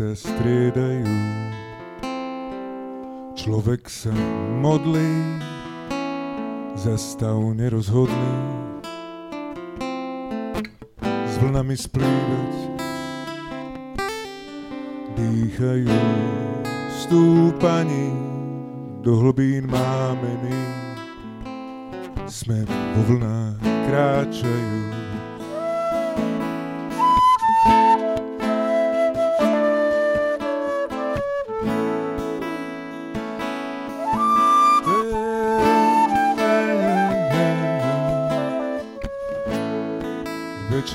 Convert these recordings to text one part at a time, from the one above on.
Sa striedajú. Človek sa modlí za stav nerozhodný. S vlnami splývať dýchajú stúpaní do hlbín mámení. Sme vo vlnách kráčajú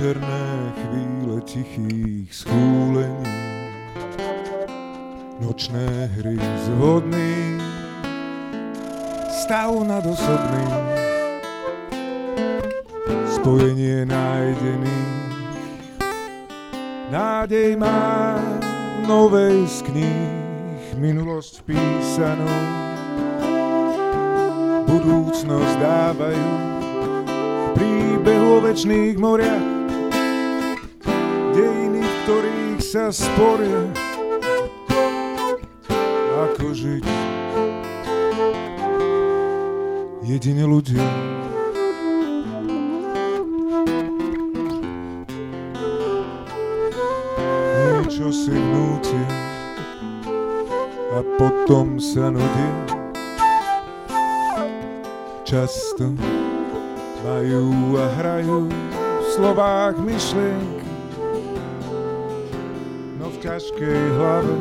večerné chvíle tichých schúlení, nočné hry zvodný, stav nad osobným, spojenie nájdený, nádej má novej z kníh, minulosť písanú, budúcnosť dávajú príbehu o večných moriach sa sporia, ako žiť. Jedine ľudia. Niečo si vnútia a potom sa nudia. Často majú a hrajú v slovách myšlienky ťažkej hlave.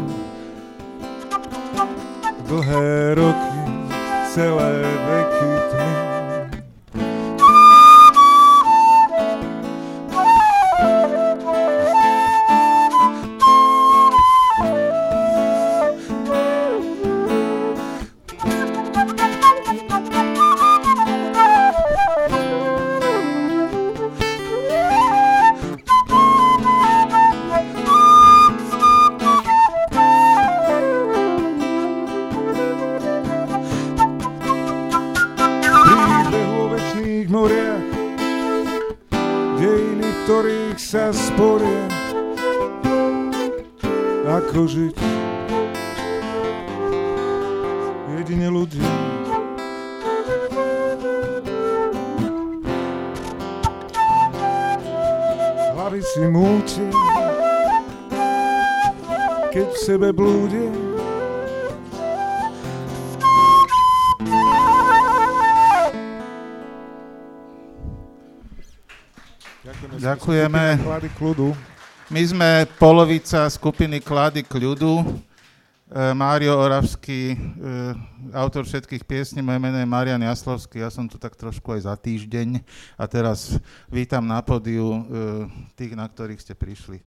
Dlhé roky, celé veky tmy. Ďakujeme. My sme polovica skupiny Klady k ľudu. E, Mário Oravský, e, autor všetkých piesní, moje meno je Marian Jaslovský, ja som tu tak trošku aj za týždeň a teraz vítam na podiu e, tých, na ktorých ste prišli.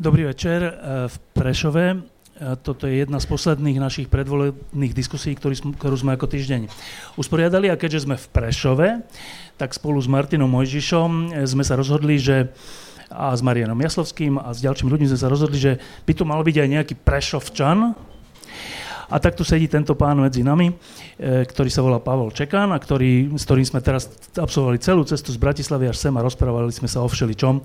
Dobrý večer v Prešove. Toto je jedna z posledných našich predvolebných diskusí, ktorý, ktorú sme ako týždeň usporiadali a keďže sme v Prešove, tak spolu s Martinom Mojžišom sme sa rozhodli, že a s Marianom Jaslovským a s ďalšími ľuďmi sme sa rozhodli, že by tu mal byť aj nejaký Prešovčan, a tak tu sedí tento pán medzi nami, e, ktorý sa volá Pavol Čekán a ktorý, s ktorým sme teraz absolvovali celú cestu z Bratislavy až sem a rozprávali sme sa o všeličom.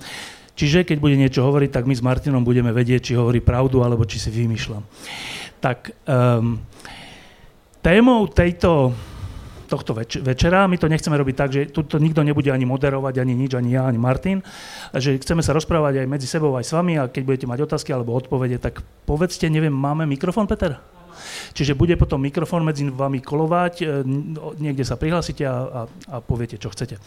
Čiže keď bude niečo hovoriť, tak my s Martinom budeme vedieť, či hovorí pravdu, alebo či si vymýšľam. Tak um, témou tejto, tohto več- večera, my to nechceme robiť tak, že tu nikto nebude ani moderovať, ani nič, ani ja, ani Martin, že chceme sa rozprávať aj medzi sebou, aj s vami a keď budete mať otázky alebo odpovede, tak povedzte, neviem, máme mikrofón, Peter? Čiže bude potom mikrofón medzi vami kolovať, e, niekde sa prihlásite a, a, a poviete, čo chcete.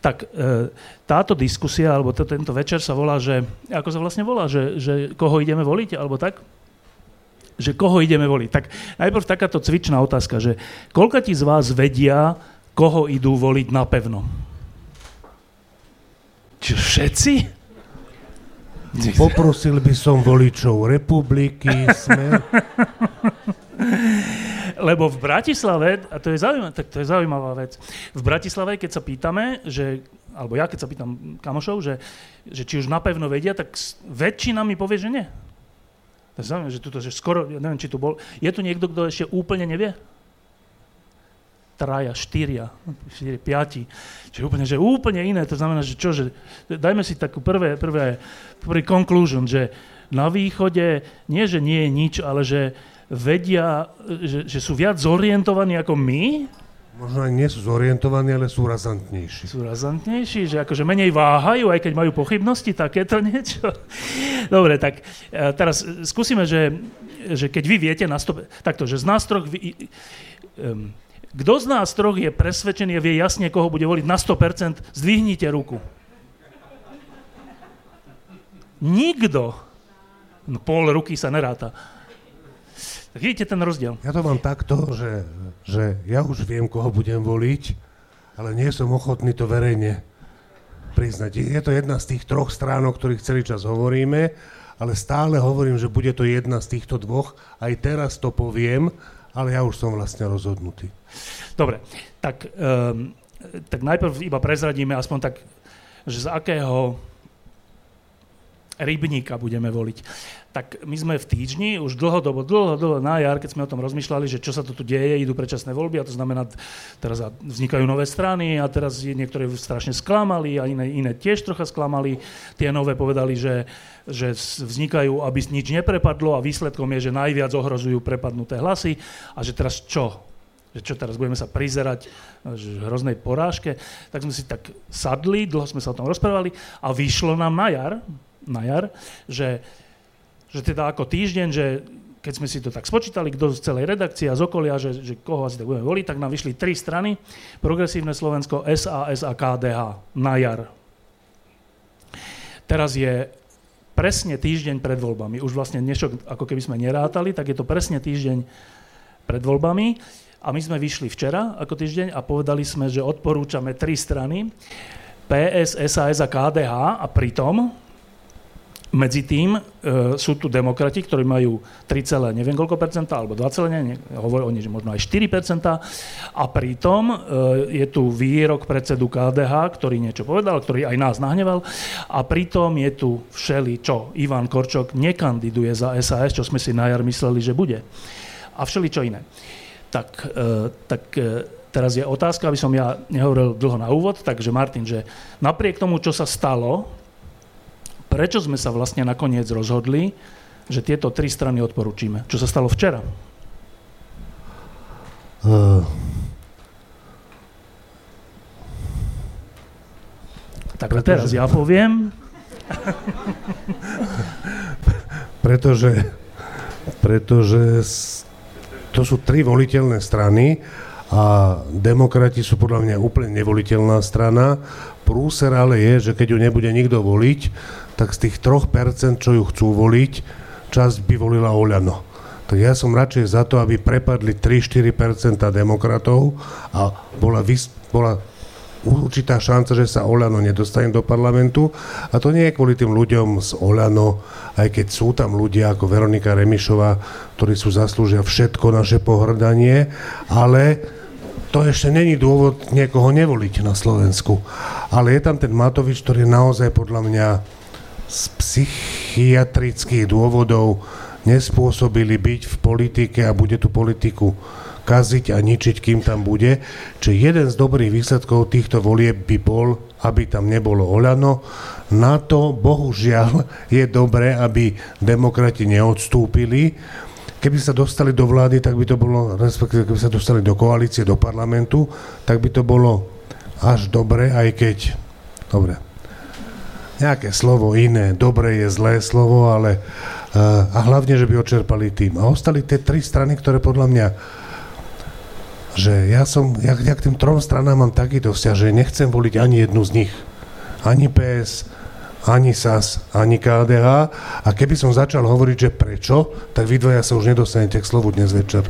Tak e, táto diskusia, alebo to, tento večer sa volá, že, ako sa vlastne volá, že, že koho ideme voliť, alebo tak? Že koho ideme voliť. Tak najprv takáto cvičná otázka, že koľko ti z vás vedia, koho idú voliť napevno? Čo, všetci? Poprosil by som voličov republiky, smer. Lebo v Bratislave, a to je, zaujímavá, tak to je zaujímavá vec, v Bratislave, keď sa pýtame, že, alebo ja keď sa pýtam kamošov, že, že či už napevno vedia, tak väčšina mi povie, že nie. To je zaujímavé, že, tuto, že skoro, ja neviem, či tu bol, je tu niekto, kto ešte úplne nevie? Traja, štyria, štyri, piati. Čiže úplne, že úplne iné. To znamená, že čo, že dajme si takú prvé, prvé, prvý conclusion, že na východe nie, že nie je nič, ale že vedia, že, že sú viac zorientovaní ako my, Možno aj nie sú zorientovaní, ale sú razantnejší. Sú razantnejší, že akože menej váhajú, aj keď majú pochybnosti, takéto niečo. Dobre, tak e, teraz skúsime, že, že keď vy viete na stop... Takto, že z nás troch... Vy, um, kto z nás troch je presvedčený a vie jasne, koho bude voliť na 100%, zdvihnite ruku. Nikto. No, pol ruky sa neráta. Tak vidíte ten rozdiel. Ja to mám takto, že, že ja už viem, koho budem voliť, ale nie som ochotný to verejne priznať. Je to jedna z tých troch strán, o ktorých celý čas hovoríme, ale stále hovorím, že bude to jedna z týchto dvoch. Aj teraz to poviem, ale ja už som vlastne rozhodnutý. Dobre, tak, um, tak najprv iba prezradíme aspoň tak, že z akého rybníka budeme voliť. Tak my sme v týždni už dlhodobo, dlhodobo na jar, keď sme o tom rozmýšľali, že čo sa to tu deje, idú predčasné voľby a to znamená, teraz vznikajú nové strany a teraz niektoré strašne sklamali a iné, iné tiež trocha sklamali. Tie nové povedali, že, že vznikajú, aby nič neprepadlo a výsledkom je, že najviac ohrozujú prepadnuté hlasy a že teraz čo? že čo teraz budeme sa prizerať že hroznej porážke, tak sme si tak sadli, dlho sme sa o tom rozprávali a vyšlo nám na jar, na jar, že, že teda ako týždeň, že keď sme si to tak spočítali, kto z celej redakcie a z okolia, že, že koho asi tak budeme voliť, tak nám vyšli tri strany. Progresívne Slovensko, SAS a KDH na jar. Teraz je presne týždeň pred voľbami. Už vlastne niečo, ako keby sme nerátali, tak je to presne týždeň pred voľbami. A my sme vyšli včera ako týždeň a povedali sme, že odporúčame tri strany. PS, SAS a KDH a pritom medzi tým e, sú tu demokrati, ktorí majú 3, neviem koľko percenta, alebo 2, ne, hovorí oni, že možno aj 4 percenta. A pritom e, je tu výrok predsedu KDH, ktorý niečo povedal, ktorý aj nás nahneval. A pritom je tu všeli, čo Ivan Korčok nekandiduje za SAS, čo sme si na jar mysleli, že bude. A všeli čo iné. Tak, e, tak e, teraz je otázka, aby som ja nehovoril dlho na úvod, takže Martin, že napriek tomu, čo sa stalo, prečo sme sa vlastne nakoniec rozhodli, že tieto tri strany odporúčime? Čo sa stalo včera? Uh, tak pretože, teraz ja poviem. pretože, pretože to sú tri voliteľné strany a demokrati sú podľa mňa úplne nevoliteľná strana. Prúser ale je, že keď ju nebude nikto voliť, tak z tých 3%, čo ju chcú voliť, časť by volila Oľano. Tak ja som radšej za to, aby prepadli 3-4% demokratov a bola, vys- bola určitá šanca, že sa Olano nedostane do parlamentu. A to nie je kvôli tým ľuďom z Olano, aj keď sú tam ľudia ako Veronika Remišová, ktorí sú zaslúžia všetko naše pohrdanie, ale to ešte není dôvod niekoho nevoliť na Slovensku. Ale je tam ten Matovič, ktorý je naozaj podľa mňa z psychiatrických dôvodov nespôsobili byť v politike a bude tú politiku kaziť a ničiť, kým tam bude. Čiže jeden z dobrých výsledkov týchto volieb by bol, aby tam nebolo Oľano. Na to, bohužiaľ, je dobré, aby demokrati neodstúpili. Keby sa dostali do vlády, tak by to bolo, respektíve keby sa dostali do koalície, do parlamentu, tak by to bolo až dobre, aj keď, dobre, nejaké slovo iné, dobre je zlé slovo, ale a hlavne, že by odčerpali tým. A ostali tie tri strany, ktoré podľa mňa že ja som, ja, ja k tým trom stranám mám takýto vzťah, že nechcem voliť ani jednu z nich. Ani PS, ani SAS, ani KDH. A keby som začal hovoriť, že prečo, tak vy dvoja sa už nedostanete k slovu dnes večer.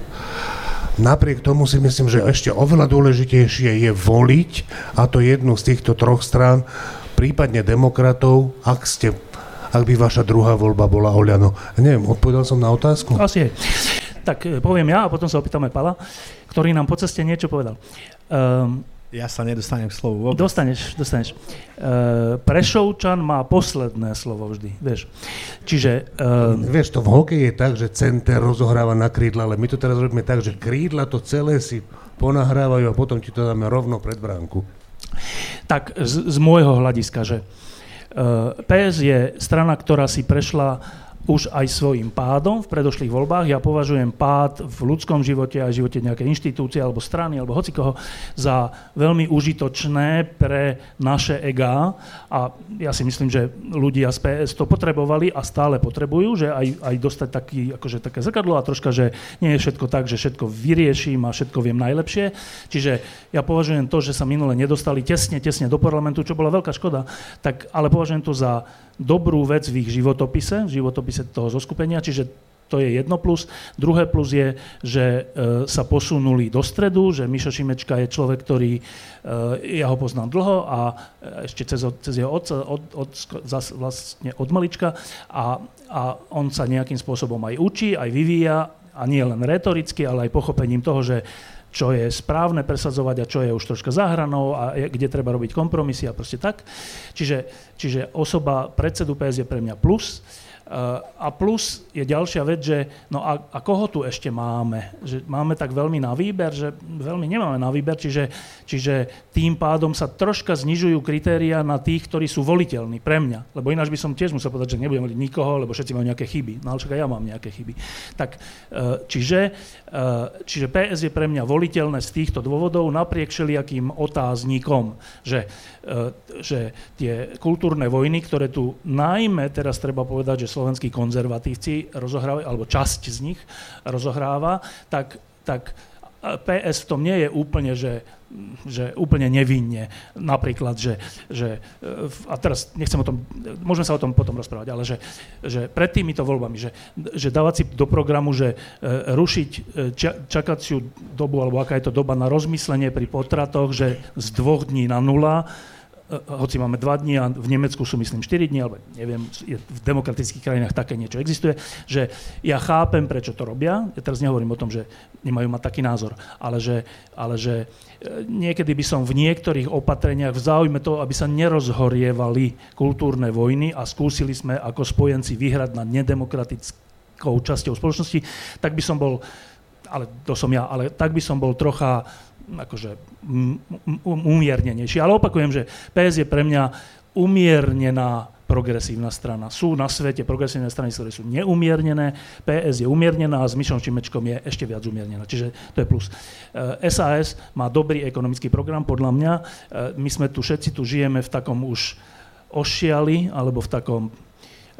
Napriek tomu si myslím, že ešte oveľa dôležitejšie je voliť, a to jednu z týchto troch strán, prípadne demokratov, ak ste ak by vaša druhá voľba bola Oľano. Neviem, odpovedal som na otázku? Asi je. Tak e, poviem ja a potom sa opýtame Pala, ktorý nám po ceste niečo povedal. Um, ja sa nedostanem k slovu vôbec. Dostaneš, dostaneš. Uh, Prešovčan má posledné slovo vždy, vieš. Čiže... Uh, vieš, to v hokeji je tak, že center rozohráva na krídla, ale my to teraz robíme tak, že krídla to celé si ponahrávajú a potom ti to dáme rovno pred bránku. Tak z, z môjho hľadiska, že uh, PS je strana, ktorá si prešla už aj svojim pádom v predošlých voľbách. Ja považujem pád v ľudskom živote a v živote nejakej inštitúcie alebo strany alebo hocikoho za veľmi užitočné pre naše EGA a ja si myslím, že ľudia z PS to potrebovali a stále potrebujú, že aj, aj dostať taký, akože také zrkadlo a troška, že nie je všetko tak, že všetko vyrieším a všetko viem najlepšie. Čiže ja považujem to, že sa minule nedostali tesne, tesne do parlamentu, čo bola veľká škoda, tak, ale považujem to za dobrú vec v ich životopise, v životopise toho zoskupenia, čiže to je jedno plus. Druhé plus je, že e, sa posunuli do stredu, že Mišo Šimečka je človek, ktorý, e, ja ho poznám dlho a ešte cez, cez jeho otca, od, od, vlastne od malička a, a on sa nejakým spôsobom aj učí, aj vyvíja a nie len retoricky, ale aj pochopením toho, že čo je správne presadzovať a čo je už troška zahranou a kde treba robiť kompromisy a proste tak. Čiže, čiže osoba predsedu PS je pre mňa plus. A plus je ďalšia vec, že no a, a koho tu ešte máme? Že máme tak veľmi na výber, že veľmi nemáme na výber, čiže, čiže tým pádom sa troška znižujú kritéria na tých, ktorí sú voliteľní pre mňa. Lebo ináč by som tiež musel povedať, že nebudem voliť nikoho, lebo všetci majú nejaké chyby. No ale však aj ja mám nejaké chyby. Tak, e, čiže, e, čiže PS je pre mňa voliteľné z týchto dôvodov napriek všelijakým otáznikom, že, e, že tie kultúrne vojny, ktoré tu najmä teraz treba povedať, že slovenskí konzervatívci rozohrávajú, alebo časť z nich rozohráva, tak, tak PS v tom nie je úplne, že, že úplne nevinne. Napríklad, že, že, a teraz nechcem o tom, môžeme sa o tom potom rozprávať, ale že, že pred týmito voľbami, že, že dávať si do programu, že e, rušiť e, čakaciu dobu, alebo aká je to doba na rozmyslenie pri potratoch, že z dvoch dní na nula, E, hoci máme dva dní a v Nemecku sú myslím 4 dní, alebo neviem, v demokratických krajinách také niečo existuje, že ja chápem, prečo to robia. Ja teraz nehovorím o tom, že nemajú mať taký názor, ale že, ale že e, niekedy by som v niektorých opatreniach v záujme toho, aby sa nerozhorievali kultúrne vojny a skúsili sme ako spojenci vyhrať nad nedemokratickou časťou spoločnosti, tak by som bol, ale to som ja, ale tak by som bol trocha akože umiernenejší. Ale opakujem, že PS je pre mňa umiernená progresívna strana. Sú na svete progresívne strany, ktoré sú neumiernené, PS je umiernená a s Mišom Čimečkom je ešte viac umiernená. Čiže to je plus. SAS eh, má dobrý ekonomický program, podľa mňa. Eh, my sme tu, všetci tu žijeme v takom už ošiali, alebo v takom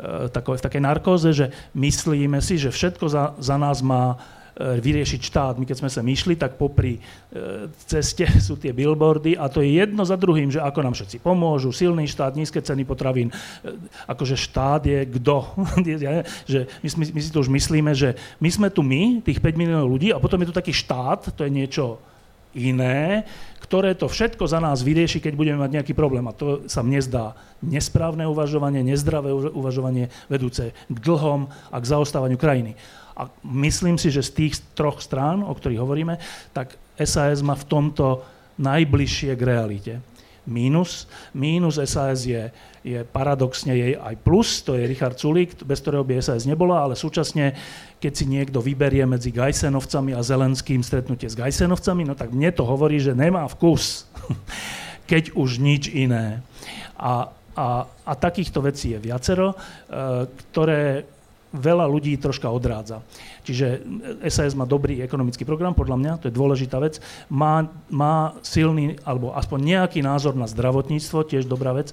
eh, v takej narkóze, že myslíme si, že všetko za, za nás má E, vyriešiť štát. My keď sme sa myšli, tak popri e, ceste sú tie billboardy a to je jedno za druhým, že ako nám všetci pomôžu, silný štát, nízke ceny potravín. E, akože štát je kto? že my, my, my si to už myslíme, že my sme tu my, tých 5 miliónov ľudí a potom je tu taký štát, to je niečo iné, ktoré to všetko za nás vyrieši, keď budeme mať nejaký problém. A to sa mne zdá nesprávne uvažovanie, nezdravé uvažovanie vedúce k dlhom a k zaostávaniu krajiny. A myslím si, že z tých troch strán, o ktorých hovoríme, tak SAS má v tomto najbližšie k realite. Mínus, mínus SAS je, je paradoxne jej aj plus, to je Richard Sulík, bez ktorého by SAS nebola, ale súčasne, keď si niekto vyberie medzi Gajsenovcami a Zelenským stretnutie s Gajsenovcami, no tak mne to hovorí, že nemá vkus, keď už nič iné. A, a, a takýchto vecí je viacero, e, ktoré veľa ľudí troška odrádza. Čiže SAS má dobrý ekonomický program, podľa mňa, to je dôležitá vec. Má, má silný, alebo aspoň nejaký názor na zdravotníctvo, tiež dobrá vec.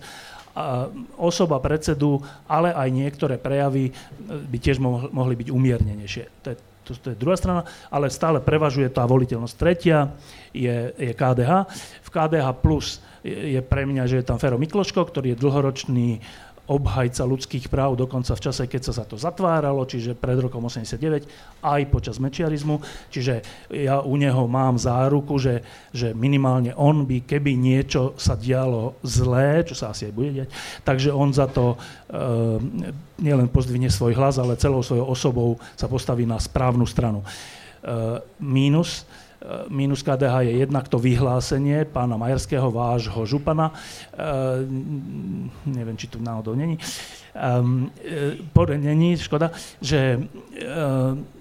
osoba predsedu, ale aj niektoré prejavy by tiež mohli byť umiernenejšie. To je to, to je druhá strana, ale stále prevažuje tá voliteľnosť. Tretia je, je KDH. V KDH plus je pre mňa, že je tam Fero Mikloško, ktorý je dlhoročný obhajca ľudských práv dokonca v čase, keď sa za to zatváralo, čiže pred rokom 89, aj počas mečiarizmu. Čiže ja u neho mám záruku, že, že minimálne on by, keby niečo sa dialo zlé, čo sa asi aj bude diať, takže on za to e, nielen pozdvihne svoj hlas, ale celou svojou osobou sa postaví na správnu stranu. E, mínus, minus KDH je jednak to vyhlásenie pána Majerského, vášho župana, e, neviem, či tu náhodou není, e, není, škoda, že e,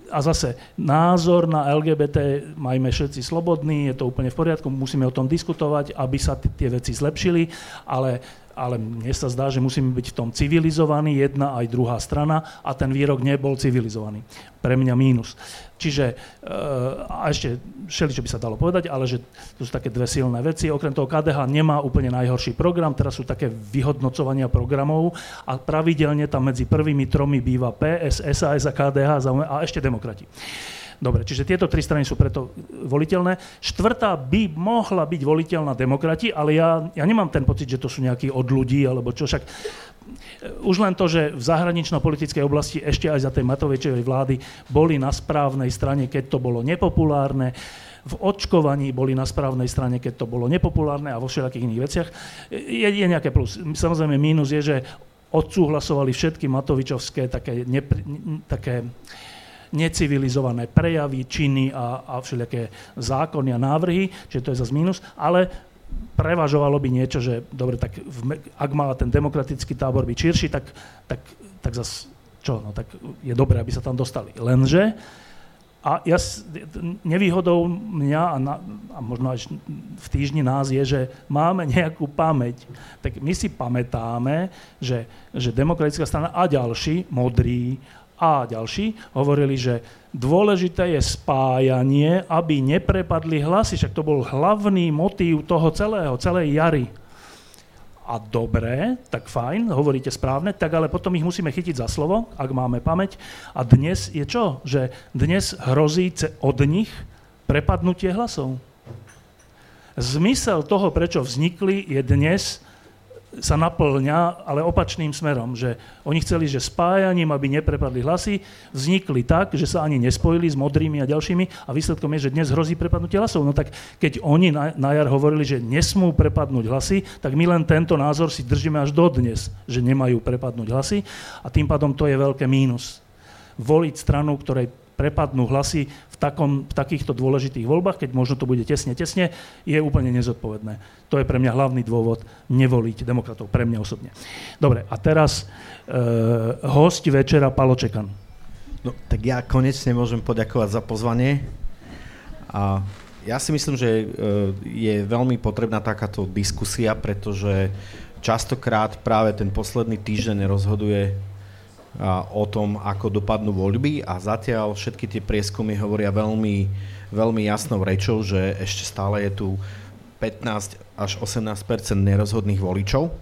a zase názor na LGBT majme všetci slobodný, je to úplne v poriadku, musíme o tom diskutovať, aby sa tie veci zlepšili, ale ale mne sa zdá, že musíme byť v tom civilizovaní, jedna aj druhá strana a ten výrok nebol civilizovaný. Pre mňa mínus. Čiže, eh, a ešte všeli, čo by sa dalo povedať, ale že to sú také dve silné veci. Okrem toho KDH nemá úplne najhorší program, teraz sú také vyhodnocovania programov a pravidelne tam medzi prvými tromi býva PS, SAS a KDH a ešte demokrati. Dobre, čiže tieto tri strany sú preto voliteľné. Štvrtá by mohla byť voliteľná demokrati, ale ja, ja nemám ten pocit, že to sú nejakí od ľudí, alebo čo však už len to, že v zahranično-politickej oblasti ešte aj za tej Matovičovej vlády boli na správnej strane, keď to bolo nepopulárne, v očkovaní boli na správnej strane, keď to bolo nepopulárne a vo všetkých iných veciach. Je, je nejaké plus. Samozrejme mínus je, že odsúhlasovali všetky Matovičovské také, nepri, také necivilizované prejavy, činy a, a všelijaké zákony a návrhy, čiže to je zase mínus, ale prevažovalo by niečo, že dobre, tak v, ak má ten demokratický tábor byť širší, tak, tak, tak zase čo, no tak je dobré, aby sa tam dostali. Lenže a ja, nevýhodou mňa a, na, a možno aj v týždni nás je, že máme nejakú pamäť. Tak my si pamätáme, že, že demokratická strana a ďalší, modrí a ďalší hovorili, že dôležité je spájanie, aby neprepadli hlasy. Však to bol hlavný motív toho celého, celej jary. A dobré, tak fajn, hovoríte správne, tak ale potom ich musíme chytiť za slovo, ak máme pamäť. A dnes je čo? Že dnes hrozí od nich prepadnutie hlasov. Zmysel toho, prečo vznikli, je dnes sa naplňa, ale opačným smerom, že oni chceli, že spájaním, aby neprepadli hlasy, vznikli tak, že sa ani nespojili s modrými a ďalšími a výsledkom je, že dnes hrozí prepadnutie hlasov. No tak keď oni na, na jar hovorili, že nesmú prepadnúť hlasy, tak my len tento názor si držíme až dodnes, že nemajú prepadnúť hlasy a tým pádom to je veľké mínus. Voliť stranu, ktorej prepadnú hlasy v, takom, v takýchto dôležitých voľbách, keď možno to bude tesne, tesne, je úplne nezodpovedné. To je pre mňa hlavný dôvod nevoliť demokratov, pre mňa osobne. Dobre, a teraz e, host večera Palo Čekan. No, tak ja konečne môžem poďakovať za pozvanie. A ja si myslím, že e, je veľmi potrebná takáto diskusia, pretože častokrát práve ten posledný týždeň rozhoduje o tom, ako dopadnú voľby a zatiaľ všetky tie prieskumy hovoria veľmi, veľmi jasnou rečou, že ešte stále je tu 15 až 18% nerozhodných voličov.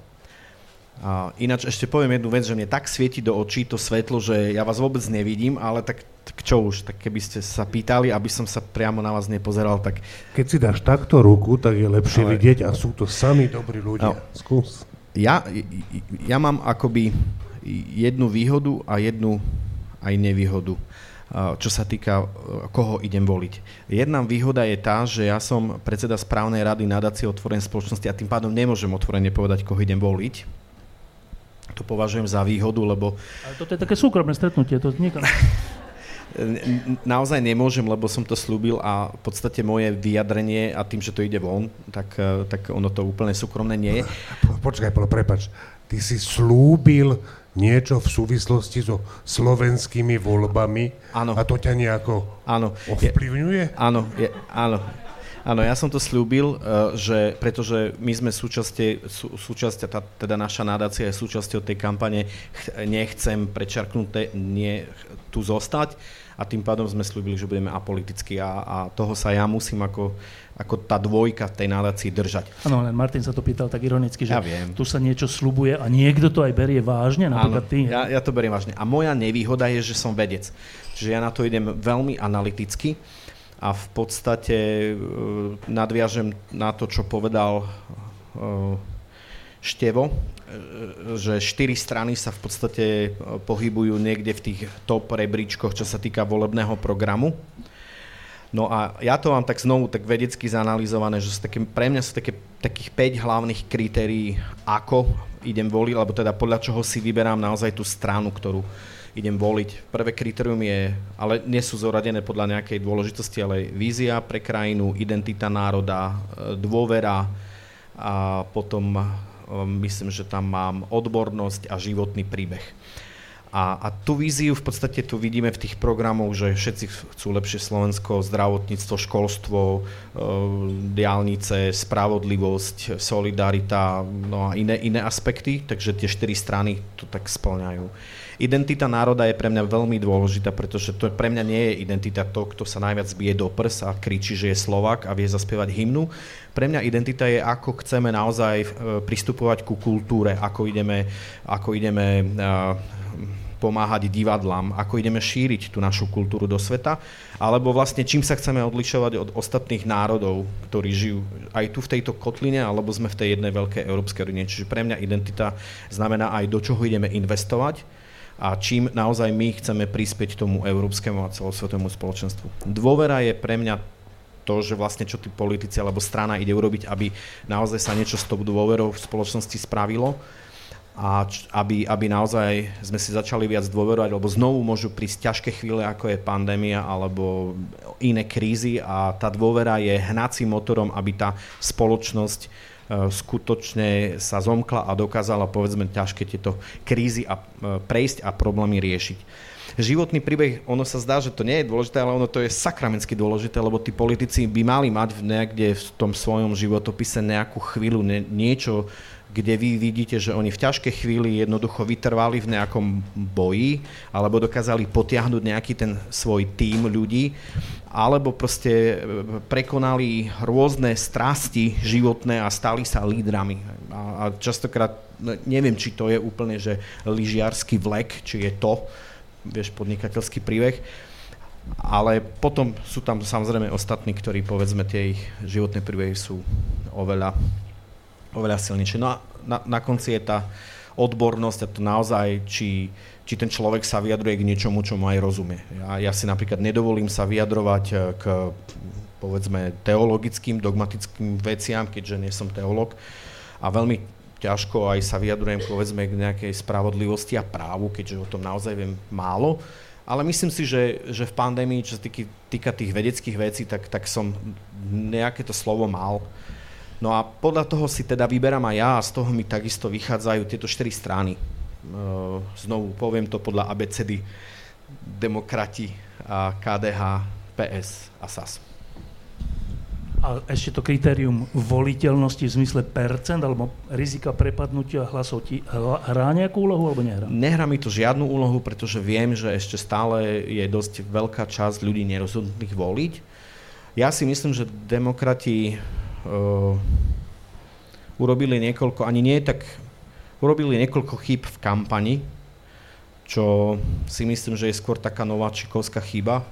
A ináč ešte poviem jednu vec, že mne tak svieti do očí to svetlo, že ja vás vôbec nevidím, ale tak, tak čo už, tak keby ste sa pýtali, aby som sa priamo na vás nepozeral, tak... Keď si dáš takto ruku, tak je lepšie ale... vidieť a sú to sami dobrí ľudia. No, Skús. Ja, ja mám akoby jednu výhodu a jednu aj nevýhodu, čo sa týka, koho idem voliť. Jedna výhoda je tá, že ja som predseda správnej rady nadácie otvorenej spoločnosti a tým pádom nemôžem otvorene povedať, koho idem voliť. To považujem za výhodu, lebo... Ale toto je také súkromné stretnutie, to nikam... naozaj nemôžem, lebo som to slúbil a v podstate moje vyjadrenie a tým, že to ide von, tak, tak ono to úplne súkromné nie je. Počkaj, Polo, prepač. Ty si slúbil niečo v súvislosti so slovenskými voľbami áno. a to ťa nejako áno. ovplyvňuje? Je, áno, je, áno. Áno, ja som to slúbil, uh, že, pretože my sme súčasťou, sú, súčasť, tá, teda naša nadácia je súčasťou tej kampane, ch- nechcem prečarknuté, nie tu zostať a tým pádom sme slúbili, že budeme apolitickí a, a toho sa ja musím ako, ako tá dvojka tej nadácii držať. Áno, len Martin sa to pýtal tak ironicky, že Ja viem. tu sa niečo slubuje a niekto to aj berie vážne, napríklad Áno, ty. ja, ja to beriem vážne. A moja nevýhoda je, že som vedec. Čiže ja na to idem veľmi analyticky a v podstate e, nadviažem na to, čo povedal e, Števo, e, že štyri strany sa v podstate pohybujú niekde v tých top rebríčkoch, čo sa týka volebného programu. No a ja to mám tak znovu tak vedecky zanalizované, že sú také, pre mňa sú také, takých 5 hlavných kritérií, ako idem voliť, alebo teda podľa čoho si vyberám naozaj tú stranu, ktorú idem voliť. Prvé kritérium je, ale nie sú zoradené podľa nejakej dôležitosti, ale vízia pre krajinu, identita národa, e, dôvera a potom e, myslím, že tam mám odbornosť a životný príbeh. A, a tú víziu v podstate tu vidíme v tých programoch, že všetci chcú lepšie Slovensko, zdravotníctvo, školstvo, e, diálnice, spravodlivosť, solidarita, no a iné, iné aspekty, takže tie štyri strany to tak splňajú. Identita národa je pre mňa veľmi dôležitá, pretože to pre mňa nie je identita to, kto sa najviac bije do prs a kričí, že je Slovak a vie zaspievať hymnu. Pre mňa identita je, ako chceme naozaj e, pristupovať ku kultúre, ako ideme, ako ideme e, pomáhať divadlám, ako ideme šíriť tú našu kultúru do sveta, alebo vlastne čím sa chceme odlišovať od ostatných národov, ktorí žijú aj tu v tejto kotline, alebo sme v tej jednej veľkej európskej rodine. Čiže pre mňa identita znamená aj do čoho ideme investovať a čím naozaj my chceme prispieť tomu európskemu a celosvetovému spoločenstvu. Dôvera je pre mňa to, že vlastne čo tí politici alebo strana ide urobiť, aby naozaj sa niečo s tou dôverou v spoločnosti spravilo a č- aby, aby naozaj sme si začali viac dôverovať, lebo znovu môžu prísť ťažké chvíle, ako je pandémia alebo iné krízy a tá dôvera je hnacím motorom, aby tá spoločnosť e, skutočne sa zomkla a dokázala povedzme ťažké tieto krízy a, e, prejsť a problémy riešiť. Životný príbeh, ono sa zdá, že to nie je dôležité, ale ono to je sakramensky dôležité, lebo tí politici by mali mať v niekde v tom svojom životopise nejakú chvíľu, nie, niečo, kde vy vidíte, že oni v ťažkej chvíli jednoducho vytrvali v nejakom boji, alebo dokázali potiahnuť nejaký ten svoj tím ľudí, alebo proste e, prekonali rôzne strasti životné a stali sa lídrami. A častokrát, no, neviem, či to je úplne, že lyžiarsky vlek, či je to, vieš, podnikateľský príbeh, ale potom sú tam samozrejme ostatní, ktorí povedzme tie ich životné príbehy sú oveľa oveľa silnejšie. No a na, na konci je tá odbornosť a to naozaj, či, či ten človek sa vyjadruje k niečomu, čo mu aj rozumie. Ja, ja si napríklad nedovolím sa vyjadrovať eh, k povedzme teologickým, dogmatickým veciam, keďže nie som teológ a veľmi ťažko aj sa vyjadrujem povedzme k nejakej spravodlivosti a právu, keďže o tom naozaj viem málo. Ale myslím si, že, že v pandémii, čo sa týka tých vedeckých vecí, tak, tak som nejaké to slovo mal. No a podľa toho si teda vyberám aj ja a z toho mi takisto vychádzajú tieto štyri strany. E, Znovu poviem to podľa ABCD. Demokrati, KDH, PS a SAS. A ešte to kritérium voliteľnosti v zmysle percent alebo rizika prepadnutia hlasov ti hrá nejakú úlohu alebo nehrá? Nehrá mi to žiadnu úlohu, pretože viem, že ešte stále je dosť veľká časť ľudí nerozhodnutých voliť. Ja si myslím, že demokrati urobili niekoľko, ani nie tak, urobili niekoľko chýb v kampani, čo si myslím, že je skôr taká nováčikovská chyba,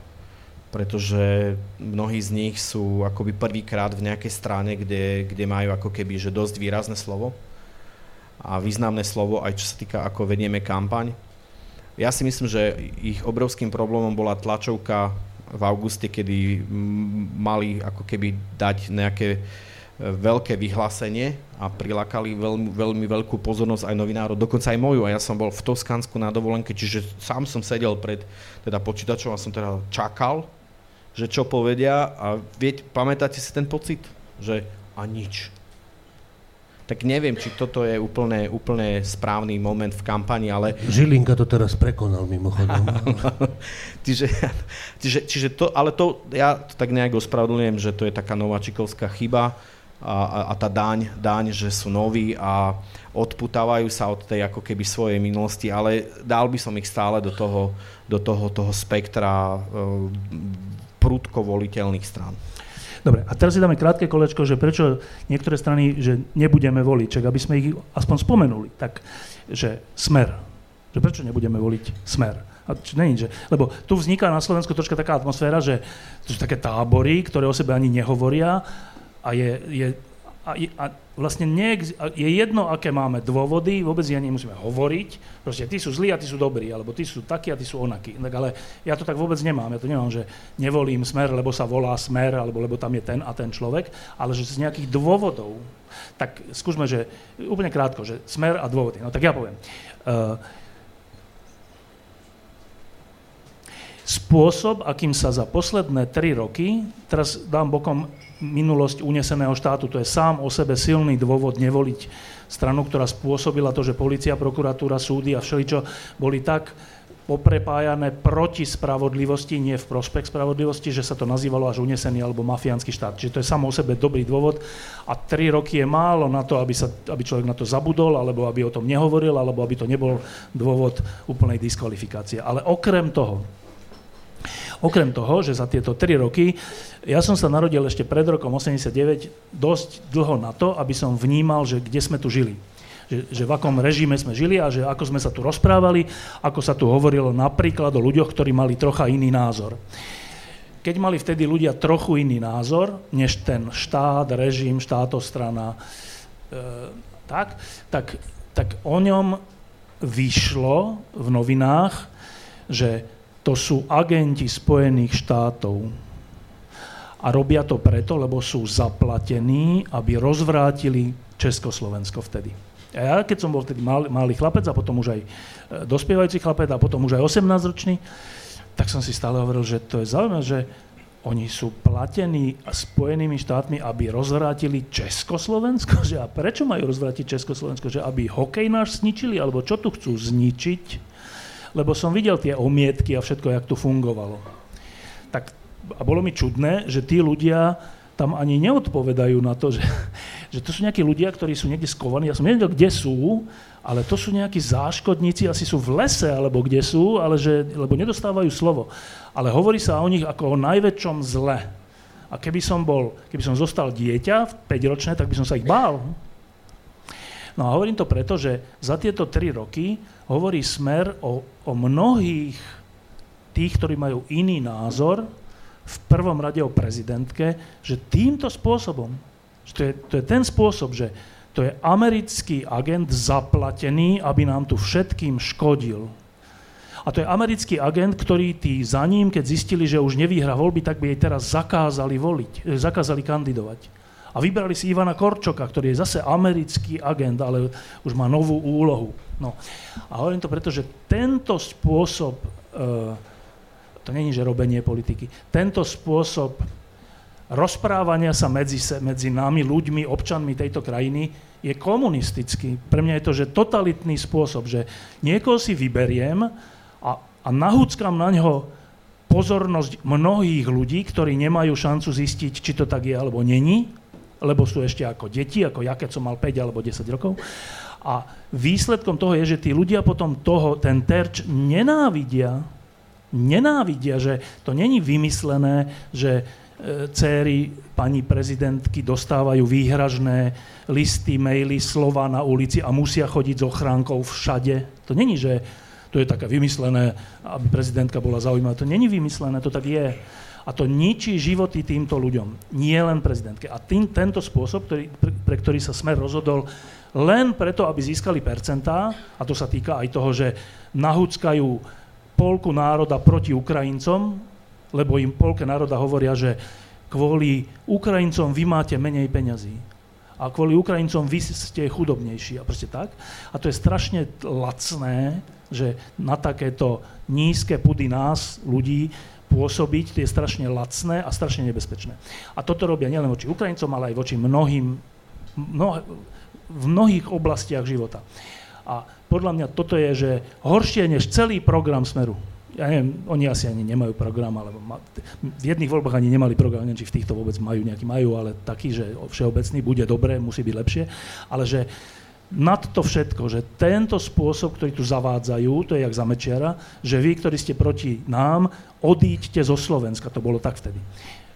pretože mnohí z nich sú akoby prvýkrát v nejakej strane, kde, kde majú ako keby že dosť výrazné slovo a významné slovo, aj čo sa týka ako vedieme kampaň. Ja si myslím, že ich obrovským problémom bola tlačovka v auguste, kedy mali ako keby dať nejaké e, veľké vyhlásenie a prilákali veľmi, veľmi veľkú pozornosť aj novinárov, dokonca aj moju. A ja som bol v Toskánsku na dovolenke, čiže sám som sedel pred teda počítačom a som teda čakal, že čo povedia a vieť, pamätáte si ten pocit, že a nič. Tak neviem, či toto je úplne, úplne správny moment v kampani, ale... Žilinka to teraz prekonal mimochodom. čiže, čiže, čiže to, ale to, ja to tak nejak ospravedlňujem, že to je taká nováčikovská chyba a, a, a tá daň, daň, že sú noví a odputávajú sa od tej ako keby svojej minulosti, ale dal by som ich stále do toho, do toho, toho spektra uh, prúdko voliteľných strán. Dobre, a teraz si dáme krátke kolečko, že prečo niektoré strany, že nebudeme voliť, čak aby sme ich aspoň spomenuli, tak, že smer. Že prečo nebudeme voliť smer? A či není, že, lebo tu vzniká na Slovensku troška taká atmosféra, že to sú také tábory, ktoré o sebe ani nehovoria a je, je a, a vlastne neex, je jedno, aké máme dôvody, vôbec ja nemusíme hovoriť, proste ty sú zlí a ty sú dobrí, alebo ty sú takí a ty sú onakí. Tak ale ja to tak vôbec nemám, ja to nemám, že nevolím smer, lebo sa volá smer, alebo lebo tam je ten a ten človek, ale že z nejakých dôvodov, tak skúsme, že úplne krátko, že smer a dôvody. No tak ja poviem. Uh, spôsob, akým sa za posledné tri roky, teraz dám bokom minulosť uneseného štátu. To je sám o sebe silný dôvod nevoliť stranu, ktorá spôsobila to, že policia, prokuratúra, súdy a všeličo boli tak poprepájané proti spravodlivosti, nie v prospech spravodlivosti, že sa to nazývalo až unesený alebo mafiánsky štát. Čiže to je samo o sebe dobrý dôvod a tri roky je málo na to, aby, sa, aby človek na to zabudol, alebo aby o tom nehovoril, alebo aby to nebol dôvod úplnej diskvalifikácie. Ale okrem toho, Okrem toho, že za tieto 3 roky, ja som sa narodil ešte pred rokom 89 dosť dlho na to, aby som vnímal, že kde sme tu žili. Že, že v akom režime sme žili a že ako sme sa tu rozprávali, ako sa tu hovorilo napríklad o ľuďoch, ktorí mali trocha iný názor. Keď mali vtedy ľudia trochu iný názor, než ten štát, režim, štátostrana, e, tak, tak, tak o ňom vyšlo v novinách, že to sú agenti Spojených štátov. A robia to preto, lebo sú zaplatení, aby rozvrátili Československo vtedy. A ja, keď som bol vtedy malý, malý chlapec a potom už aj e, dospievajúci chlapec a potom už aj 18-ročný, tak som si stále hovoril, že to je zaujímavé, že oni sú platení Spojenými štátmi, aby rozvrátili Československo? Že a prečo majú rozvrátiť Československo? Že aby hokej náš zničili? Alebo čo tu chcú zničiť? Lebo som videl tie omietky a všetko, jak to fungovalo. Tak, a bolo mi čudné, že tí ľudia tam ani neodpovedajú na to, že, že to sú nejakí ľudia, ktorí sú niekde skovaní. Ja som nevedel, kde sú, ale to sú nejakí záškodníci, asi sú v lese, alebo kde sú, ale že, lebo nedostávajú slovo. Ale hovorí sa o nich ako o najväčšom zle. A keby som bol, keby som zostal dieťa, 5-ročné, tak by som sa ich bál. No a hovorím to preto, že za tieto tri roky hovorí Smer o, o mnohých tých, ktorí majú iný názor, v prvom rade o prezidentke, že týmto spôsobom, že to je, to je ten spôsob, že to je americký agent zaplatený, aby nám tu všetkým škodil. A to je americký agent, ktorý tí za ním, keď zistili, že už nevyhra voľby, tak by jej teraz zakázali voliť, zakázali kandidovať. A vybrali si Ivana Korčoka, ktorý je zase americký agent, ale už má novú úlohu. No. A hovorím to preto, že tento spôsob, e, to není, že robenie politiky, tento spôsob rozprávania sa medzi, medzi nami, ľuďmi, občanmi tejto krajiny je komunistický. Pre mňa je to, že totalitný spôsob, že niekoho si vyberiem a, a nahúckam na ňo pozornosť mnohých ľudí, ktorí nemajú šancu zistiť, či to tak je alebo není, lebo sú ešte ako deti, ako ja, keď som mal 5 alebo 10 rokov. A výsledkom toho je, že tí ľudia potom toho, ten terč nenávidia, nenávidia, že to není vymyslené, že e, céry pani prezidentky dostávajú výhražné listy, maily, slova na ulici a musia chodiť s ochránkou všade. To není, že to je také vymyslené, aby prezidentka bola zaujímavá. To není vymyslené, to tak je. A to ničí životy týmto ľuďom, nie len prezidentke. A tým, tento spôsob, ktorý, pre, pre ktorý sa Smer rozhodol len preto, aby získali percentá, a to sa týka aj toho, že nahúckajú polku národa proti Ukrajincom, lebo im polke národa hovoria, že kvôli Ukrajincom vy máte menej peňazí. A kvôli Ukrajincom vy ste chudobnejší. A proste tak. A to je strašne lacné, že na takéto nízke pudy nás, ľudí, pôsobiť, to je strašne lacné a strašne nebezpečné. A toto robia nielen voči Ukrajincom, ale aj voči mnohým, mnoh, v mnohých oblastiach života. A podľa mňa toto je, že horšie než celý program Smeru. Ja neviem, oni asi ani nemajú program, alebo ma, v jedných voľbách ani nemali program, neviem, či v týchto vôbec majú nejaký, majú, ale taký, že všeobecný, bude dobré, musí byť lepšie, ale že nad to všetko, že tento spôsob, ktorý tu zavádzajú, to je jak za Mečiara, že vy, ktorí ste proti nám, odíďte zo Slovenska, to bolo tak vtedy.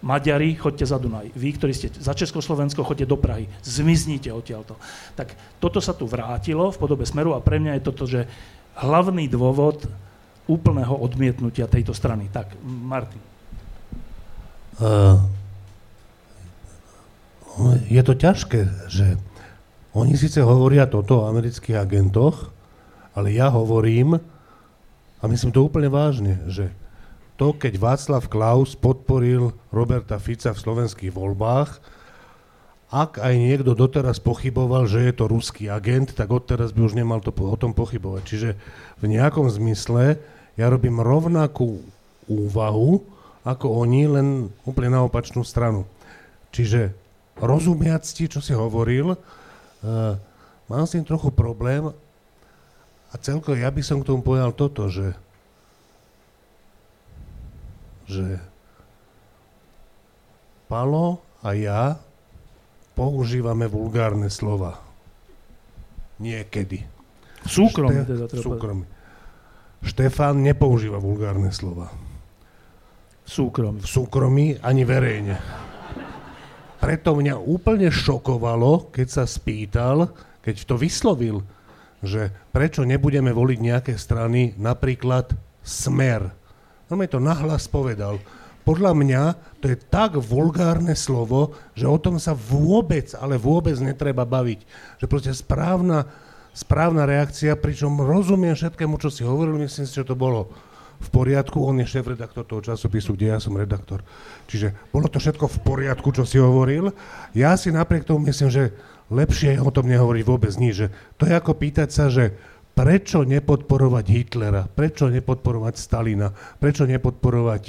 Maďari, choďte za Dunaj. Vy, ktorí ste za Československo, choďte do Prahy. Zmiznite odtiaľto. Tak toto sa tu vrátilo v podobe smeru a pre mňa je toto, že hlavný dôvod úplného odmietnutia tejto strany. Tak, Martin. Uh, je to ťažké, že oni síce hovoria toto o amerických agentoch, ale ja hovorím, a myslím to úplne vážne, že to, keď Václav Klaus podporil Roberta Fica v slovenských voľbách, ak aj niekto doteraz pochyboval, že je to ruský agent, tak odteraz by už nemal to o tom pochybovať. Čiže v nejakom zmysle ja robím rovnakú úvahu ako oni, len úplne na opačnú stranu. Čiže rozumiac ti, čo si hovoril, mám s tým trochu problém a celko ja by som k tomu povedal toto, že že Palo a ja používame vulgárne slova. Niekedy. V súkromí Šte- teda treba. Súkromí. Štefán nepoužíva vulgárne slova. V súkromí. V súkromí ani verejne. Preto mňa úplne šokovalo, keď sa spýtal, keď to vyslovil, že prečo nebudeme voliť nejaké strany, napríklad Smer on mi to nahlas povedal. Podľa mňa to je tak vulgárne slovo, že o tom sa vôbec, ale vôbec netreba baviť. Že proste správna, správna reakcia, pričom rozumiem všetkému, čo si hovoril, myslím si, že to bolo v poriadku, on je šéf-redaktor toho časopisu, kde ja som redaktor. Čiže bolo to všetko v poriadku, čo si hovoril. Ja si napriek tomu myslím, že lepšie je o tom nehovoriť vôbec nič. Že to je ako pýtať sa, že prečo nepodporovať Hitlera, prečo nepodporovať Stalina, prečo nepodporovať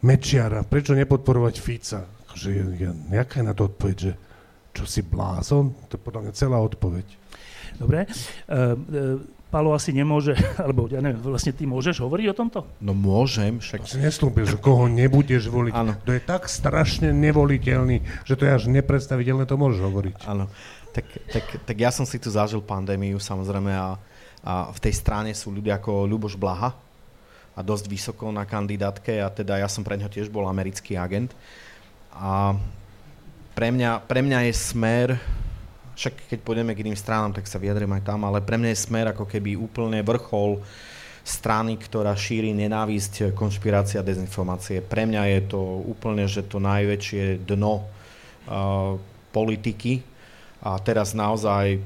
Mečiara, prečo nepodporovať Fica. Že ja, jaká je na to odpoveď, že čo si blázon? To je podľa mňa celá odpoveď. Dobre. Uh, uh, Palo asi nemôže, alebo ja neviem, vlastne ty môžeš hovoriť o tomto? No môžem, však... To si neslúbil, že koho nebudeš voliť. Áno. To je tak strašne nevoliteľný, že to je až nepredstaviteľné, to môžeš hovoriť. Áno. Tak, tak, tak ja som si tu zažil pandémiu samozrejme a, a v tej strane sú ľudia ako Ľuboš Blaha a dosť vysoko na kandidátke a teda ja som pre ňo tiež bol americký agent a pre mňa, pre mňa je smer, však keď pôjdeme k iným stranám, tak sa vyjadrím aj tam, ale pre mňa je smer ako keby úplne vrchol strany, ktorá šíri nenávisť, konšpirácia, dezinformácie. Pre mňa je to úplne, že to najväčšie dno uh, politiky a teraz naozaj e,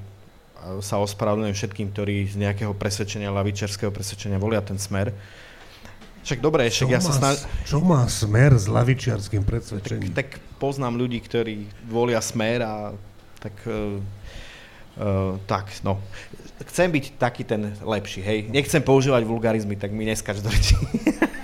sa ospravedlňujem všetkým, ktorí z nejakého presvedčenia, lavičerského presvedčenia volia ten smer. Však dobre, však ja sa snaž... Čo má smer s lavičiarským presvedčením? Tak, tak poznám ľudí, ktorí volia smer a tak... Uh, tak, no. Chcem byť taký ten lepší, hej. Nechcem používať vulgarizmy, tak mi neskač do reči.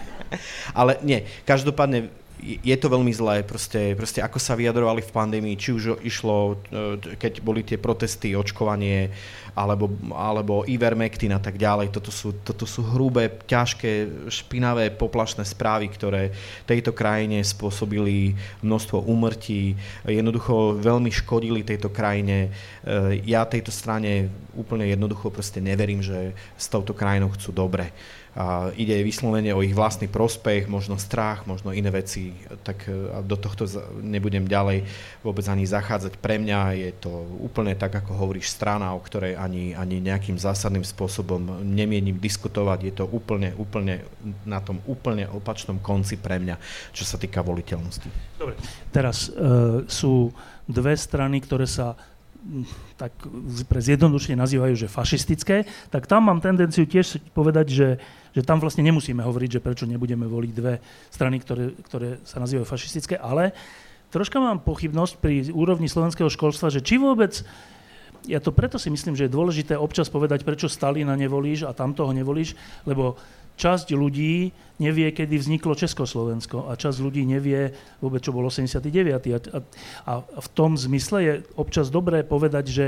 Ale nie, každopádne je to veľmi zlé, proste, proste ako sa vyjadrovali v pandémii, či už išlo, e, keď boli tie protesty, očkovanie, alebo, alebo Ivermectin a tak ďalej. Toto sú, toto sú hrubé, ťažké, špinavé, poplašné správy, ktoré tejto krajine spôsobili množstvo úmrtí, jednoducho veľmi škodili tejto krajine. E, ja tejto strane úplne jednoducho proste neverím, že s touto krajinou chcú dobre a ide vyslovene o ich vlastný prospech, možno strach, možno iné veci, tak e, do tohto nebudem ďalej vôbec ani zachádzať. Pre mňa je to úplne tak, ako hovoríš, strana, o ktorej ani, ani nejakým zásadným spôsobom nemienim diskutovať. Je to úplne, úplne na tom úplne opačnom konci pre mňa, čo sa týka voliteľnosti. Dobre, teraz uh, sú dve strany, ktoré sa tak pre zjednodušenie nazývajú, že fašistické, tak tam mám tendenciu tiež povedať, že, že tam vlastne nemusíme hovoriť, že prečo nebudeme voliť dve strany, ktoré, ktoré sa nazývajú fašistické, ale troška mám pochybnosť pri úrovni slovenského školstva, že či vôbec ja to preto si myslím, že je dôležité občas povedať, prečo Stalina nevolíš a tamtoho nevolíš, lebo časť ľudí nevie, kedy vzniklo Československo a časť ľudí nevie vôbec, čo bol 89. A, a, a v tom zmysle je občas dobré povedať, že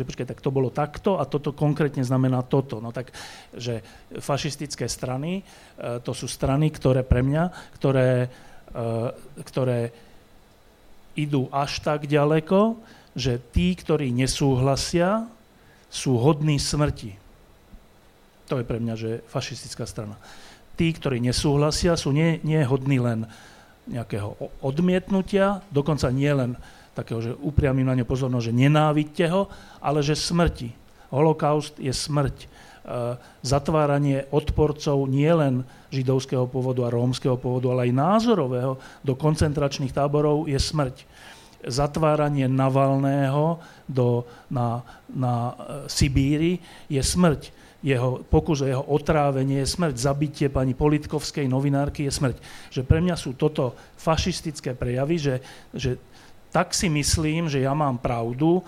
že počkaj, tak to bolo takto a toto konkrétne znamená toto. No tak, že fašistické strany, e, to sú strany, ktoré pre mňa, ktoré, e, ktoré idú až tak ďaleko, že tí, ktorí nesúhlasia, sú hodní smrti. To je pre mňa, že fašistická strana. Tí, ktorí nesúhlasia, sú nie, nie hodní len nejakého odmietnutia, dokonca nie len takého, že upriamím na ňo pozornosť, že nenávidte ho, ale že smrti. Holokaust je smrť. E, zatváranie odporcov nielen židovského pôvodu a rómskeho pôvodu, ale aj názorového do koncentračných táborov je smrť. Zatváranie Navalného do, na, na e, Sibíri je smrť jeho pokus o jeho otrávenie je smrť, zabitie pani Politkovskej novinárky je smrť. Že pre mňa sú toto fašistické prejavy, že, že tak si myslím, že ja mám pravdu,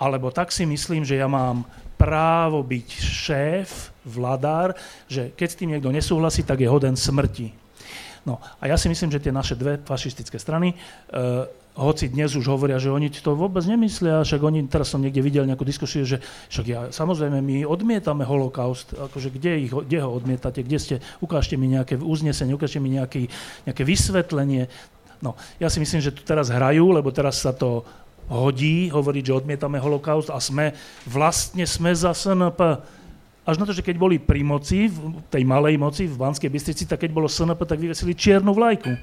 alebo tak si myslím, že ja mám právo byť šéf, vladár, že keď s tým niekto nesúhlasí, tak je hoden smrti. No a ja si myslím, že tie naše dve fašistické strany uh, hoci dnes už hovoria, že oni to vôbec nemyslia, však oni, teraz som niekde videl nejakú diskusiu, že však ja, samozrejme, my odmietame holokaust, akože kde, ich, kde ho odmietate, kde ste, ukážte mi nejaké uznesenie, ukážte mi nejaký, nejaké vysvetlenie. No, ja si myslím, že tu teraz hrajú, lebo teraz sa to hodí hovoriť, že odmietame holokaust a sme, vlastne sme za SNP. Až na to, že keď boli pri moci, v tej malej moci v Banskej Bystrici, tak keď bolo SNP, tak vyvesili čiernu vlajku.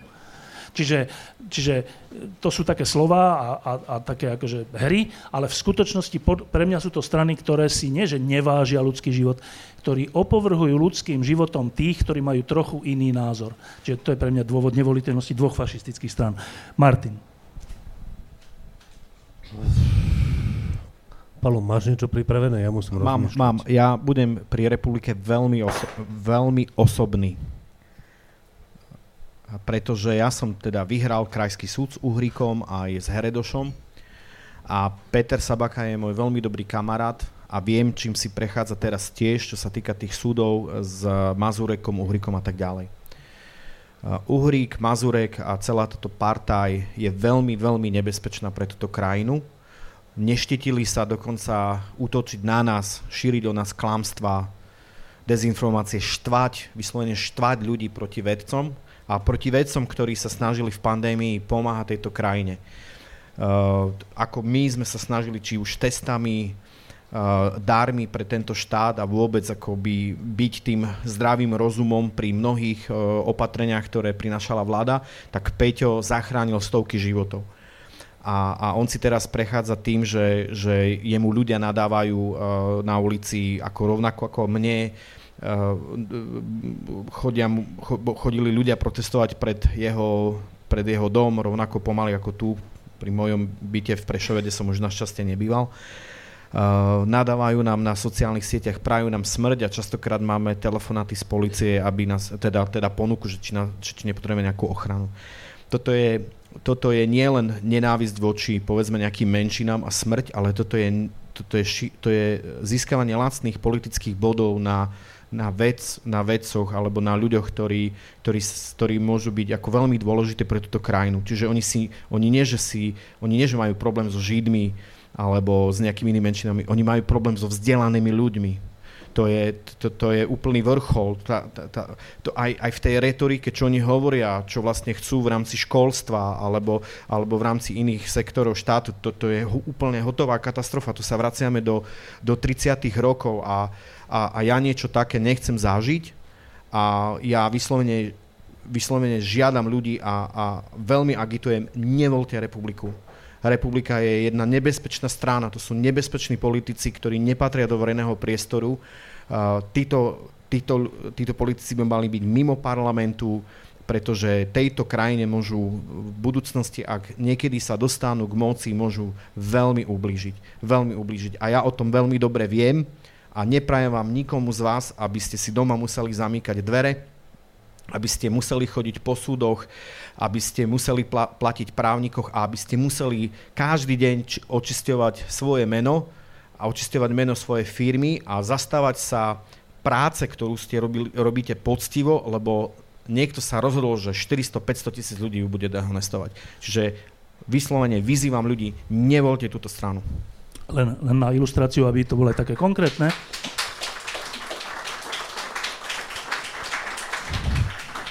Čiže, čiže to sú také slova a, a, a také akože hry, ale v skutočnosti pod, pre mňa sú to strany, ktoré si nie, že nevážia ľudský život, ktorí opovrhujú ľudským životom tých, ktorí majú trochu iný názor. Čiže to je pre mňa dôvod nevoliteľnosti dvoch fašistických strán. Martin. Palo, máš niečo pripravené? Ja musím Mám, mám. Ja budem pri republike veľmi, oso- veľmi osobný pretože ja som teda vyhral krajský súd s Uhríkom aj s Heredošom a Peter Sabaka je môj veľmi dobrý kamarát a viem, čím si prechádza teraz tiež, čo sa týka tých súdov s Mazurekom, Uhríkom a tak ďalej. Uhrík, Mazurek a celá táto partaj je veľmi, veľmi nebezpečná pre túto krajinu. Neštetili sa dokonca útočiť na nás, šíriť o nás klamstva, dezinformácie, štvať, vyslovene štvať ľudí proti vedcom a proti vedcom, ktorí sa snažili v pandémii pomáhať tejto krajine. Uh, ako my sme sa snažili či už testami, uh, dármi pre tento štát a vôbec akoby byť tým zdravým rozumom pri mnohých uh, opatreniach, ktoré prinašala vláda, tak Peťo zachránil stovky životov. A, a on si teraz prechádza tým, že, že jemu ľudia nadávajú uh, na ulici ako rovnako ako mne, chodia, chodili ľudia protestovať pred jeho, pred jeho dom, rovnako pomaly ako tu pri mojom byte v Prešove, kde som už našťastie nebýval. Uh, nadávajú nám na sociálnych sieťach, prajú nám smrť a častokrát máme telefonáty z policie, aby nás, teda, teda ponuku, že či, na, či, či nepotrebujeme nejakú ochranu. Toto je, toto je nielen nenávisť voči povedzme nejakým menšinám a smrť, ale toto je, toto je, to je získavanie lacných politických bodov na, na, vec, na vedcoch alebo na ľuďoch, ktorí, ktorí, ktorí môžu byť ako veľmi dôležité pre túto krajinu. Čiže oni, si, oni, nie, že si, oni nie, že majú problém so Židmi alebo s nejakými inými menšinami, oni majú problém so vzdelanými ľuďmi. To je, to, to je úplný vrchol. Tá, tá, tá, to aj, aj v tej retorike, čo oni hovoria, čo vlastne chcú v rámci školstva alebo, alebo v rámci iných sektorov štátu, to, to je úplne hotová katastrofa. Tu sa vraciame do, do 30. rokov a, a, a ja niečo také nechcem zažiť a ja vyslovene, vyslovene žiadam ľudí a, a veľmi agitujem, nevolte republiku. Republika je jedna nebezpečná strana, to sú nebezpeční politici, ktorí nepatria do verejného priestoru. Uh, títo, títo, títo politici by mali byť mimo parlamentu, pretože tejto krajine môžu v budúcnosti, ak niekedy sa dostanú k moci, môžu veľmi ublížiť. Veľmi ublížiť. A ja o tom veľmi dobre viem a neprajem vám nikomu z vás, aby ste si doma museli zamýkať dvere, aby ste museli chodiť po súdoch, aby ste museli pla- platiť právnikoch a aby ste museli každý deň č- očisťovať svoje meno a očisťovať meno svojej firmy a zastávať sa práce, ktorú ste robili, robíte poctivo, lebo niekto sa rozhodol, že 400-500 tisíc ľudí ju bude dehonestovať. Čiže vyslovene vyzývam ľudí, nevolte túto stranu. Len, len na ilustráciu, aby to bolo aj také konkrétne.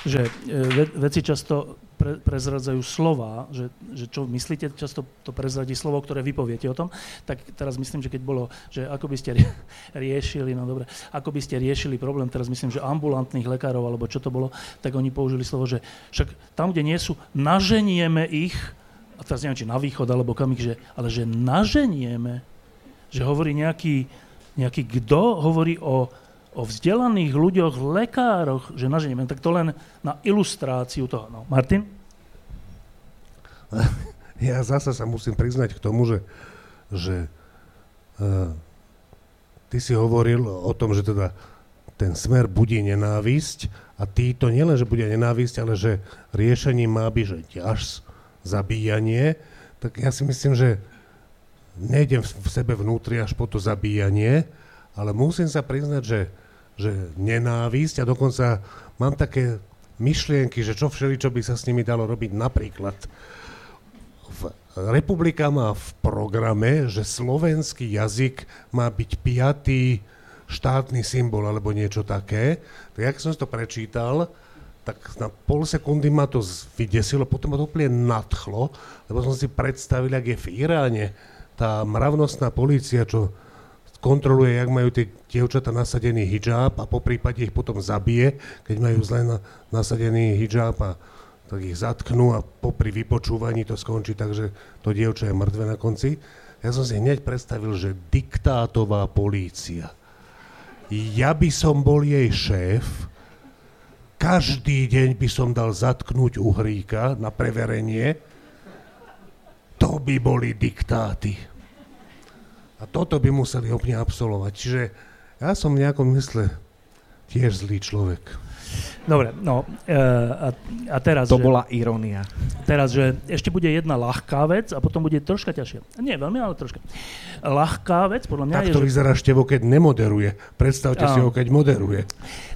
že e, veci často pre, prezradzajú slova, že, že čo myslíte, často to prezradí slovo, ktoré vy poviete o tom, tak teraz myslím, že keď bolo, že ako by ste riešili, no dobre, ako by ste riešili problém, teraz myslím, že ambulantných lekárov, alebo čo to bolo, tak oni použili slovo, že však tam, kde nie sú, naženieme ich, a teraz neviem, či na východ, alebo kam ich, že, ale že naženieme, že hovorí nejaký, nejaký kto hovorí o, o vzdelaných ľuďoch, lekároch, že naženieme, tak to len na ilustráciu toho. No, Martin? Ja zase sa musím priznať k tomu, že, že uh, ty si hovoril o tom, že teda ten smer budí nenávisť a týto nielen, že bude nenávisť, ale že riešením má byť, že ťaž zabíjanie, tak ja si myslím, že nejdem v sebe vnútri až po to zabíjanie, ale musím sa priznať, že, že nenávisť a dokonca mám také myšlienky, že čo všeli, čo by sa s nimi dalo robiť napríklad v republika má v programe, že slovenský jazyk má byť piatý štátny symbol alebo niečo také. Tak jak som to prečítal, tak na pol sekundy ma to vydesilo, potom ma to úplne nadchlo, lebo som si predstavil, ak je v Iráne tá mravnostná policia, čo kontroluje, jak majú tie dievčata nasadený hijab a po prípade ich potom zabije, keď majú zle na, nasadený hijab a tak ich zatknú a popri vypočúvaní to skončí tak, že to dievča je mŕtve na konci. Ja som si hneď predstavil, že diktátová polícia. Ja by som bol jej šéf, každý deň by som dal zatknúť Uhríka na preverenie, to by boli diktáty. A toto by museli úplne absolvovať. Čiže ja som v nejakom mysle tiež zlý človek. Dobre, no e, a, a teraz... To že, bola irónia. Teraz, že ešte bude jedna ľahká vec a potom bude troška ťažšia. Nie veľmi, ale troška. Ľahká vec, podľa mňa tak je... Tak to že... vyzerá Števo, keď nemoderuje. Predstavte a... si ho, keď moderuje.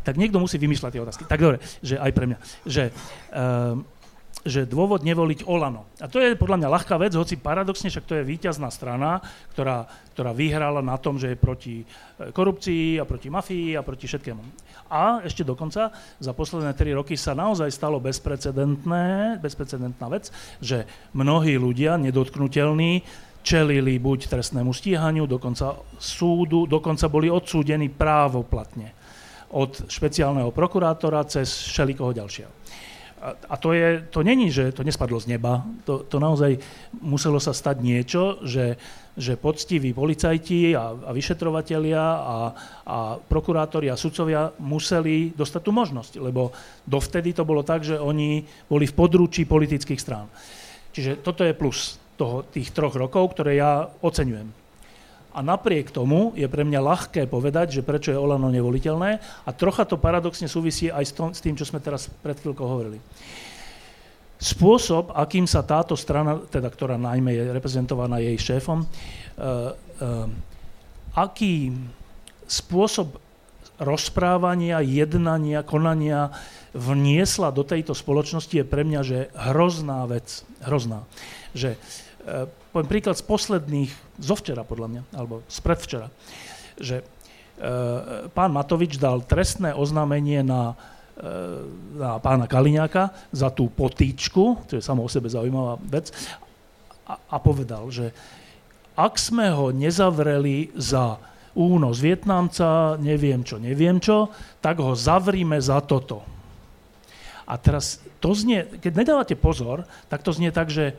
Tak niekto musí vymýšľať tie otázky. Tak dobre, že aj pre mňa. Že, um, že dôvod nevoliť Olano. A to je podľa mňa ľahká vec, hoci paradoxne však to je víťazná strana, ktorá, ktorá vyhrala na tom, že je proti e, korupcii a proti mafii a proti všetkému. A ešte dokonca za posledné tri roky sa naozaj stalo bezprecedentné, bezprecedentná vec, že mnohí ľudia, nedotknutelní, čelili buď trestnému stíhaniu, dokonca súdu, dokonca boli odsúdení právoplatne od špeciálneho prokurátora cez všelikoho ďalšieho a to, je, to není, že to nespadlo z neba. To, to naozaj muselo sa stať niečo, že, že poctiví policajti a, a vyšetrovatelia a, a prokurátori a sudcovia museli dostať tú možnosť, lebo dovtedy to bolo tak, že oni boli v područí politických strán. Čiže toto je plus toho, tých troch rokov, ktoré ja oceňujem. A napriek tomu je pre mňa ľahké povedať, že prečo je Olano nevoliteľné a trocha to paradoxne súvisí aj s, tým, čo sme teraz pred chvíľkou hovorili. Spôsob, akým sa táto strana, teda ktorá najmä je reprezentovaná jej šéfom, uh, uh, aký spôsob rozprávania, jednania, konania vniesla do tejto spoločnosti je pre mňa, že hrozná vec. Hrozná. Že uh, poviem príklad z posledných, zo včera podľa mňa, alebo z predvčera, že e, pán Matovič dal trestné oznámenie na, e, na pána Kaliňáka za tú potýčku, čo je samo o sebe zaujímavá vec, a, a povedal, že ak sme ho nezavreli za únos Vietnamca, neviem čo, neviem čo, tak ho zavrime za toto. A teraz to znie, keď nedávate pozor, tak to znie tak, že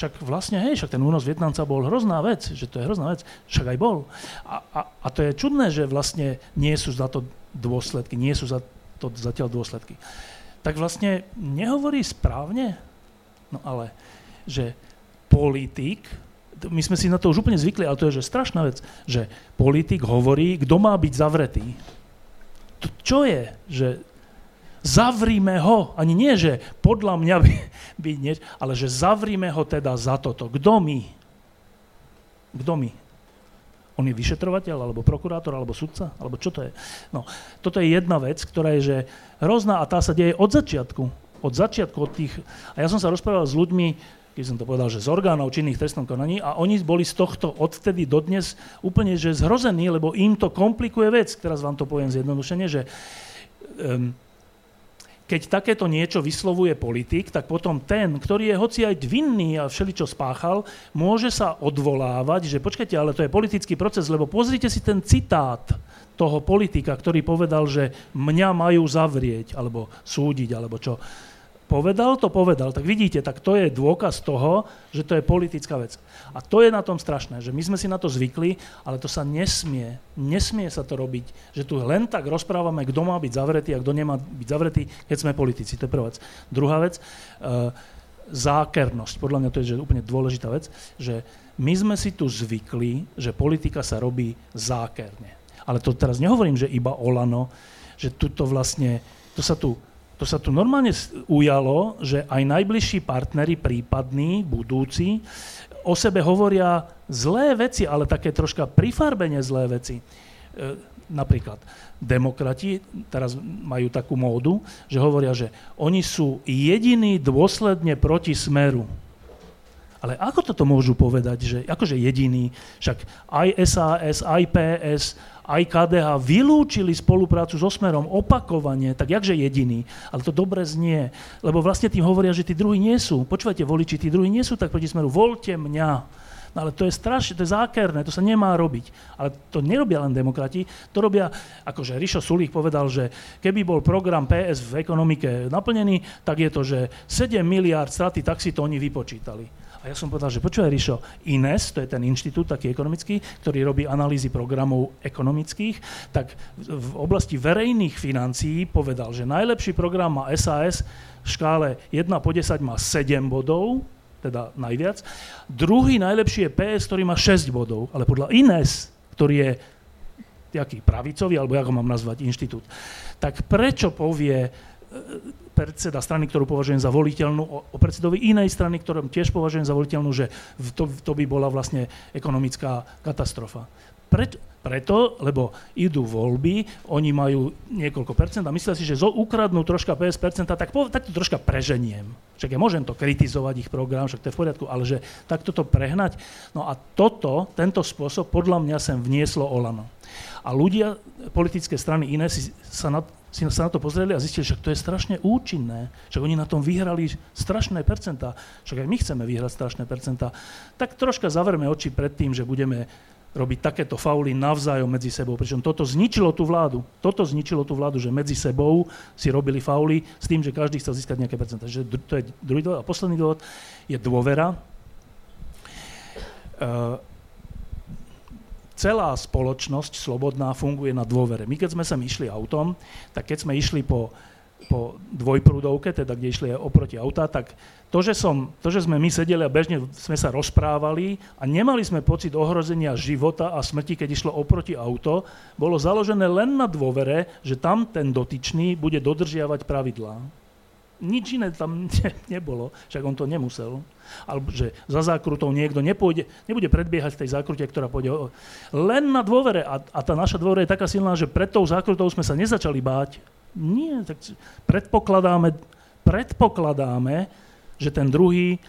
však vlastne, hej, však ten únos Vietnamca bol hrozná vec, že to je hrozná vec, však aj bol. A, a, a to je čudné, že vlastne nie sú za to dôsledky, nie sú za to zatiaľ dôsledky. Tak vlastne nehovorí správne, no ale, že politik, my sme si na to už úplne zvykli, ale to je že strašná vec, že politik hovorí, kto má byť zavretý. To, čo je, že Zavrime ho, ani nie, že podľa mňa by, by nie, ale že zavrime ho teda za toto. Kto my? Kto my? On je vyšetrovateľ, alebo prokurátor, alebo sudca? Alebo čo to je? No, toto je jedna vec, ktorá je že hrozná a tá sa deje od začiatku. Od začiatku, od tých... A ja som sa rozprával s ľuďmi, keď som to povedal, že z orgánov činných trestnom konaní a oni boli z tohto odtedy dodnes úplne že zhrození, lebo im to komplikuje vec. Teraz vám to poviem zjednodušene, že um, keď takéto niečo vyslovuje politik, tak potom ten, ktorý je hoci aj vinný a všeličo spáchal, môže sa odvolávať, že počkajte, ale to je politický proces, lebo pozrite si ten citát toho politika, ktorý povedal, že mňa majú zavrieť, alebo súdiť, alebo čo povedal, to povedal. Tak vidíte, tak to je dôkaz toho, že to je politická vec. A to je na tom strašné, že my sme si na to zvykli, ale to sa nesmie, nesmie sa to robiť, že tu len tak rozprávame, kto má byť zavretý a kto nemá byť zavretý, keď sme politici. To je prvá vec. Druhá vec, uh, zákernosť. Podľa mňa to je že úplne dôležitá vec, že my sme si tu zvykli, že politika sa robí zákerne. Ale to teraz nehovorím, že iba Olano, že tu to vlastne, to sa tu to sa tu normálne ujalo, že aj najbližší partnery, prípadní, budúci, o sebe hovoria zlé veci, ale také troška prifarbene zlé veci. E, napríklad demokrati teraz majú takú módu, že hovoria, že oni sú jediní dôsledne proti smeru. Ale ako toto môžu povedať, že akože jediný, však aj SAS, aj PS, aj KDH vylúčili spoluprácu so Smerom opakovane, tak jakže jediný. Ale to dobre znie, lebo vlastne tým hovoria, že tí druhí nie sú. Počúvajte, voliči, tí druhí nie sú tak proti Smeru. Volte mňa. No ale to je strašne, to je zákerné, to sa nemá robiť. Ale to nerobia len demokrati, to robia, akože Rišo Sulík povedal, že keby bol program PS v ekonomike naplnený, tak je to, že 7 miliard straty, tak si to oni vypočítali. A ja som povedal, že počúvaj, Rišo, INES, to je ten inštitút taký ekonomický, ktorý robí analýzy programov ekonomických, tak v oblasti verejných financií povedal, že najlepší program má SAS v škále 1 po 10 má 7 bodov, teda najviac. Druhý najlepší je PS, ktorý má 6 bodov, ale podľa INES, ktorý je jaký pravicový, alebo ako mám nazvať inštitút, tak prečo povie predseda strany, ktorú považujem za voliteľnú, o predsedovi inej strany, ktorú tiež považujem za voliteľnú, že to, to by bola vlastne ekonomická katastrofa. Preto, preto, lebo idú voľby, oni majú niekoľko percent a myslia si, že zo, ukradnú troška 50 percenta, tak, tak to troška preženiem. Však ja môžem to kritizovať, ich program, však to je v poriadku, ale že takto to prehnať. No a toto, tento spôsob, podľa mňa sem vnieslo Olano. A ľudia, politické strany iné si sa na, si sa na to pozreli a zistili, že to je strašne účinné, že oni na tom vyhrali strašné percentá, však aj my chceme vyhrať strašné percentá, tak troška zavrme oči pred tým, že budeme robiť takéto fauly navzájom medzi sebou. Pričom toto zničilo tú vládu. Toto zničilo tú vládu, že medzi sebou si robili fauly s tým, že každý chcel získať nejaké percentá. Že to je druhý dôvod. A posledný dôvod je dôvera. Uh, celá spoločnosť slobodná funguje na dôvere. My keď sme sa išli autom, tak keď sme išli po, po dvojprúdovke, teda kde išli oproti auta, tak to že, som, to, že sme my sedeli a bežne sme sa rozprávali a nemali sme pocit ohrozenia života a smrti, keď išlo oproti auto, bolo založené len na dôvere, že tam ten dotyčný bude dodržiavať pravidlá nič iné tam ne, nebolo, však on to nemusel. Alebo že za zákrutou niekto nepôjde, nebude predbiehať tej zákrute, ktorá pôjde o, len na dôvere. A, a tá naša dôvera je taká silná, že pred tou zákrutou sme sa nezačali báť. Nie, tak predpokladáme, predpokladáme, že ten druhý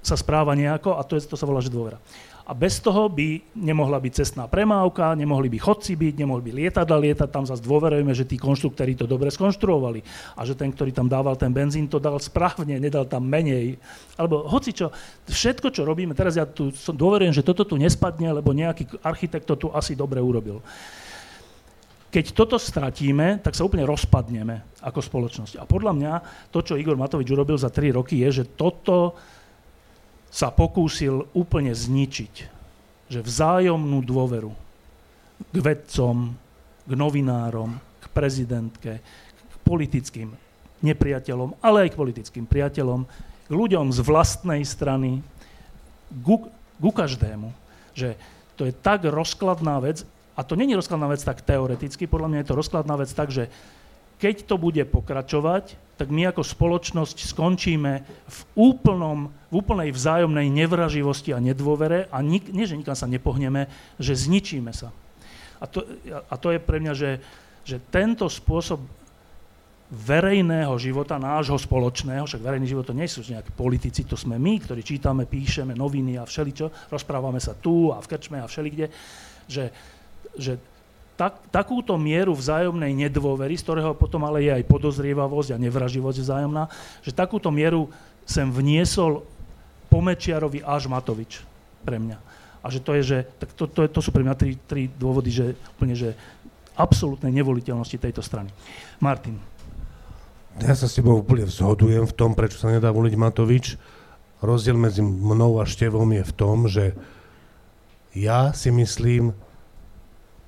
sa správa nejako a to, je, to sa volá, že dôvera a bez toho by nemohla byť cestná premávka, nemohli by chodci byť, nemohli by lietadla lietať, tam zase dôverujeme, že tí konštruktéri to dobre skonštruovali a že ten, ktorý tam dával ten benzín, to dal správne, nedal tam menej. Alebo hoci čo, všetko, čo robíme, teraz ja tu dôverujem, že toto tu nespadne, lebo nejaký architekt to tu asi dobre urobil. Keď toto stratíme, tak sa úplne rozpadneme ako spoločnosť. A podľa mňa to, čo Igor Matovič urobil za 3 roky, je, že toto sa pokúsil úplne zničiť. Že vzájomnú dôveru k vedcom, k novinárom, k prezidentke, k politickým nepriateľom, ale aj k politickým priateľom, k ľuďom z vlastnej strany, ku, ku každému. Že to je tak rozkladná vec, a to není rozkladná vec tak teoreticky, podľa mňa je to rozkladná vec tak, že keď to bude pokračovať, tak my ako spoločnosť skončíme v, úplnom, v úplnej vzájomnej nevraživosti a nedôvere a nik, nie, že nikam sa nepohneme, že zničíme sa. A to, a to je pre mňa, že, že tento spôsob verejného života, nášho spoločného, však verejný život to nie sú nejakí politici, to sme my, ktorí čítame, píšeme noviny a všeličo, rozprávame sa tu a v krčme a všelikde, že, že tak, takúto mieru vzájomnej nedôvery, z ktorého potom ale je aj podozrievavosť a nevraživosť vzájomná, že takúto mieru sem vniesol Pomečiarovi až Matovič pre mňa. A že to je, že, tak to, to, to sú pre mňa tri, tri dôvody, že úplne, že absolútnej nevoliteľnosti tejto strany. Martin. Ja sa s tebou úplne vzhodujem v tom, prečo sa nedá voliť Matovič. Rozdiel medzi mnou a Števom je v tom, že ja si myslím,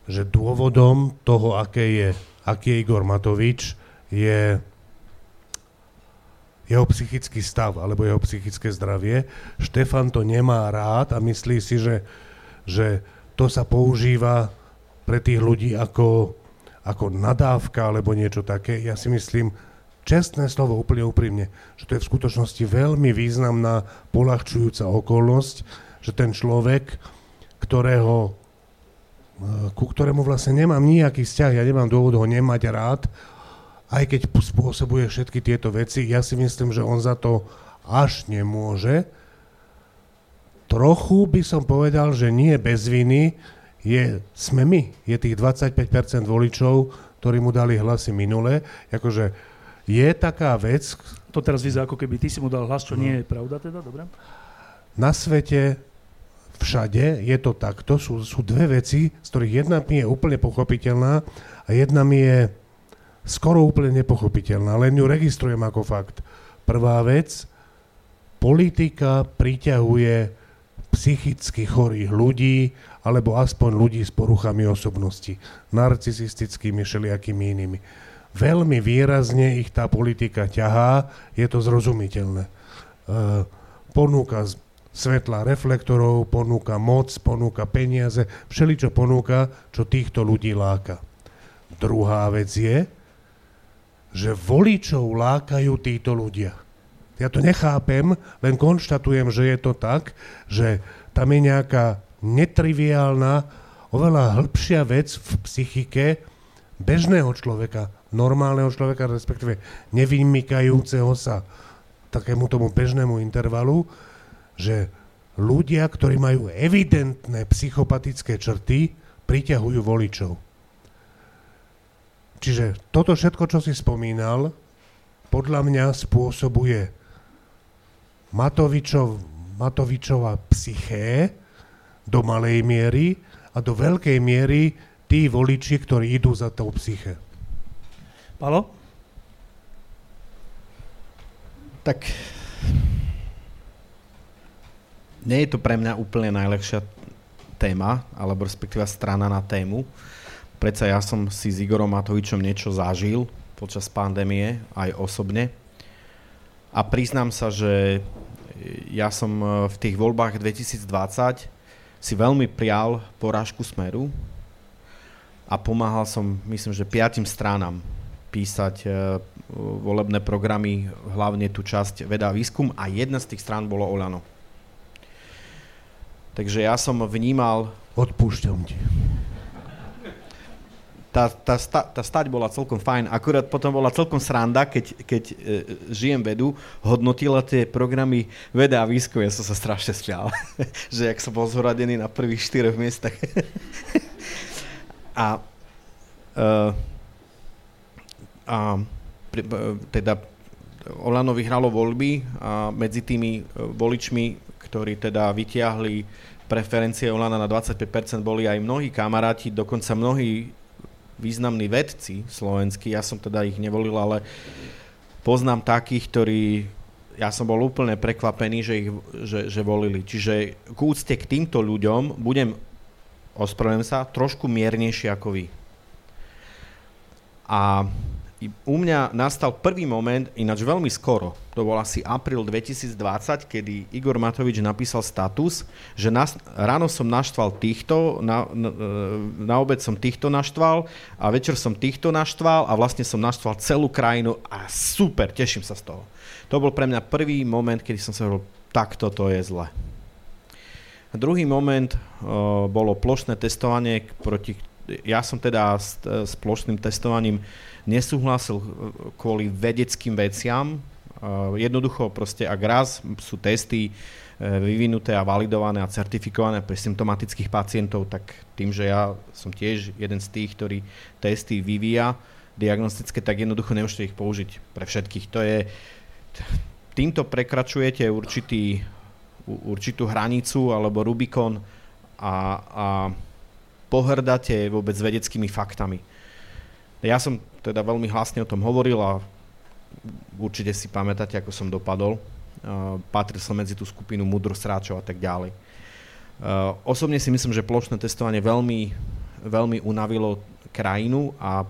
že dôvodom toho, aké je, aký je Igor Matovič, je jeho psychický stav alebo jeho psychické zdravie. Štefan to nemá rád a myslí si, že, že to sa používa pre tých ľudí ako, ako nadávka alebo niečo také. Ja si myslím, čestné slovo úplne úprimne, že to je v skutočnosti veľmi významná polahčujúca okolnosť, že ten človek, ktorého, ku ktorému vlastne nemám nejaký vzťah, ja nemám dôvod ho nemať rád, aj keď spôsobuje všetky tieto veci, ja si myslím, že on za to až nemôže. Trochu by som povedal, že nie bez viny, je, sme my, je tých 25% voličov, ktorí mu dali hlasy minule, akože je taká vec... To teraz vyzerá, ako keby ty si mu dal hlas, čo no. nie je pravda teda, dobre? Na svete všade je to takto, sú, sú dve veci, z ktorých jedna mi je úplne pochopiteľná a jedna mi je skoro úplne nepochopiteľná, len ju registrujem ako fakt. Prvá vec, politika priťahuje psychicky chorých ľudí, alebo aspoň ľudí s poruchami osobnosti, narcisistickými, všelijakými inými veľmi výrazne ich tá politika ťahá, je to zrozumiteľné. E, ponúka svetla reflektorov, ponúka moc, ponúka peniaze, všeličo ponúka, čo týchto ľudí láka. Druhá vec je, že voličov lákajú títo ľudia. Ja to nechápem, len konštatujem, že je to tak, že tam je nejaká netriviálna, oveľa hĺbšia vec v psychike bežného človeka, normálneho človeka, respektíve nevymykajúceho sa takému tomu bežnému intervalu, že ľudia, ktorí majú evidentné psychopatické črty, priťahujú voličov. Čiže toto všetko, čo si spomínal, podľa mňa spôsobuje Matovičov, Matovičova psyché do malej miery a do veľkej miery tí voliči, ktorí idú za tou psyché. Palo? Tak nie je to pre mňa úplne najlepšia téma, alebo respektíva strana na tému. Predsa ja som si s Igorom Matovičom niečo zažil počas pandémie, aj osobne. A priznám sa, že ja som v tých voľbách 2020 si veľmi prial porážku Smeru a pomáhal som, myslím, že piatim stranám písať e, volebné programy, hlavne tú časť veda a výskum a jedna z tých strán bolo Olano. Takže ja som vnímal... Odpúšťam ti. Tá, tá, sta, tá stať bola celkom fajn, akurát potom bola celkom sranda, keď, keď e, žijem vedu, hodnotila tie programy veda a výskum, ja som sa strašne smial, že jak som bol zhoradený na prvých štyroch miestach. a e, a teda Olano vyhralo voľby a medzi tými e, voličmi, ktorí teda vytiahli preferencie Olana na 25%, boli aj mnohí kamaráti, dokonca mnohí významní vedci slovenskí. Ja som teda ich nevolil, ale poznám takých, ktorí ja som bol úplne prekvapený, že ich že, že volili. Čiže k úcte k týmto ľuďom budem, ospravedlňujem sa, trošku miernejší ako vy. A u mňa nastal prvý moment, ináč veľmi skoro, to bol asi apríl 2020, kedy Igor Matovič napísal status, že na, ráno som naštval týchto, na, na, na obed som týchto naštval a večer som týchto naštval a vlastne som naštval celú krajinu a super, teším sa z toho. To bol pre mňa prvý moment, kedy som sa hovoril, takto to je zle. Druhý moment uh, bolo plošné testovanie proti ja som teda s, s plošným testovaním nesúhlasil kvôli vedeckým veciam, Jednoducho proste, ak raz sú testy e, vyvinuté a validované a certifikované pre symptomatických pacientov, tak tým, že ja som tiež jeden z tých, ktorý testy vyvíja diagnostické, tak jednoducho nemôžete ich použiť pre všetkých. To je, týmto prekračujete určitý, určitú hranicu alebo Rubikon a, a pohrdáte vôbec vedeckými faktami. Ja som teda veľmi hlasne o tom hovoril a určite si pamätáte, ako som dopadol. Uh, patril som medzi tú skupinu mudrosráčov a tak ďalej. Uh, osobne si myslím, že plošné testovanie veľmi, veľmi unavilo krajinu a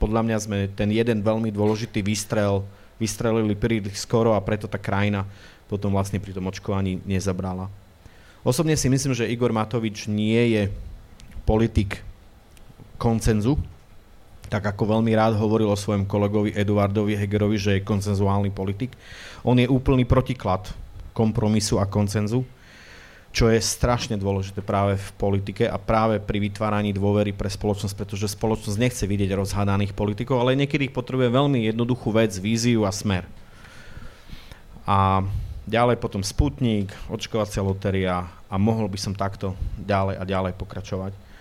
podľa mňa sme ten jeden veľmi dôležitý výstrel vystrelili príliš skoro a preto tá krajina potom vlastne pri tom očkovaní nezabrala. Osobne si myslím, že Igor Matovič nie je politik koncenzu, tak ako veľmi rád hovoril o svojom kolegovi Eduardovi Hegerovi, že je koncenzuálny politik. On je úplný protiklad kompromisu a koncenzu, čo je strašne dôležité práve v politike a práve pri vytváraní dôvery pre spoločnosť, pretože spoločnosť nechce vidieť rozhádaných politikov, ale niekedy ich potrebuje veľmi jednoduchú vec, víziu a smer. A ďalej potom Sputnik, očkovacia lotéria a mohol by som takto ďalej a ďalej pokračovať.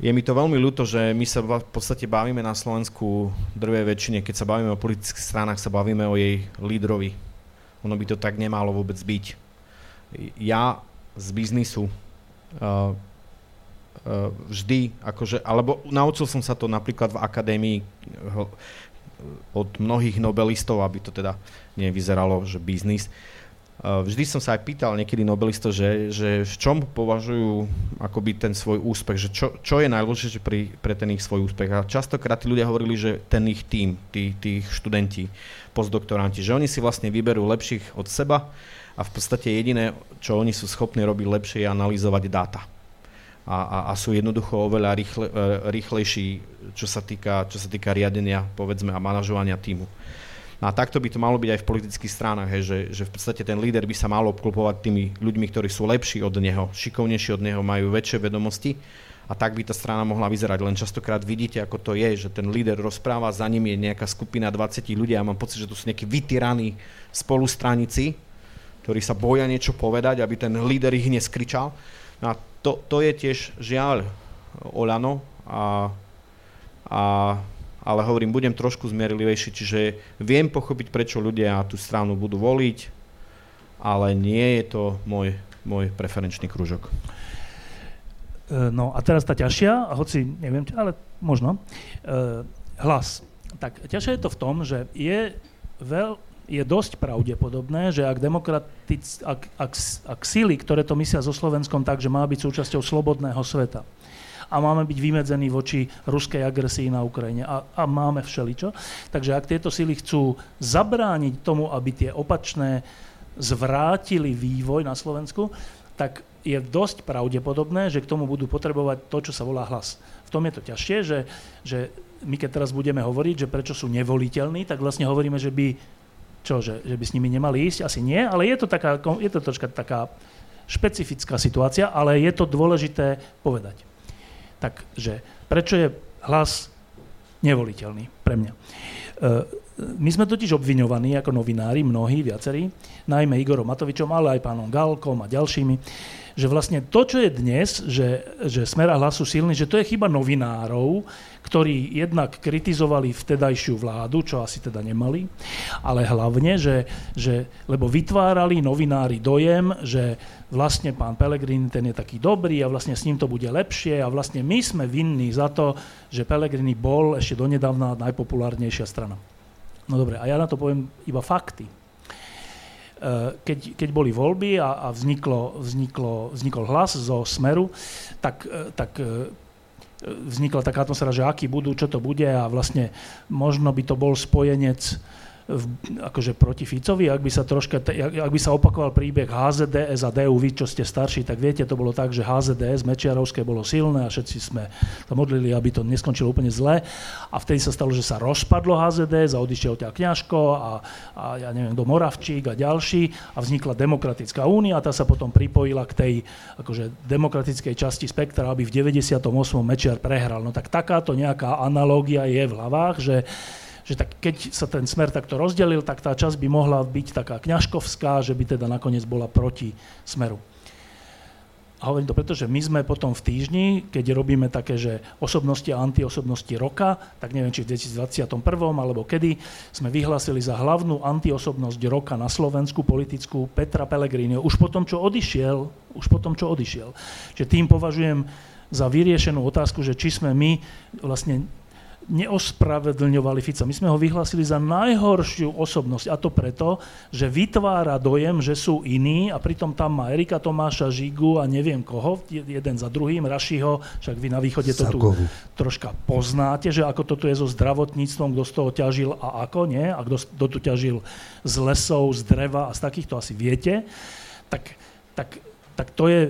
Je mi to veľmi ľúto, že my sa v podstate bavíme na Slovensku drvej väčšine, keď sa bavíme o politických stranách, sa bavíme o jej lídrovi. Ono by to tak nemalo vôbec byť. Ja z biznisu uh, uh, vždy, akože, alebo naučil som sa to napríklad v akadémii od mnohých nobelistov, aby to teda nevyzeralo, že biznis, Vždy som sa aj pýtal niekedy nobelistov, že, že v čom považujú akoby ten svoj úspech, že čo, čo je najdôležitejšie pri, pre ten ich svoj úspech. A častokrát tí ľudia hovorili, že ten ich tým, tí, tých študenti, postdoktoranti, že oni si vlastne vyberú lepších od seba a v podstate jediné, čo oni sú schopní robiť lepšie, je analyzovať dáta. A, a, a sú jednoducho oveľa rýchle, e, rýchlejší, čo sa, týka, čo sa týka riadenia, povedzme, a manažovania týmu. No a takto by to malo byť aj v politických stranách, hej, že, že v podstate ten líder by sa mal obklopovať tými ľuďmi, ktorí sú lepší od neho, šikovnejší od neho, majú väčšie vedomosti a tak by tá strana mohla vyzerať. Len častokrát vidíte, ako to je, že ten líder rozpráva, za ním je nejaká skupina 20 ľudí a mám pocit, že to sú nejakí vytyraní spolustranici, ktorí sa boja niečo povedať, aby ten líder ich neskričal. No a to, to je tiež žiaľ Olano a, a ale hovorím, budem trošku zmierilivejší, čiže viem pochopiť, prečo ľudia tú stranu budú voliť, ale nie je to môj, môj preferenčný kružok. E, no a teraz tá ťažšia, hoci neviem, ale možno, e, hlas. Tak ťažšie je to v tom, že je, veľ, je dosť pravdepodobné, že ak, demokratic, ak, ak, ak síly, ktoré to myslia so Slovenskom tak, že má byť súčasťou slobodného sveta, a máme byť vymedzení voči ruskej agresii na Ukrajine a, a máme všeličo. Takže ak tieto sily chcú zabrániť tomu, aby tie opačné zvrátili vývoj na Slovensku, tak je dosť pravdepodobné, že k tomu budú potrebovať to, čo sa volá hlas. V tom je to ťažšie, že, že my keď teraz budeme hovoriť, že prečo sú nevoliteľní, tak vlastne hovoríme, že by, čo, že, že by s nimi nemali ísť, asi nie, ale je to, taká, je to troška taká špecifická situácia, ale je to dôležité povedať. Takže prečo je hlas nevoliteľný pre mňa? E, my sme totiž obviňovaní ako novinári, mnohí, viacerí, najmä Igorom Matovičom, ale aj pánom Galkom a ďalšími, že vlastne to, čo je dnes, že, že Smer a hlas silní, že to je chyba novinárov, ktorí jednak kritizovali vtedajšiu vládu, čo asi teda nemali, ale hlavne, že, že lebo vytvárali novinári dojem, že vlastne pán Pelegrini ten je taký dobrý a vlastne s ním to bude lepšie a vlastne my sme vinní za to, že Pelegrini bol ešte donedávna najpopulárnejšia strana. No dobre, a ja na to poviem iba fakty Eh, keď, keď boli voľby a, a vzniklo, vzniklo, vznikol hlas zo Smeru, tak, eh, tak eh, vznikla taká atmosféra, že aký budú, čo to bude a vlastne možno by to bol spojenec v, akože proti Ficovi, ak by sa troška, ak by sa opakoval príbeh HZDS a DU, vy čo ste starší, tak viete, to bolo tak, že HZDS Mečiarovské bolo silné a všetci sme sa modlili, aby to neskončilo úplne zle a vtedy sa stalo, že sa rozpadlo HZDS a odišiel ťa Kňažko a, a ja neviem, do Moravčík a ďalší a vznikla Demokratická únia a tá sa potom pripojila k tej akože demokratickej časti spektra, aby v 98. Mečiar prehral. No tak takáto nejaká analógia je v hlavách, že že tak keď sa ten smer takto rozdelil, tak tá časť by mohla byť taká kňažkovská, že by teda nakoniec bola proti smeru. A hovorím to preto, že my sme potom v týždni, keď robíme také, že osobnosti a antiosobnosti roka, tak neviem, či v 2021 alebo kedy, sme vyhlásili za hlavnú antiosobnosť roka na Slovensku politickú Petra Pellegrini. Už po tom, čo odišiel, už po tom, čo odišiel. Že tým považujem za vyriešenú otázku, že či sme my vlastne neospravedlňovali Fica. My sme ho vyhlásili za najhoršiu osobnosť a to preto, že vytvára dojem, že sú iní a pritom tam má Erika Tomáša, Žigu a neviem koho, jeden za druhým, Rašiho, však vy na východe to tu troška poznáte, že ako toto je so zdravotníctvom, kto z toho ťažil a ako, nie? A kto, kto tu ťažil z lesov, z dreva a z takýchto asi viete. Tak, tak, tak to je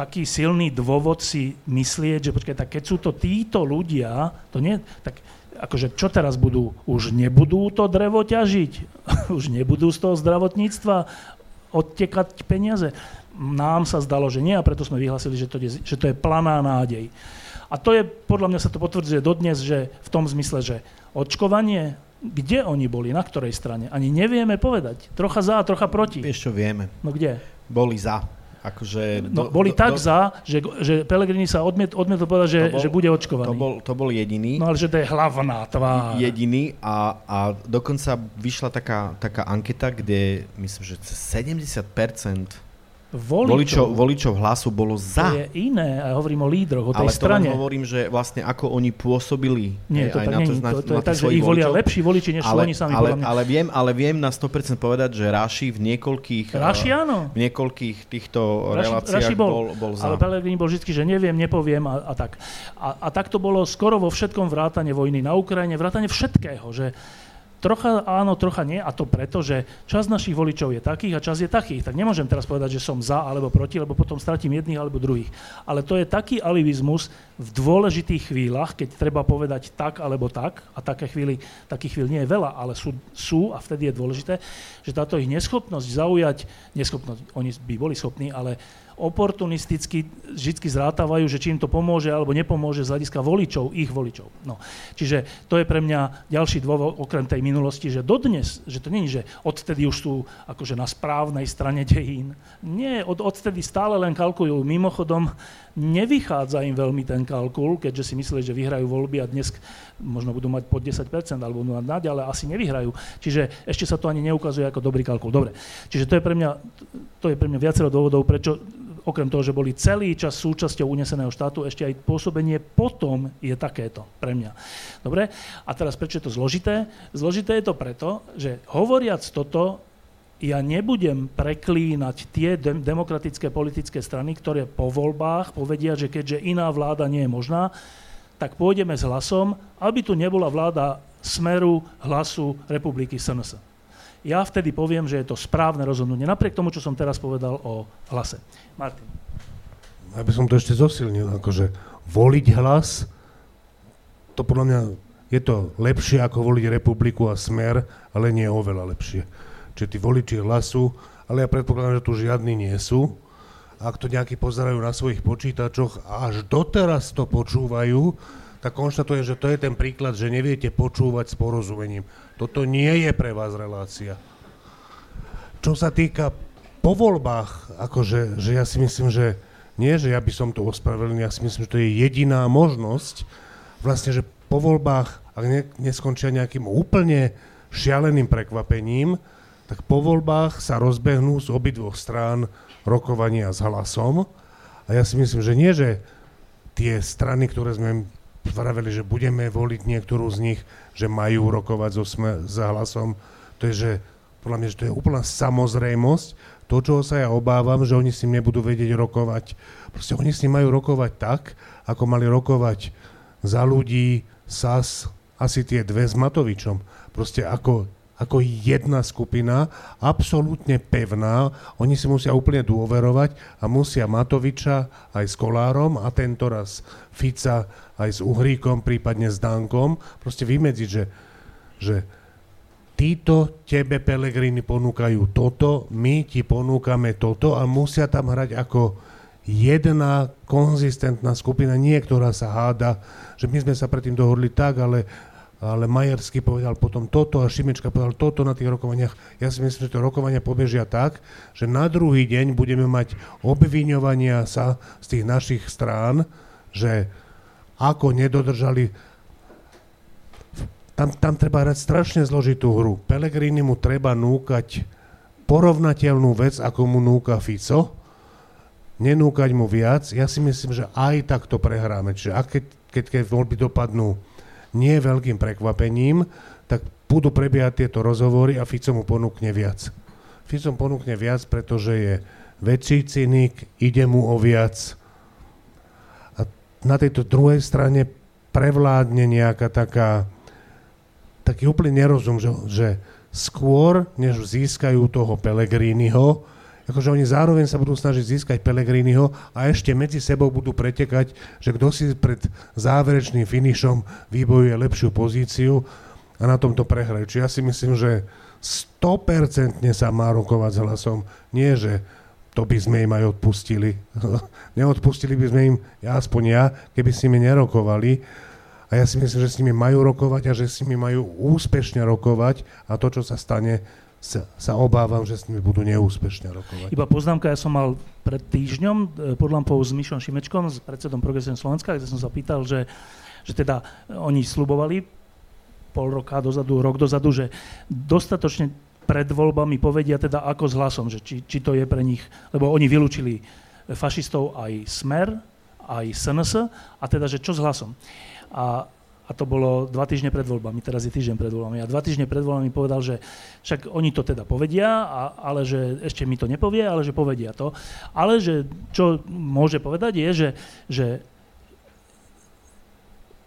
taký silný dôvod si myslieť, že počkaj, tak keď sú to títo ľudia, to nie, tak akože čo teraz budú? Už nebudú to drevo ťažiť? Už nebudú z toho zdravotníctva odtekať peniaze? Nám sa zdalo, že nie a preto sme vyhlasili, že to je, že to je planá nádej. A to je, podľa mňa sa to potvrdzuje dodnes, že v tom zmysle, že očkovanie, kde oni boli, na ktorej strane, ani nevieme povedať. Trocha za, trocha proti. Vieš čo, vieme. No kde? Boli za. Akože no, do, boli do, tak do, za, že, že Pelegrini sa odmiet, odmietol povedať, že, bol, že bude očkovaný. To bol, to bol jediný. No ale že to je hlavná tvár. Jediný a, a dokonca vyšla taká, taká anketa, kde myslím, že 70% voličov. voličov, voličov hlasu bolo za. To je iné, a hovorím o lídroch, o tej Ale strane. Ale hovorím, že vlastne ako oni pôsobili. Nie, to aj tak na to, nie, na, to, to je tak, že ich volia lepší voliči, než ale, oni sami. Ale, ale, viem, ale viem na 100% povedať, že Raši v niekoľkých, Raši, áno. V niekoľkých týchto Raši, reláciách Raši bol, bol, bol za. Ale Pelegrini bol vždy, že neviem, nepoviem a, a tak. A, a tak to bolo skoro vo všetkom vrátane vojny na Ukrajine, vrátane všetkého, že Trocha áno, trocha nie a to preto, že čas našich voličov je takých a čas je takých. Tak nemôžem teraz povedať, že som za alebo proti, lebo potom stratím jedných alebo druhých. Ale to je taký alibizmus v dôležitých chvíľach, keď treba povedať tak alebo tak, a také chvíli, takých chvíľ nie je veľa, ale sú, sú a vtedy je dôležité, že táto ich neschopnosť zaujať, neschopnosť, oni by boli schopní, ale oportunisticky vždy zrátávajú, že či im to pomôže alebo nepomôže z hľadiska voličov, ich voličov. No. Čiže to je pre mňa ďalší dôvod, okrem tej minulosti, že dodnes, že to nie je, že odtedy už sú akože na správnej strane dejín. Nie, od, odtedy stále len kalkulujú. Mimochodom, nevychádza im veľmi ten kalkul, keďže si mysleli, že vyhrajú voľby a dnes možno budú mať pod 10% alebo budú mať ale asi nevyhrajú. Čiže ešte sa to ani neukazuje ako dobrý kalkul. Dobre. Čiže to je pre mňa, to je pre mňa viacero dôvodov, prečo okrem toho, že boli celý čas súčasťou uneseného štátu, ešte aj pôsobenie potom je takéto pre mňa. Dobre? A teraz prečo je to zložité? Zložité je to preto, že hovoriac toto, ja nebudem preklínať tie de- demokratické politické strany, ktoré po voľbách povedia, že keďže iná vláda nie je možná, tak pôjdeme s hlasom, aby tu nebola vláda smeru hlasu republiky SNS ja vtedy poviem, že je to správne rozhodnutie, napriek tomu, čo som teraz povedal o hlase. Martin. Aby som to ešte zosilnil, akože voliť hlas, to podľa mňa je to lepšie ako voliť republiku a smer, ale nie oveľa lepšie. Čiže tí voliči hlasu, ale ja predpokladám, že tu žiadni nie sú. Ak to nejakí pozerajú na svojich počítačoch a až doteraz to počúvajú, tak konštatujem, že to je ten príklad, že neviete počúvať s porozumením. Toto nie je pre vás relácia. Čo sa týka po voľbách, akože, že ja si myslím, že nie, že ja by som to ospravedlnil, ja si myslím, že to je jediná možnosť, vlastne, že po voľbách, ak ne, neskončia nejakým úplne šialeným prekvapením, tak po voľbách sa rozbehnú z obidvoch strán rokovania s hlasom. A ja si myslím, že nie, že tie strany, ktoré sme vraveli, že budeme voliť niektorú z nich, že majú rokovať so sme, za hlasom. To je, že podľa mňa, že to je úplná samozrejmosť. To, čo sa ja obávam, že oni s ním nebudú vedieť rokovať. Proste oni s majú rokovať tak, ako mali rokovať za ľudí, SAS, asi tie dve s Matovičom. Proste ako, ako jedna skupina, absolútne pevná. Oni si musia úplne dôverovať a musia Matoviča aj s Kolárom a tento raz Fica aj s Uhríkom, prípadne s Dankom, proste vymedziť, že, že títo tebe Pelegrini ponúkajú toto, my ti ponúkame toto a musia tam hrať ako jedna konzistentná skupina, nie ktorá sa háda, že my sme sa predtým dohodli tak, ale ale Majersky povedal potom toto a Šimečka povedal toto na tých rokovaniach. Ja si myslím, že to rokovania pobežia tak, že na druhý deň budeme mať obviňovania sa z tých našich strán, že ako nedodržali tam, tam treba hrať strašne zložitú hru. Pelegrini mu treba núkať porovnateľnú vec, ako mu núka Fico, nenúkať mu viac. Ja si myslím, že aj tak to prehráme. Čiže ak keď, keď, keď voľby dopadnú nie veľkým prekvapením, tak budú prebiehať tieto rozhovory a Fico mu ponúkne viac. Fico mu ponúkne viac, pretože je väčší cynik, ide mu o viac. A na tejto druhej strane prevládne nejaká taká, taký úplný nerozum, že, že skôr, než získajú toho Pelegrínyho, akože oni zároveň sa budú snažiť získať Pelegriniho a ešte medzi sebou budú pretekať, že kto si pred záverečným finišom vybojuje lepšiu pozíciu a na tomto prehrajú. Čiže ja si myslím, že 100% sa má rokovať s hlasom. Nie, že to by sme im aj odpustili. Neodpustili by sme im, ja aspoň ja, keby s nimi nerokovali. A ja si myslím, že s nimi majú rokovať a že s nimi majú úspešne rokovať a to, čo sa stane, sa, sa obávam, že s nimi budú neúspešne rokovať. Iba poznámka, ja som mal pred týždňom e, pod lampou s Mišom Šimečkom, s predsedom Progresívne Slovenska, kde som sa pýtal, že, že teda oni slubovali pol roka dozadu, rok dozadu, že dostatočne pred voľbami povedia teda ako s hlasom, že či, či to je pre nich, lebo oni vylúčili fašistov aj Smer, aj SNS, a teda, že čo s hlasom. A a to bolo dva týždne pred voľbami, teraz je týždeň pred voľbami. A dva týždne pred voľbami povedal, že však oni to teda povedia, a, ale že ešte mi to nepovie, ale že povedia to. Ale že čo môže povedať je, že, že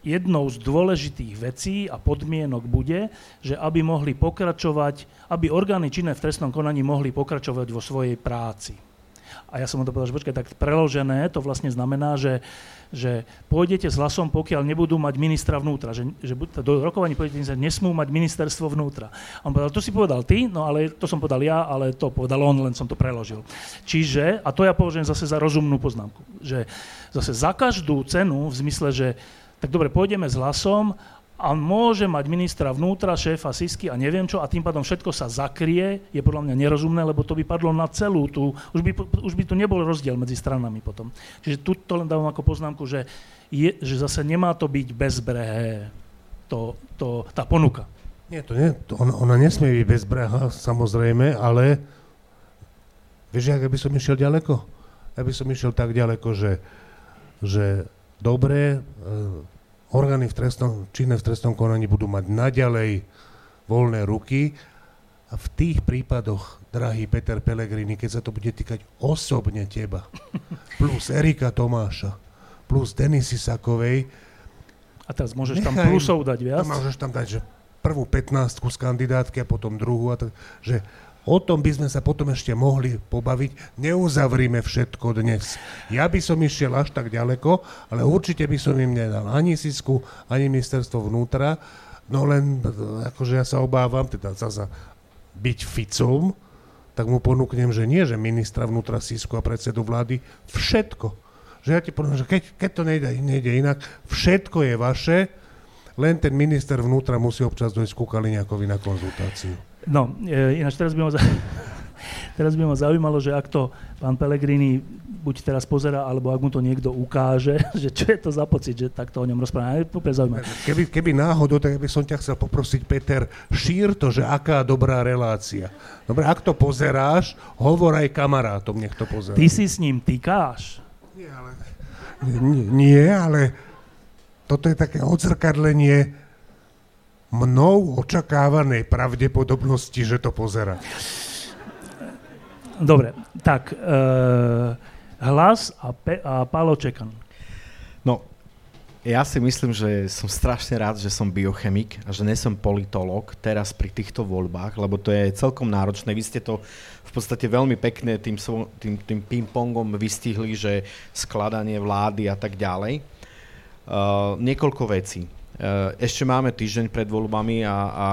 jednou z dôležitých vecí a podmienok bude, že aby mohli pokračovať, aby orgány činné v trestnom konaní mohli pokračovať vo svojej práci. A ja som mu to povedal, že počkaj, tak preložené to vlastne znamená, že že pôjdete s hlasom, pokiaľ nebudú mať ministra vnútra, že, že do rokovaní pôjdete, nesmú mať ministerstvo vnútra. A on povedal, to si povedal ty, no ale to som povedal ja, ale to povedal on, len som to preložil. Čiže, a to ja považujem zase za rozumnú poznámku, že zase za každú cenu, v zmysle, že tak dobre, pôjdeme s hlasom, a môže mať ministra vnútra, šéfa Sisky a neviem čo a tým pádom všetko sa zakrie, je podľa mňa nerozumné, lebo to by padlo na celú tú, už by, už by tu nebol rozdiel medzi stranami potom. Čiže tu to len dávam ako poznámku, že, je, že zase nemá to byť bezbrehé, to, to, tá ponuka. Nie, to nie, to ona, ona nesmie byť bezbrehá, samozrejme, ale vieš, ak by som išiel ďaleko? Ja by som išiel tak ďaleko, že, že dobre, e, orgány v trestnom, činné v trestnom konaní budú mať naďalej voľné ruky a v tých prípadoch, drahý Peter Pellegrini, keď sa to bude týkať osobne teba, plus Erika Tomáša, plus Denisy Sakovej, a teraz môžeš tam plusov dať viac? Môžeš tam dať, že prvú 15 z kandidátky a potom druhú, a tak, že O tom by sme sa potom ešte mohli pobaviť. Neuzavrime všetko dnes. Ja by som išiel až tak ďaleko, ale určite by som im nedal ani Sisku, ani ministerstvo vnútra. No len, akože ja sa obávam, teda zasa byť Ficom, tak mu ponúknem, že nie, že ministra vnútra Sisku a predsedu vlády, všetko. Že ja ti poviem, že keď, keď to nejde, nejde inak, všetko je vaše, len ten minister vnútra musí občas dojsť ku Kaliňakovi na konzultáciu. No, e, ináč teraz by, ma, teraz by ma zaujímalo, že ak to pán Pellegrini buď teraz pozera, alebo ak mu to niekto ukáže, že čo je to za pocit, že takto o ňom rozpráva. Je zaujímavé. Keby, keby náhodou, tak by som ťa chcel poprosiť, Peter, šír to, že aká dobrá relácia. Dobre, ak to pozeráš, hovor aj kamarátom, nech to pozerá. Ty si s ním týkáš? Nie, ale, nie, nie, ale toto je také odzrkadlenie mnou očakávanej pravdepodobnosti, že to pozera. Dobre, tak uh, hlas a, pe- a Pálo Čekan. No, Ja si myslím, že som strašne rád, že som biochemik a že nesom politolog teraz pri týchto voľbách, lebo to je celkom náročné. Vy ste to v podstate veľmi pekne tým, tým, tým ping-pongom vystihli, že skladanie vlády a tak ďalej. Uh, niekoľko vecí. Uh, ešte máme týždeň pred voľbami a, a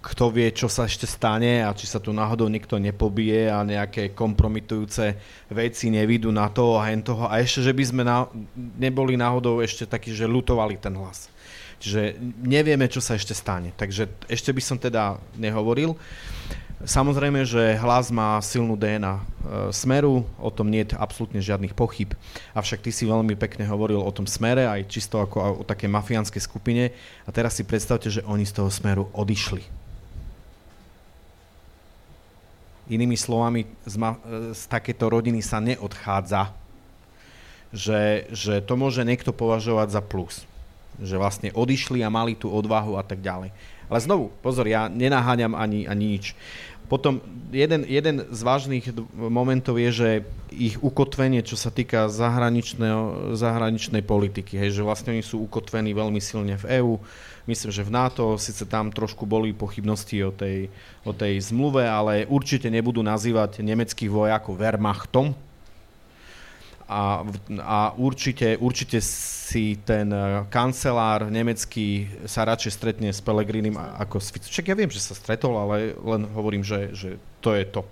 kto vie, čo sa ešte stane a či sa tu náhodou niekto nepobije a nejaké kompromitujúce veci nevidú na to a hen toho. A ešte, že by sme na, neboli náhodou ešte takí, že lutovali ten hlas. Čiže nevieme, čo sa ešte stane. Takže ešte by som teda nehovoril. Samozrejme, že hlas má silnú DNA e, smeru, o tom nie je absolútne žiadnych pochyb. Avšak ty si veľmi pekne hovoril o tom smere, aj čisto ako o také mafiánskej skupine. A teraz si predstavte, že oni z toho smeru odišli. Inými slovami, z, ma- e, z takéto rodiny sa neodchádza, že, že to môže niekto považovať za plus. Že vlastne odišli a mali tú odvahu a tak ďalej. Ale znovu, pozor, ja nenaháňam ani, ani nič. Potom jeden, jeden z vážnych momentov je, že ich ukotvenie, čo sa týka zahraničnej politiky, hej, že vlastne oni sú ukotvení veľmi silne v EÚ, myslím, že v NATO, síce tam trošku boli pochybnosti o tej, o tej zmluve, ale určite nebudú nazývať nemeckých vojakov Wehrmachtom, a, a určite, určite si ten e, kancelár nemecký sa radšej stretne s Pelegrinim ako s Ficom. Však ja viem, že sa stretol, ale len hovorím, že, že to je to.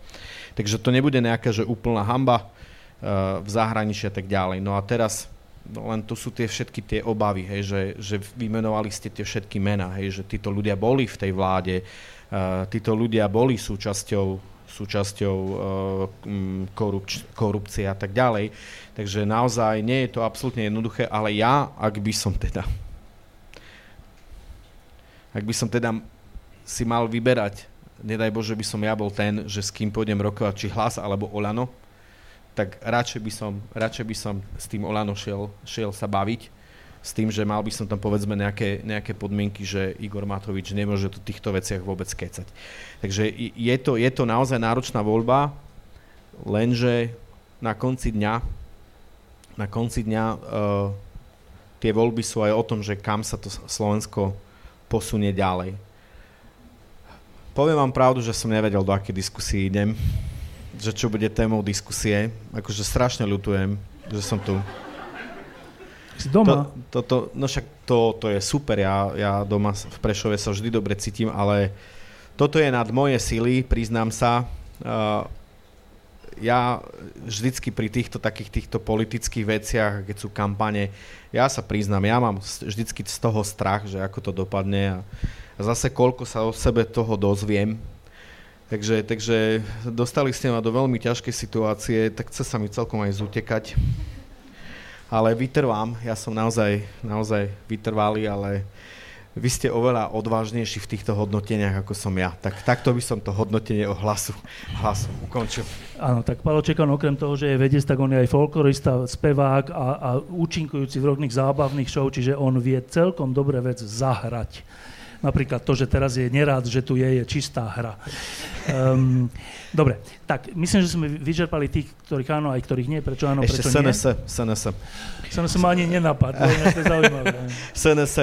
Takže to nebude nejaká že úplná hamba uh, v zahraničí a tak ďalej. No a teraz no len tu sú tie všetky tie obavy, hej, že, že vymenovali ste tie všetky mená, hej, že títo ľudia boli v tej vláde, uh, títo ľudia boli súčasťou súčasťou uh, korupč- korupcie a tak ďalej. Takže naozaj nie je to absolútne jednoduché, ale ja, ak by som teda ak by som teda si mal vyberať, nedaj Bože by som ja bol ten, že s kým pôjdem rokovať, či hlas alebo Olano, tak radšej by som, radšej by som s tým Olano šiel, šiel sa baviť, s tým, že mal by som tam povedzme nejaké, nejaké podmienky, že Igor Matovič nemôže o týchto veciach vôbec kecať. Takže je to, je to naozaj náročná voľba, lenže na konci dňa na konci dňa uh, tie voľby sú aj o tom, že kam sa to Slovensko posunie ďalej. Poviem vám pravdu, že som nevedel, do aké diskusie idem, že čo bude témou diskusie. Akože strašne ľutujem, že som tu. Si doma? To, to, to, no však to, to je super, ja, ja doma v Prešove sa vždy dobre cítim, ale toto je nad moje sily, priznám sa. Uh, ja vždycky pri týchto takých týchto politických veciach, keď sú kampane, ja sa priznám, ja mám vždycky z toho strach, že ako to dopadne a, a zase koľko sa o sebe toho dozviem. Takže, takže dostali ste ma do veľmi ťažkej situácie, tak chce sa mi celkom aj zutekať ale vytrvám, ja som naozaj, naozaj vytrvalý, ale vy ste oveľa odvážnejší v týchto hodnoteniach, ako som ja. Tak takto by som to hodnotenie o hlasu, hlasu ukončil. Áno, tak Palo Čekan okrem toho, že je vedec, tak on je aj folklorista, spevák a, a účinkujúci v rôznych zábavných show, čiže on vie celkom dobre vec zahrať. Napríklad to, že teraz je nerád, že tu je, je čistá hra. Um, dobre, tak myslím, že sme vyčerpali tých, ktorých áno, aj ktorých nie. Prečo áno, Ešte prečo SNS, nie? SNS. SNS ma ani nenapadlo, to je zaujímavé. SNS.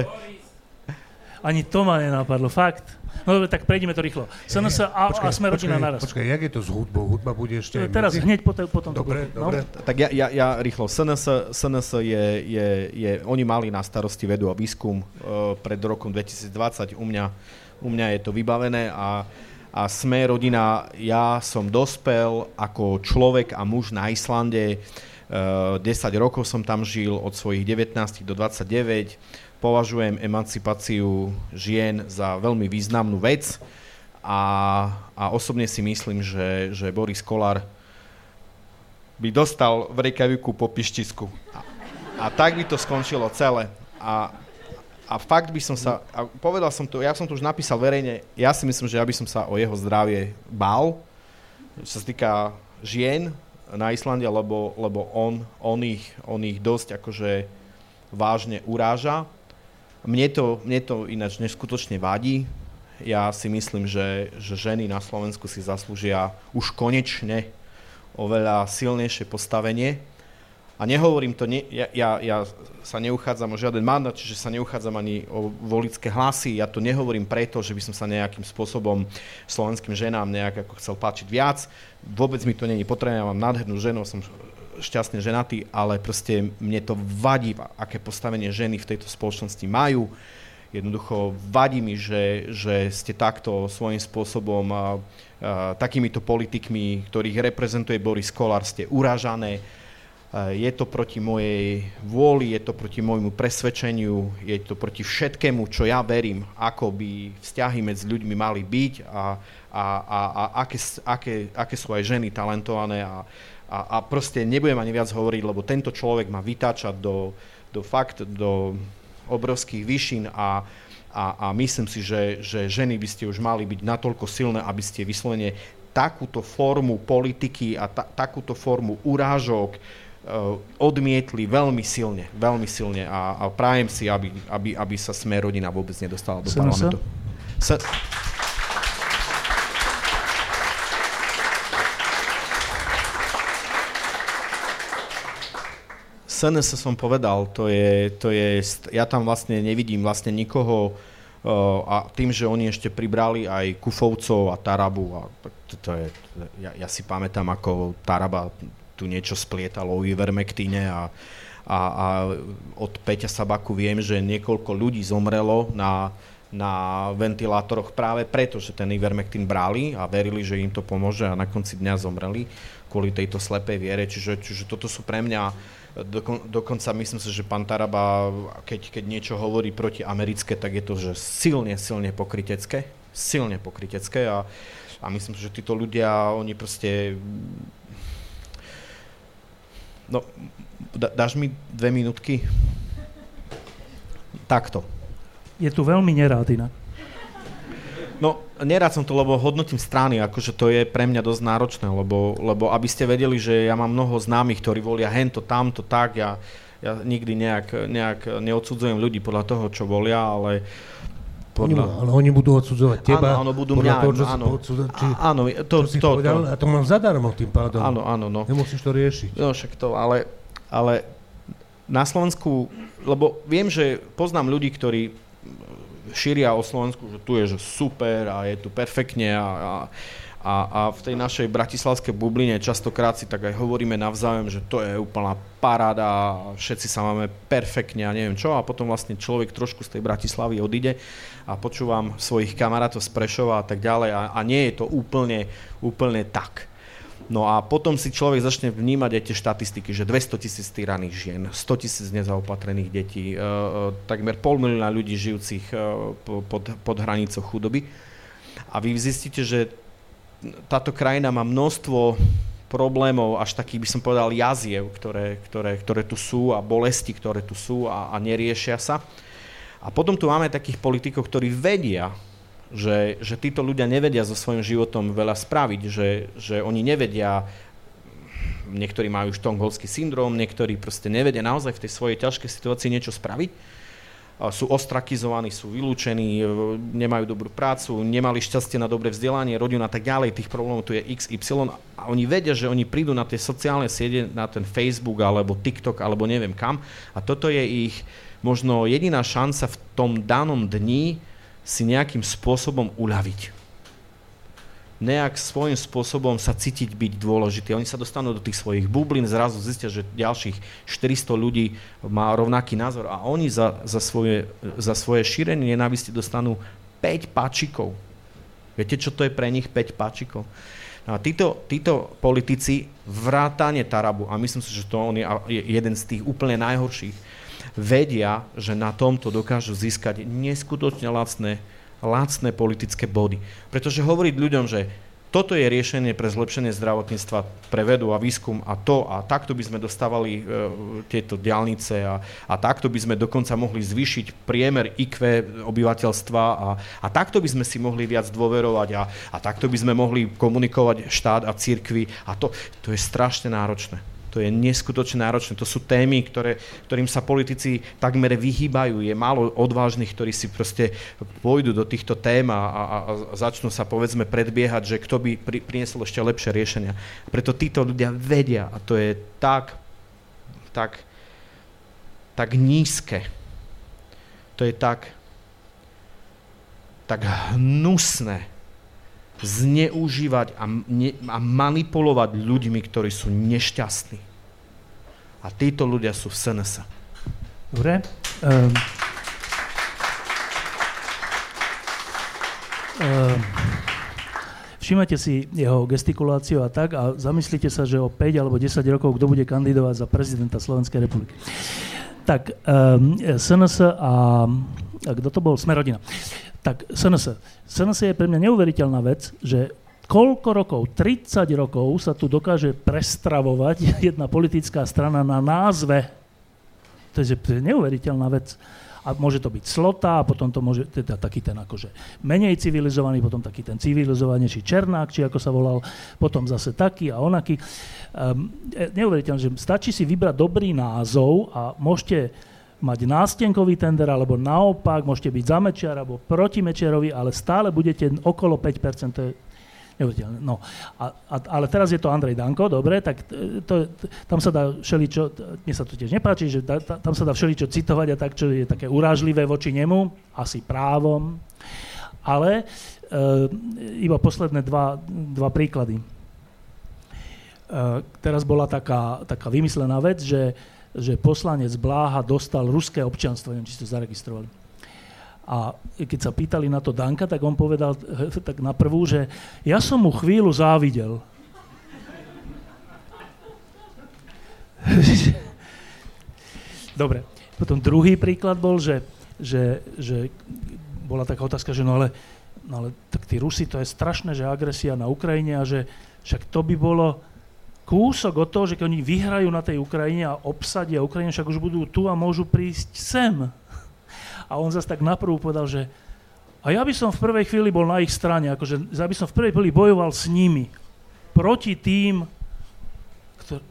Ani to ma nenapadlo, fakt. No dobre, tak prejdeme to rýchlo. SNS a, počkaj, a sme rodina naraz. Počkaj, jak je to s hudbou? Hudba bude ešte aj Teraz, medzi? hneď po, potom dobre, to dobre. No? Tak ja, ja, ja rýchlo. SNS, SNS je, je, je, oni mali na starosti vedu a výskum uh, pred rokom 2020. U mňa, u mňa je to vybavené a, a sme rodina, ja som dospel ako človek a muž na Islande. Uh, 10 rokov som tam žil, od svojich 19 do 29 považujem emancipáciu žien za veľmi významnú vec a, a osobne si myslím, že, že Boris Kolár by dostal v Reykjaviku po pištisku. A, a tak by to skončilo celé. A, a fakt by som sa, a povedal som to, ja som to už napísal verejne, ja si myslím, že ja by som sa o jeho zdravie bál, čo sa týka žien na Islande, lebo, lebo on, on, ich, on ich dosť akože vážne uráža mne to, mne to ináč neskutočne vadí. Ja si myslím, že, že ženy na Slovensku si zaslúžia už konečne oveľa silnejšie postavenie A nehovorím to, ne, ja, ja, ja sa neuchádzam o žiaden mandát, čiže sa neuchádzam ani o volické hlasy. Ja to nehovorím preto, že by som sa nejakým spôsobom slovenským ženám nejak ako chcel páčiť viac. Vôbec mi to není potrebné, ja mám nádhernú ženu, som šťastne ženatý, ale proste mne to vadí, aké postavenie ženy v tejto spoločnosti majú. Jednoducho vadí mi, že, že ste takto svojím spôsobom a, a, takýmito politikmi, ktorých reprezentuje Boris Kolár, ste urážané je to proti mojej vôli, je to proti môjmu presvedčeniu, je to proti všetkému, čo ja verím, ako by vzťahy medzi ľuďmi mali byť a, a, a, a aké, aké, aké sú aj ženy talentované a, a, a proste nebudem ani viac hovoriť, lebo tento človek ma vytáča do, do fakt, do obrovských výšin a, a, a myslím si, že, že ženy by ste už mali byť natoľko silné, aby ste vyslovene takúto formu politiky a ta, takúto formu urážok, Eh, odmietli veľmi silne, veľmi silne a, a prajem si, aby, aby, aby sa sme rodina vôbec nedostala do SNS? parlamentu. Sa... SNS som povedal, to je, to je, ja tam vlastne nevidím vlastne nikoho uh, a tým, že oni ešte pribrali aj Kufovcov a Tarabu, a to, to je, ja, ja si pamätám, ako Taraba tu niečo splietalo o Ivermectine a, a, a od Peťa Sabaku viem, že niekoľko ľudí zomrelo na, na ventilátoroch práve preto, že ten Ivermectin brali a verili, že im to pomôže a na konci dňa zomreli kvôli tejto slepej viere. Čiže, čiže toto sú pre mňa, dokon, dokonca myslím si, že pán Taraba, keď, keď niečo hovorí proti americké, tak je to, že silne, silne pokrytecké. Silne pokrytecké a, a myslím si, že títo ľudia, oni proste No, dáš mi dve minútky? Takto. Je tu veľmi nerád inak. Nerád som to, lebo hodnotím strany, akože to je pre mňa dosť náročné, lebo, lebo aby ste vedeli, že ja mám mnoho známych, ktorí volia hento, tamto, tak, ja, ja nikdy nejak, nejak neodsudzujem ľudí podľa toho, čo volia, ale podľa... Oni, ale oni budú odsudzovať teba. Áno, áno budú mňa. Toho, čo áno, odsudza, či, áno, to, čo si to, povedal, to. a to mám zadarmo tým pádom. Áno, áno, no. Nemusíš to riešiť. No však to, ale, ale na Slovensku, lebo viem, že poznám ľudí, ktorí šíria o Slovensku, že tu je že super a je tu perfektne a, a a, a v tej našej bratislavskej bubline častokrát si tak aj hovoríme navzájom, že to je úplná paráda, všetci sa máme perfektne a neviem čo a potom vlastne človek trošku z tej Bratislavy odíde a počúvam svojich kamarátov z Prešova a tak ďalej a, a nie je to úplne, úplne tak. No a potom si človek začne vnímať aj tie štatistiky, že 200 tisíc týraných žien, 100 tisíc nezaopatrených detí, e, e, takmer pol milióna ľudí žijúcich e, pod, pod hranicou chudoby. A vy zistíte, že táto krajina má množstvo problémov, až takých by som povedal jaziev, ktoré, ktoré, ktoré tu sú a bolesti, ktoré tu sú a, a neriešia sa. A potom tu máme takých politikov, ktorí vedia, že, že títo ľudia nevedia so svojím životom veľa spraviť, že, že oni nevedia, niektorí majú štongholský syndrom, niektorí proste nevedia naozaj v tej svojej ťažkej situácii niečo spraviť. Sú ostrakizovaní, sú vylúčení, e, nemajú dobrú prácu, nemali šťastie na dobré vzdelanie, rodinu a tak ďalej, tých problémov tu je XY a oni vedia, že oni prídu na tie sociálne siete, na ten Facebook alebo TikTok alebo neviem kam. A toto je ich možno jediná šanca v tom danom dni si nejakým spôsobom uľaviť nejak svojím spôsobom sa cítiť byť dôležitý. Oni sa dostanú do tých svojich bublín, zrazu zistia, že ďalších 400 ľudí má rovnaký názor a oni za, za, svoje, za svoje šírenie nenávisti dostanú 5 páčikov. Viete, čo to je pre nich 5 páčikov? A títo, títo politici vrátane Tarabu, a myslím si, že to on je jeden z tých úplne najhorších, vedia, že na tomto dokážu získať neskutočne lacné lacné politické body. Pretože hovoriť ľuďom, že toto je riešenie pre zlepšenie zdravotníctva, pre vedu a výskum a to a takto by sme dostávali e, tieto diálnice a, a takto by sme dokonca mohli zvýšiť priemer IQ obyvateľstva a, a takto by sme si mohli viac dôverovať a, a takto by sme mohli komunikovať štát a církvy a to, to je strašne náročné. To je neskutočne náročné. To sú témy, ktoré, ktorým sa politici takmer vyhýbajú. Je málo odvážnych, ktorí si proste pôjdu do týchto tém a, a, a začnú sa povedzme predbiehať, že kto by pri, priniesol ešte lepšie riešenia. Preto títo ľudia vedia a to je tak tak, tak nízke. To je tak, tak hnusné zneužívať a, ne, a manipulovať ľuďmi, ktorí sú nešťastní. A títo ľudia sú v SNS. Dobre. Um, um, všimajte si jeho gestikuláciu a tak a zamyslite sa, že o 5 alebo 10 rokov kto bude kandidovať za prezidenta Slovenskej republiky. Tak, um, SNS a, a kto to bol? Smerodina. Tak SNS. SNS je pre mňa neuveriteľná vec, že koľko rokov, 30 rokov sa tu dokáže prestravovať jedna politická strana na názve. To je, to je neuveriteľná vec. A môže to byť slota, a potom to môže, teda taký ten akože menej civilizovaný, potom taký ten civilizovanejší Černák, či ako sa volal, potom zase taký a onaký. Um, neuveriteľné, že stačí si vybrať dobrý názov a môžete mať nástenkový tender, alebo naopak, môžete byť za Mečiar, alebo proti Mečiarovi, ale stále budete okolo 5%, to je neuveriteľné. No, a, a, ale teraz je to Andrej Danko, dobre, tak to, tam sa dá všeličo, mne sa to tiež nepáči, že da, tam sa dá všeličo citovať a tak, čo je také urážlivé voči nemu, asi právom, ale e, iba posledné dva, dva príklady. E, teraz bola taká, taká vymyslená vec, že že poslanec Bláha dostal ruské občanstvo, neviem, či ste zaregistrovali. A keď sa pýtali na to Danka, tak on povedal tak na prvú, že ja som mu chvíľu závidel. Dobre. Potom druhý príklad bol, že, že, že bola taká otázka, že no ale, no ale tak tí Rusi, to je strašné, že agresia na Ukrajine a že však to by bolo, kúsok od toho, že keď oni vyhrajú na tej Ukrajine a obsadia Ukrajinu, však už budú tu a môžu prísť sem. A on zase tak naprvu povedal, že a ja by som v prvej chvíli bol na ich strane, akože ja by som v prvej chvíli bojoval s nimi. Proti tým, ktorý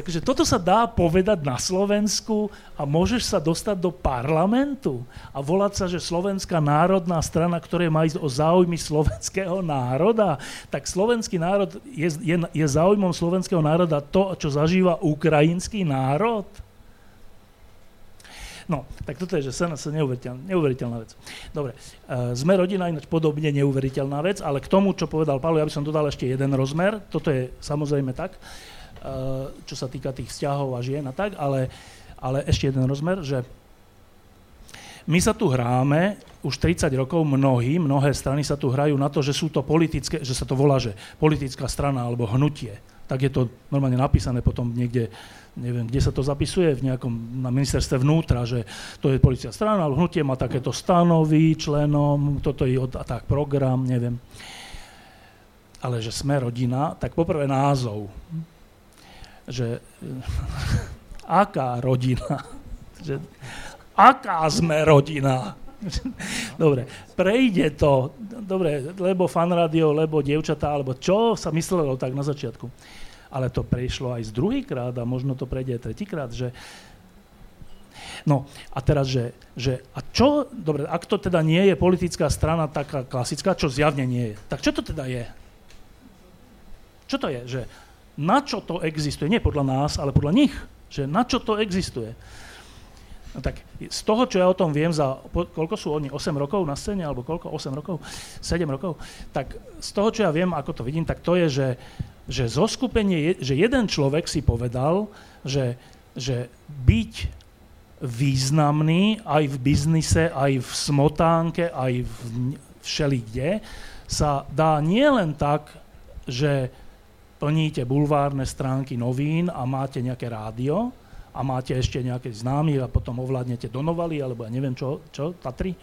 akože toto sa dá povedať na Slovensku a môžeš sa dostať do parlamentu a volať sa, že Slovenská národná strana, ktoré má ísť o záujmy slovenského národa, tak slovenský národ je, je, je záujmom slovenského národa to, čo zažíva ukrajinský národ? No, tak toto je, že sa neuveriteľná, neuveriteľná vec. Dobre, uh, sme rodina ináč podobne neuveriteľná vec, ale k tomu, čo povedal Paolo, ja by som dodal ešte jeden rozmer, toto je samozrejme tak. Eh, čo sa týka tých vzťahov a žien a tak, ale, ale ešte jeden rozmer, že my sa tu hráme už 30 rokov, mnohí, mnohé strany sa tu hrajú na to, že sú to politické, že sa to volá, že politická strana alebo hnutie. Tak je to normálne napísané potom niekde, neviem, kde sa to zapisuje, v nejakom, na ministerstve vnútra, že to je politická strana, alebo hnutie má takéto stanovy členom, toto je a tak program, neviem. Ale že sme rodina, tak poprvé názov že aká rodina, že aká sme rodina. Dobre, prejde to, dobre, lebo fan radio, lebo dievčatá, alebo čo sa myslelo tak na začiatku. Ale to prešlo aj z druhýkrát a možno to prejde aj tretíkrát, že No a teraz, že, že a čo, dobre, ak to teda nie je politická strana taká klasická, čo zjavne nie je, tak čo to teda je? Čo to je? Že na čo to existuje, nie podľa nás, ale podľa nich, že na čo to existuje. No tak z toho, čo ja o tom viem za, koľko sú oni, 8 rokov na scéne, alebo koľko, 8 rokov, 7 rokov, tak z toho, čo ja viem, ako to vidím, tak to je, že, že zoskupenie, že jeden človek si povedal, že, že byť významný aj v biznise, aj v smotánke, aj v všelikde, sa dá nielen tak, že plníte bulvárne stránky novín a máte nejaké rádio a máte ešte nejaké známy a potom ovládnete Donovali, alebo ja neviem čo, čo, Tatry.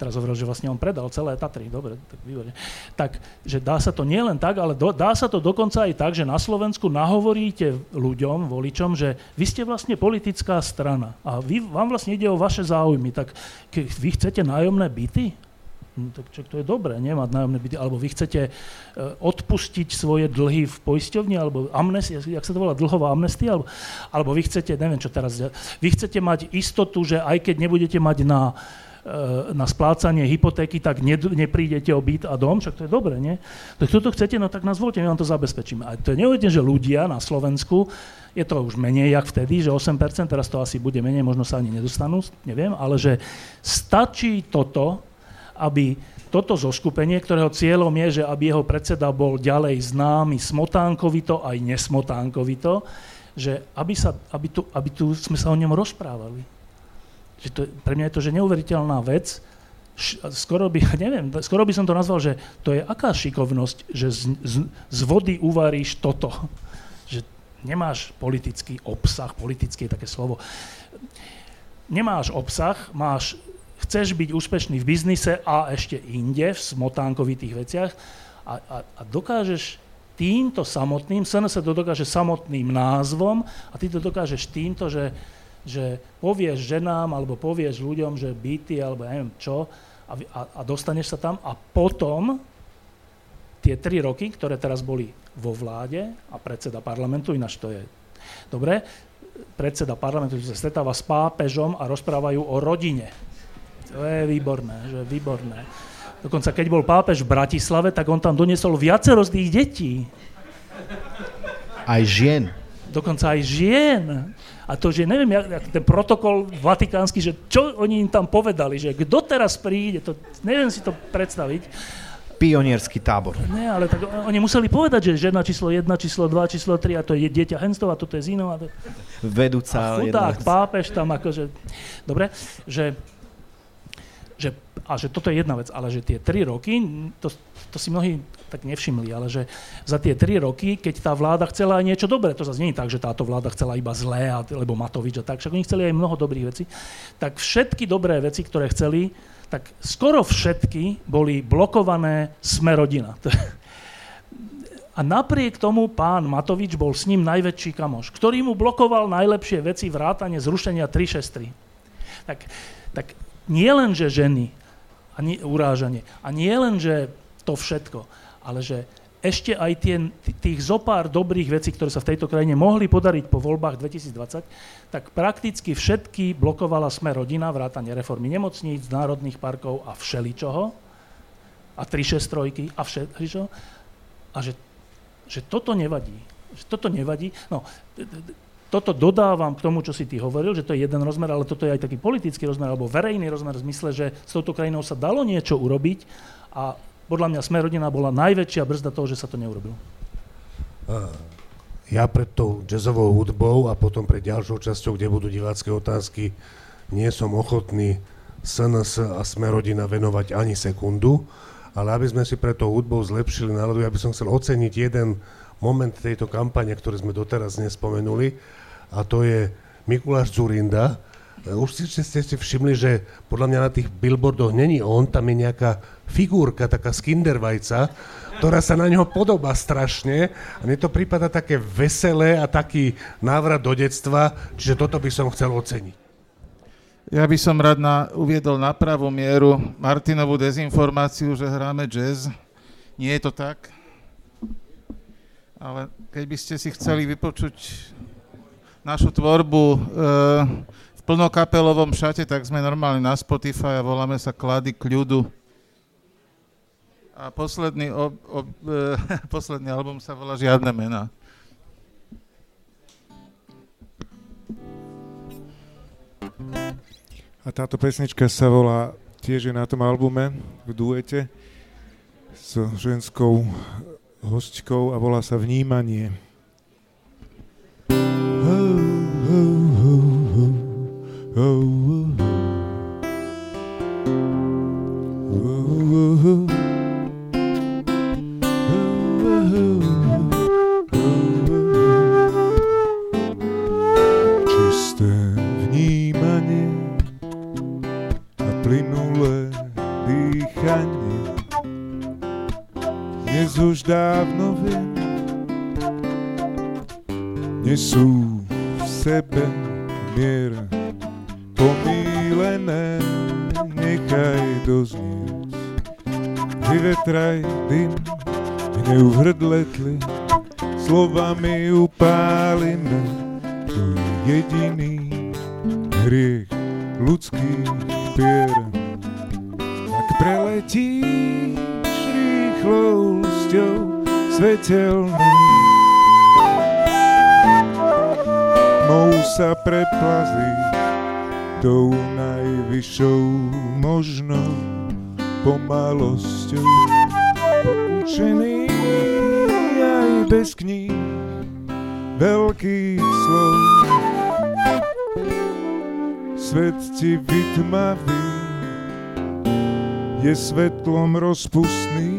Teraz hovoril, že vlastne on predal celé Tatry, dobre, tak výborne. Tak, že dá sa to nielen tak, ale do, dá sa to dokonca aj tak, že na Slovensku nahovoríte ľuďom, voličom, že vy ste vlastne politická strana a vy, vám vlastne ide o vaše záujmy, tak keď vy chcete nájomné byty, No, tak čo, to je dobré, nemať nájomné byty, alebo vy chcete uh, odpustiť svoje dlhy v poisťovni, alebo amnestia, jak sa to volá, dlhová amnestia, alebo, alebo vy chcete, neviem čo teraz, vy chcete mať istotu, že aj keď nebudete mať na na splácanie hypotéky, tak ne, neprídete o byt a dom, však to je dobre, nie? Tak toto chcete, no tak nás voľte, my vám to zabezpečíme. A to je neuvedne, že ľudia na Slovensku, je to už menej jak vtedy, že 8%, teraz to asi bude menej, možno sa ani nedostanú, neviem, ale že stačí toto, aby toto zoskupenie, ktorého cieľom je, že aby jeho predseda bol ďalej známy smotánkovito aj nesmotánkovito, že aby, sa, aby, tu, aby tu sme sa o ňom rozprávali. Že to, pre mňa je to že neuveriteľná vec, skoro by, neviem, skoro by som to nazval, že to je aká šikovnosť, že z, z, z vody uvaríš toto. Že nemáš politický obsah, politický je také slovo. Nemáš obsah, máš chceš byť úspešný v biznise a ešte inde, v smotánkovitých veciach a, a, a dokážeš týmto samotným, SNS to dokáže samotným názvom a ty to dokážeš týmto, že, že povieš ženám alebo povieš ľuďom, že byty alebo neviem čo a, a, a dostaneš sa tam a potom tie tri roky, ktoré teraz boli vo vláde a predseda parlamentu, ináč to je dobre, predseda parlamentu sa stretáva s pápežom a rozprávajú o rodine to je výborné, že výborné. Dokonca keď bol pápež v Bratislave, tak on tam doniesol viacero z tých detí. Aj žien. Dokonca aj žien. A to, že neviem, jak, ten protokol vatikánsky, že čo oni im tam povedali, že kto teraz príde, to neviem si to predstaviť. Pionierský tábor. Nie, ale tak oni museli povedať, že žena číslo 1, číslo 2, číslo 3 a to je dieťa Henstova, toto je Zinova. To... Vedúca. A chudák, pápež tam akože... Dobre, že že, a že toto je jedna vec, ale že tie tri roky, to, to si mnohí tak nevšimli, ale že za tie tri roky, keď tá vláda chcela aj niečo dobré, to zase nie je tak, že táto vláda chcela iba zlé, lebo Matovič a tak, však oni chceli aj mnoho dobrých vecí, tak všetky dobré veci, ktoré chceli, tak skoro všetky boli blokované sme. A napriek tomu pán Matovič bol s ním najväčší kamoš, ktorý mu blokoval najlepšie veci vrátane zrušenia 363. Tak, tak nie len, že ženy a nie, urážanie, a nie len, že to všetko, ale že ešte aj tie, tých zopár dobrých vecí, ktoré sa v tejto krajine mohli podariť po voľbách 2020, tak prakticky všetky blokovala sme rodina, vrátanie reformy nemocníc, národných parkov a všeličoho, a 363 a všeličoho, a že, že toto nevadí. Že toto nevadí. No, toto dodávam k tomu, čo si ty hovoril, že to je jeden rozmer, ale toto je aj taký politický rozmer alebo verejný rozmer v zmysle, že s touto krajinou sa dalo niečo urobiť a podľa mňa Smerodina bola najväčšia brzda toho, že sa to neurobilo. Ja pred tou jazzovou hudbou a potom pred ďalšou časťou, kde budú divácké otázky, nie som ochotný SNS a Smerodina venovať ani sekundu, ale aby sme si pre tou hudbou zlepšili náladu, ja by som chcel oceniť jeden moment tejto kampane, ktorý sme doteraz nespomenuli, a to je Mikuláš Zurinda. Už si, ste si všimli, že podľa mňa na tých billboardoch není on, tam je nejaká figurka, taká skindervajca, ktorá sa na neho podobá strašne a mne to prípada také veselé a taký návrat do detstva, čiže toto by som chcel oceniť. Ja by som rád na, uviedol na pravú mieru Martinovú dezinformáciu, že hráme jazz. Nie je to tak. Ale keď by ste si chceli vypočuť našu tvorbu e, plnokapelovom šate, tak sme normálne na Spotify a voláme sa Klady k ľudu. A posledný, ob, ob, e, posledný album sa volá Žiadne mená. A táto pesnička sa volá tiež je na tom albume v duete s ženskou hostkou a volá sa Vnímanie. Čisté vnímanie nesú v sebe mier pomílené, nechaj doznieť. Vyvetraj dym, hnev v hrdle tli, slovami upálime, to je jediný hriech ľudských pier. preletíš rýchlosťou svetelnou. Mou sa preplazí tou najvyššou možnou pomalosťou. Poučený aj bez kníh, veľkých slov. Svet ti vytmavý, je svetlom rozpustný.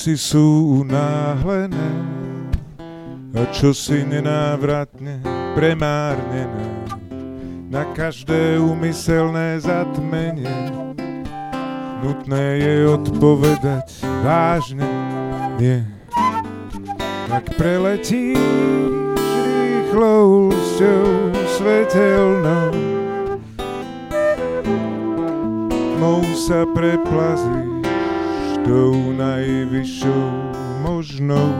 Časy sú unáhlené a čosi nenávratne premárnené na každé úmyselné zatmenie. Nutné je odpovedať vážne, nie. Ak preletíš rýchlosťou svetelnou, tmou sa preplazíš tou najvyššou možnou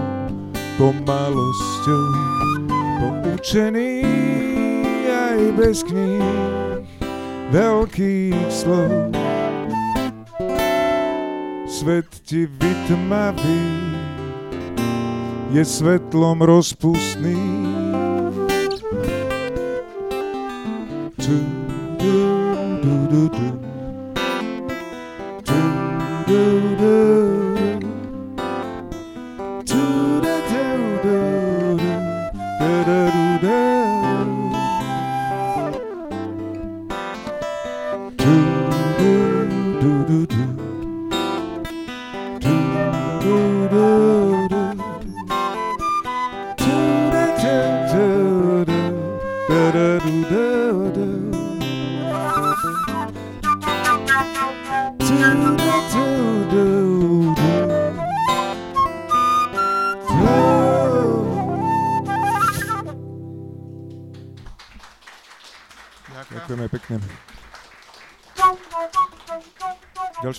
pomalosťou. Poučený aj bez kníh, veľkých slov. Svet ti vytmaví, je svetlom rozpustný. Tu, du, du, du, du. Tu, du, du,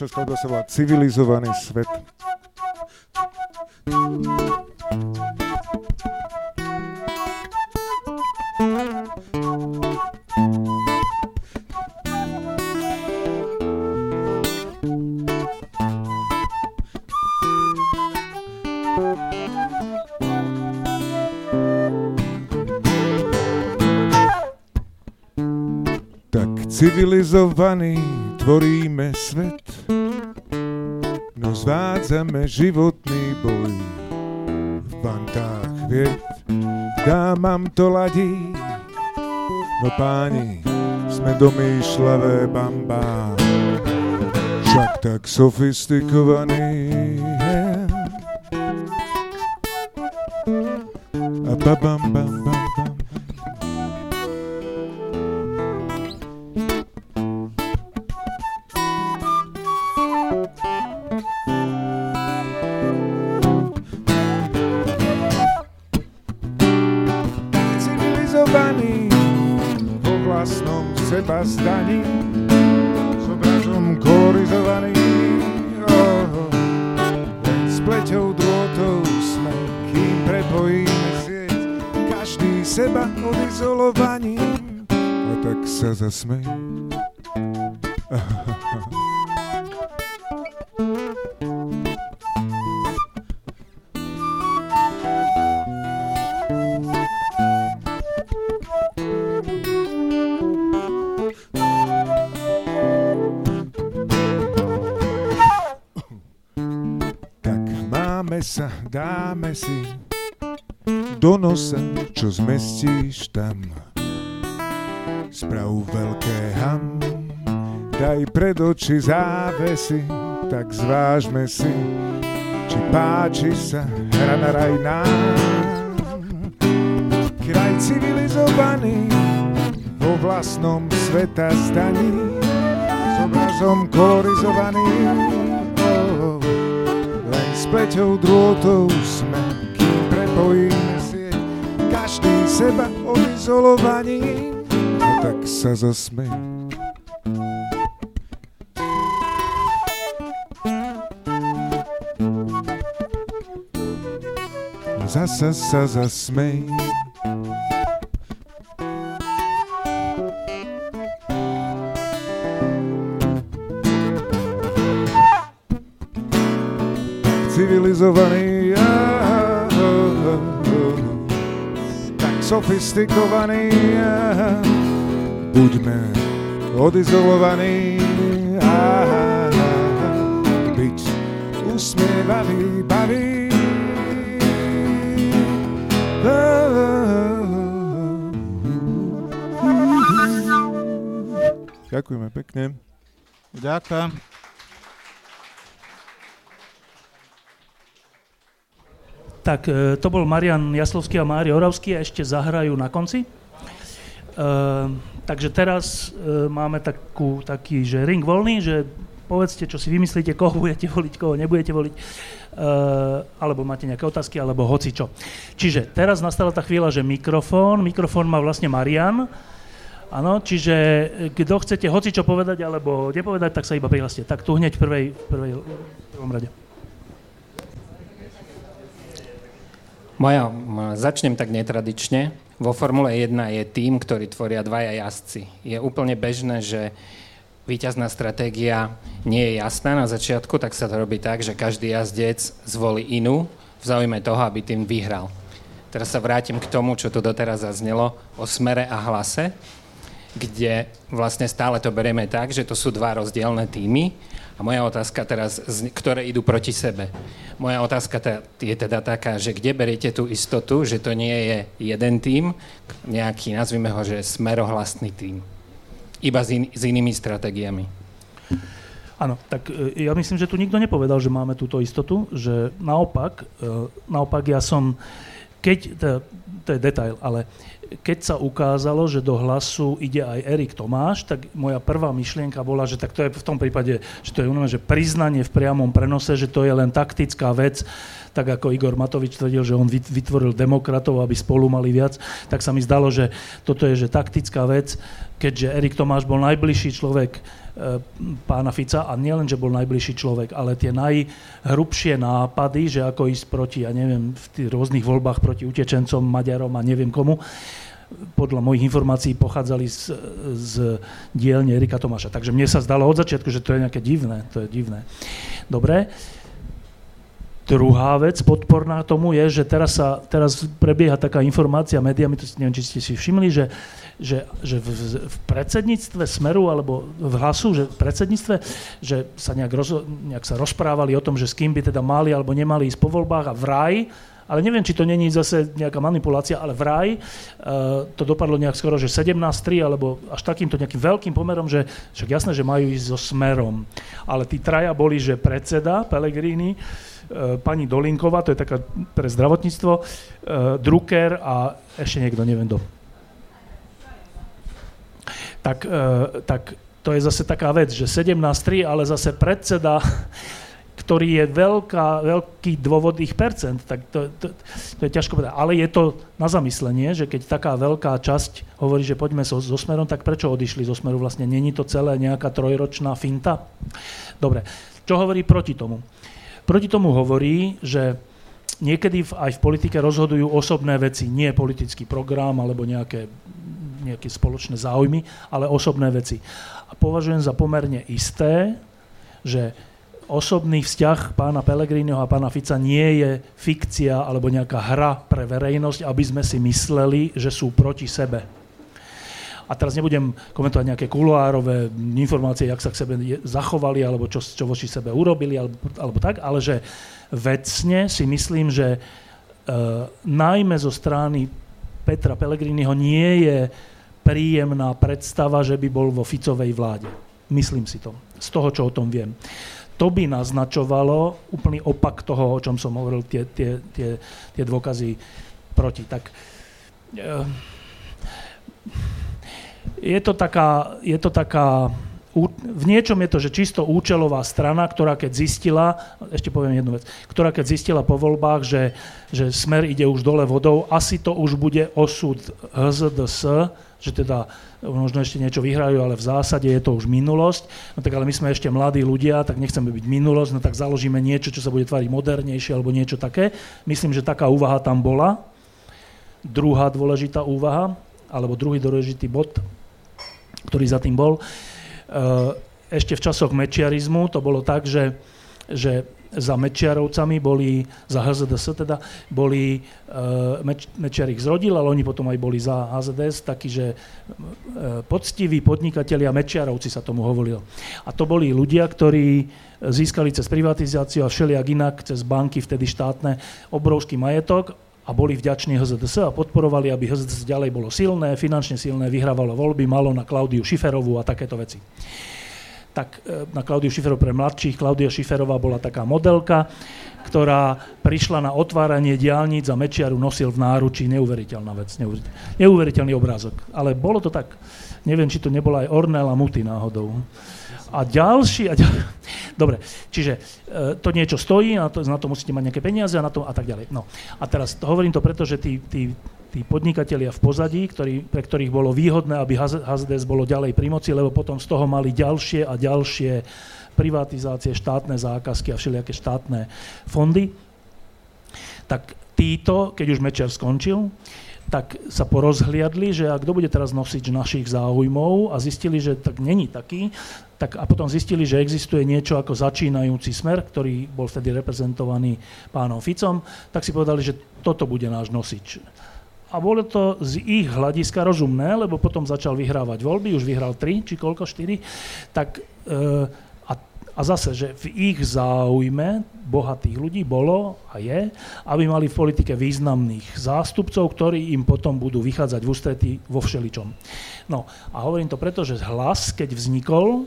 Ďalšia skladba sa volá Civilizovaný svet. Tak civilizovaný tvoríme svet, zvádzame životný boj v bantách vied. Dámam to ladí, no páni, sme domýšľavé bambá. Však tak sofistikovaný. A ba oči závesy, tak zvážme si, či páči sa hra na raj nám. Kraj civilizovaný, vo vlastnom sveta staní, s obrazom kolorizovaný, oh, len s pleťou drôtov sme, kým prepojíme sieť, každý seba odizolovaní, no tak sa zasmej. Zasa sa zasmej. Civilizovaný, tak sofistikovaný, buďme odizolovaní, Ďakujeme pekne. Ďakujem. Tak e, to bol Marian Jaslovský a Mário Oravský a ešte zahrajú na konci. Uh, takže teraz uh, máme takú, taký, že ring voľný, že povedzte, čo si vymyslíte, koho budete voliť, koho nebudete voliť. Uh, alebo máte nejaké otázky, alebo hoci čo. Čiže teraz nastala tá chvíľa, že mikrofón, mikrofón má vlastne Marian, Áno, čiže kto chcete hoci čo povedať alebo nepovedať, tak sa iba prihláste. Tak tu hneď v prvej, prvej, prvom rade. Moja, začnem tak netradične. Vo Formule 1 je tým, ktorý tvoria dvaja jazdci. Je úplne bežné, že víťazná stratégia nie je jasná na začiatku, tak sa to robí tak, že každý jazdec zvolí inú v záujme toho, aby tým vyhral. Teraz sa vrátim k tomu, čo tu doteraz zaznelo o smere a hlase, kde vlastne stále to berieme tak, že to sú dva rozdielne týmy a moja otázka teraz, ktoré idú proti sebe. Moja otázka je teda taká, že kde beriete tú istotu, že to nie je jeden tým, nejaký, nazvime ho, že smerohlasný tým iba s, in, s inými stratégiami. Áno, tak e, ja myslím, že tu nikto nepovedal, že máme túto istotu, že naopak, e, naopak ja som, keď, to, to je detail, ale keď sa ukázalo, že do hlasu ide aj Erik Tomáš, tak moja prvá myšlienka bola, že tak to je v tom prípade, že to je že priznanie v priamom prenose, že to je len taktická vec, tak ako Igor Matovič tvrdil, že on vytvoril demokratov, aby spolu mali viac, tak sa mi zdalo, že toto je že taktická vec, keďže Erik Tomáš bol najbližší človek pána Fica a nielen, že bol najbližší človek, ale tie najhrubšie nápady, že ako ísť proti, ja neviem, v tých rôznych voľbách proti utečencom, Maďarom a neviem komu, podľa mojich informácií pochádzali z, z dielne Erika Tomáša. Takže mne sa zdalo od začiatku, že to je nejaké divné. To je divné. Dobre. Druhá vec podporná tomu je, že teraz, sa, teraz prebieha taká informácia médiami, to neviem, či ste si všimli, že, že, že v, v predsedníctve Smeru alebo v hlasu, že v predsedníctve, že sa nejak, roz, nejak sa rozprávali o tom, že s kým by teda mali alebo nemali ísť po voľbách a vraj, ale neviem, či to není zase nejaká manipulácia, ale vraj uh, to dopadlo nejak skoro, že 17-3, alebo až takýmto nejakým veľkým pomerom, že však jasné, že majú ísť so smerom. Ale tí traja boli, že predseda Pelegrini, uh, pani Dolinková, to je taká pre zdravotníctvo, uh, Drucker a ešte niekto, neviem kto. Tak, uh, tak to je zase taká vec, že 17-3, ale zase predseda ktorý je veľká, veľký dôvod ich percent, tak to, to, to je ťažko povedať. Ale je to na zamyslenie, že keď taká veľká časť hovorí, že poďme so, so smerom, tak prečo odišli zo smeru? Vlastne není to celé nejaká trojročná finta? Dobre, čo hovorí proti tomu? Proti tomu hovorí, že niekedy v, aj v politike rozhodujú osobné veci, nie politický program alebo nejaké, nejaké spoločné záujmy, ale osobné veci. A považujem za pomerne isté, že osobný vzťah pána Pelegriniho a pána Fica nie je fikcia alebo nejaká hra pre verejnosť, aby sme si mysleli, že sú proti sebe. a teraz nebudem komentovať nejaké kuloárové informácie, jak sa k sebe zachovali, alebo čo, čo voči sebe urobili, alebo, alebo tak, ale že vecne si myslím, že uh, najmä zo strany Petra Pellegriniho nie je príjemná predstava, že by bol vo Ficovej vláde. Myslím si to, z toho, čo o tom viem. To by naznačovalo úplný opak toho, o čom som hovoril, tie, tie, tie, tie dôkazy proti. Tak, uh, je to taká, je to taká v niečom je to, že čisto účelová strana, ktorá keď zistila, ešte poviem jednu vec, ktorá keď zistila po voľbách, že, že smer ide už dole vodou, asi to už bude osud HZDS, že teda možno ešte niečo vyhrajú, ale v zásade je to už minulosť. No tak ale my sme ešte mladí ľudia, tak nechceme byť minulosť, no tak založíme niečo, čo sa bude tvariť modernejšie alebo niečo také. Myslím, že taká úvaha tam bola. Druhá dôležitá úvaha, alebo druhý dôležitý bod, ktorý za tým bol, eh, ešte v časoch mečiarizmu to bolo tak, že, že za Mečiarovcami boli, za HZDS teda, boli, uh, Meč, Mečiar ich zrodil, ale oni potom aj boli za HZDS, takí, že uh, poctiví podnikatelia Mečiarovci sa tomu hovorilo. A to boli ľudia, ktorí získali cez privatizáciu a všelijak inak, cez banky, vtedy štátne, obrovský majetok a boli vďační HZDS a podporovali, aby HZDS ďalej bolo silné, finančne silné, vyhrávalo voľby, malo na Klaudiu Šiferovú a takéto veci. Tak e, na Klaudiu Šiferovú pre mladších, Klaudia Šiferová bola taká modelka, ktorá prišla na otváranie diálnic a Mečiaru nosil v náručí neuveriteľná vec, neuveriteľný, obrázok. Ale bolo to tak, neviem, či to nebola aj Ornella Muty náhodou a ďalší a ďalší. Dobre, čiže e, to niečo stojí, na to, na to musíte mať nejaké peniaze a, na to, a tak ďalej. No. A teraz to hovorím to preto, že tí, tí, tí podnikatelia v pozadí, ktorí, pre ktorých bolo výhodné, aby HZDS bolo ďalej pri moci, lebo potom z toho mali ďalšie a ďalšie privatizácie, štátne zákazky a všelijaké štátne fondy, tak títo, keď už Mečer skončil, tak sa porozhliadli, že a kto bude teraz nosiť našich záujmov a zistili, že tak není taký, tak a potom zistili, že existuje niečo ako začínajúci smer, ktorý bol vtedy reprezentovaný pánom Ficom, tak si povedali, že toto bude náš nosič. A bolo to z ich hľadiska rozumné, lebo potom začal vyhrávať voľby, už vyhral 3 či koľko, 4, tak e, a zase, že v ich záujme bohatých ľudí bolo a je, aby mali v politike významných zástupcov, ktorí im potom budú vychádzať v ústretí vo všeličom. No a hovorím to preto, že hlas, keď vznikol,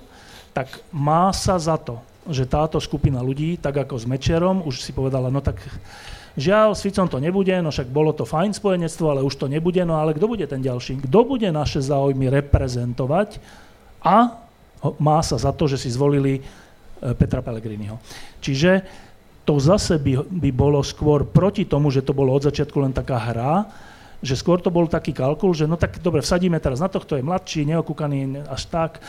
tak má sa za to, že táto skupina ľudí, tak ako s Mečerom, už si povedala, no tak Žiaľ, s Ficom to nebude, no však bolo to fajn spojenectvo, ale už to nebude, no ale kto bude ten ďalší? Kto bude naše záujmy reprezentovať a má sa za to, že si zvolili E, Petra Pellegriniho. Čiže to zase by, by bolo skôr proti tomu, že to bolo od začiatku len taká hra, že skôr to bol taký kalkul, že no tak dobre, vsadíme teraz na to, kto je mladší, neokúkaný až tak, e,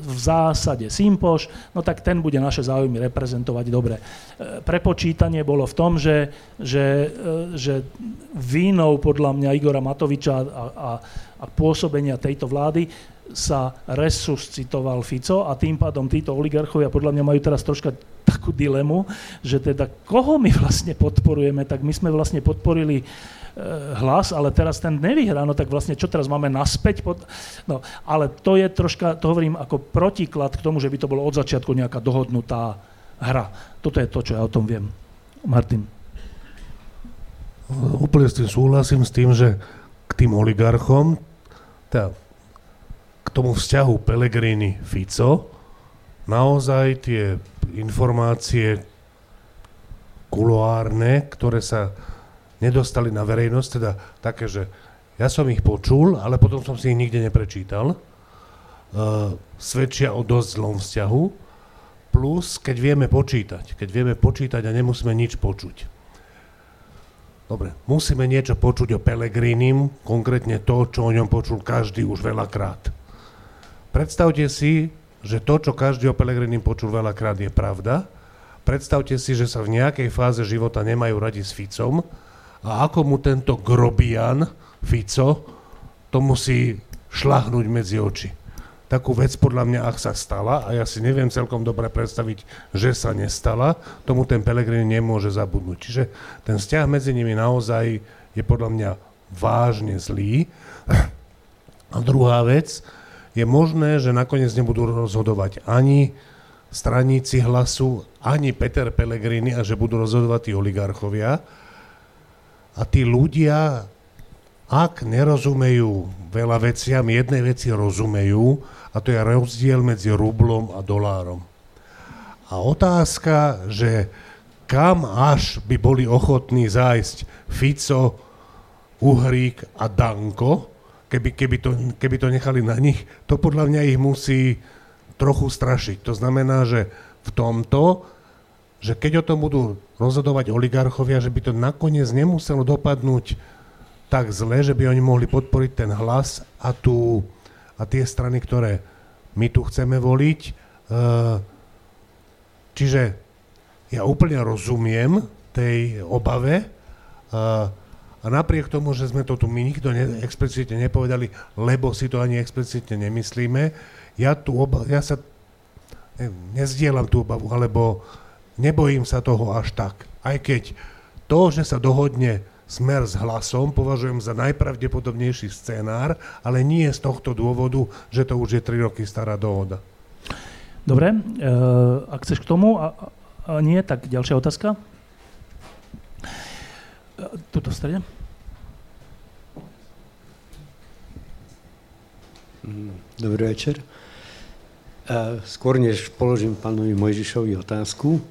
v zásade Simpoš, no tak ten bude naše záujmy reprezentovať dobre. E, prepočítanie bolo v tom, že, že, že vínou podľa mňa Igora Matoviča a, a, a pôsobenia tejto vlády sa resuscitoval Fico a tým pádom títo oligarchovia podľa mňa majú teraz troška takú dilemu, že teda koho my vlastne podporujeme, tak my sme vlastne podporili e, hlas, ale teraz ten nevyhrá, no tak vlastne čo teraz máme naspäť? Pod... No, ale to je troška, to hovorím ako protiklad k tomu, že by to bolo od začiatku nejaká dohodnutá hra. Toto je to, čo ja o tom viem. Martin. Úplne s tým súhlasím s tým, že k tým oligarchom, tá tomu vzťahu Pellegrini-Fico naozaj tie informácie kuloárne, ktoré sa nedostali na verejnosť, teda také, že ja som ich počul, ale potom som si ich nikde neprečítal, uh, svedčia o dosť zlom vzťahu, plus keď vieme počítať, keď vieme počítať a nemusíme nič počuť. Dobre, musíme niečo počuť o Pelegrinim, konkrétne to, čo o ňom počul každý už veľakrát. Predstavte si, že to, čo každý o Pelegrini počul veľakrát, je pravda. Predstavte si, že sa v nejakej fáze života nemajú radi s Ficom a ako mu tento grobian Fico to musí šlahnúť medzi oči. Takú vec podľa mňa, ak sa stala, a ja si neviem celkom dobre predstaviť, že sa nestala, tomu ten Pelegrini nemôže zabudnúť. Čiže ten vzťah medzi nimi naozaj je podľa mňa vážne zlý. A druhá vec, je možné, že nakoniec nebudú rozhodovať ani straníci hlasu, ani Peter Pellegrini a že budú rozhodovať tí oligarchovia. A tí ľudia, ak nerozumejú veľa veciam, jednej veci rozumejú, a to je rozdiel medzi rublom a dolárom. A otázka, že kam až by boli ochotní zájsť Fico, Uhrík a Danko, keby, keby, to, keby to nechali na nich, to podľa mňa ich musí trochu strašiť. To znamená, že v tomto, že keď o tom budú rozhodovať oligarchovia, že by to nakoniec nemuselo dopadnúť tak zle, že by oni mohli podporiť ten hlas a, tu, a tie strany, ktoré my tu chceme voliť. E, čiže ja úplne rozumiem tej obave, e, a napriek tomu, že sme to tu my nikto ne, explicitne nepovedali, lebo si to ani explicitne nemyslíme, ja, tu oba, ja sa ne, nezdielam tú obavu, alebo nebojím sa toho až tak. Aj keď to, že sa dohodne smer s hlasom, považujem za najpravdepodobnejší scenár, ale nie z tohto dôvodu, že to už je 3 roky stará dohoda. Dobre, e, ak chceš k tomu, a, a nie, tak ďalšia otázka. Tuto v strede. Dobrý večer. Skôr než položím pánovi Mojžišovi otázku,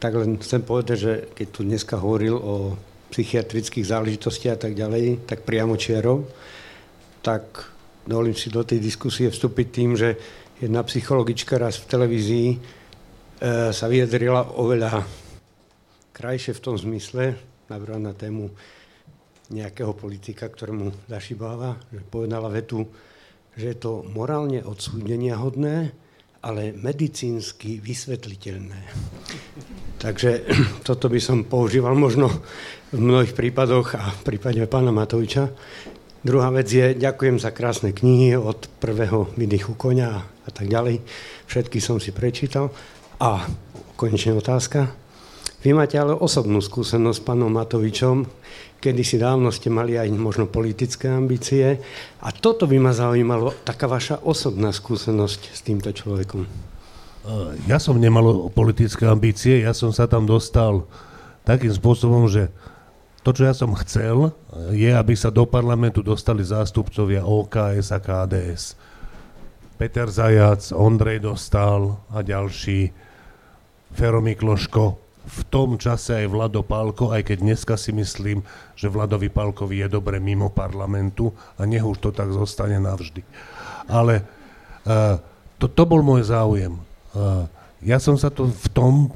tak len chcem povedať, že keď tu dneska hovoril o psychiatrických záležitostiach a tak ďalej, tak priamo čiarov, tak dovolím si do tej diskusie vstúpiť tým, že jedna psychologička raz v televízii e, sa vyjadrila oveľa krajšie v tom zmysle, napríklad na tému nejakého politika, ktorému zašibáva, že povedala vetu, že je to morálne odsúdenia hodné, ale medicínsky vysvetliteľné. Takže toto by som používal možno v mnohých prípadoch a v prípade pána Matoviča. Druhá vec je, ďakujem za krásne knihy od prvého vydychu konia a tak ďalej. Všetky som si prečítal. A konečne otázka. Vy máte ale osobnú skúsenosť s pánom Matovičom, kedy si dávno ste mali aj možno politické ambície. A toto by ma zaujímalo, taká vaša osobná skúsenosť s týmto človekom. Ja som nemal politické ambície, ja som sa tam dostal takým spôsobom, že to, čo ja som chcel, je, aby sa do parlamentu dostali zástupcovia OKS a KDS. Peter Zajac, Ondrej Dostal a ďalší, Fero Mikloško, v tom čase aj Vlado Pálko, aj keď dneska si myslím, že Vladovi Pálkovi je dobre mimo parlamentu a nech už to tak zostane navždy. Ale uh, to, to bol môj záujem. Uh, ja som sa to v tom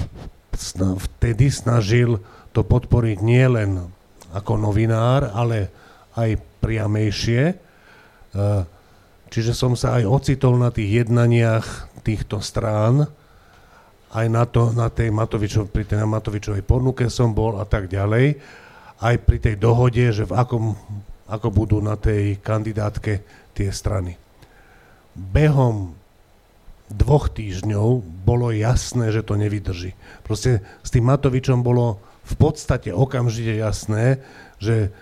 vtedy snažil to podporiť nie len ako novinár, ale aj priamejšie. Uh, čiže som sa aj ocitol na tých jednaniach týchto strán, aj na, to, na tej Matovičov, pri tej Matovičovej ponuke som bol a tak ďalej, aj pri tej dohode, že v akom, ako budú na tej kandidátke tie strany. Behom dvoch týždňov bolo jasné, že to nevydrží. Proste s tým Matovičom bolo v podstate okamžite jasné, že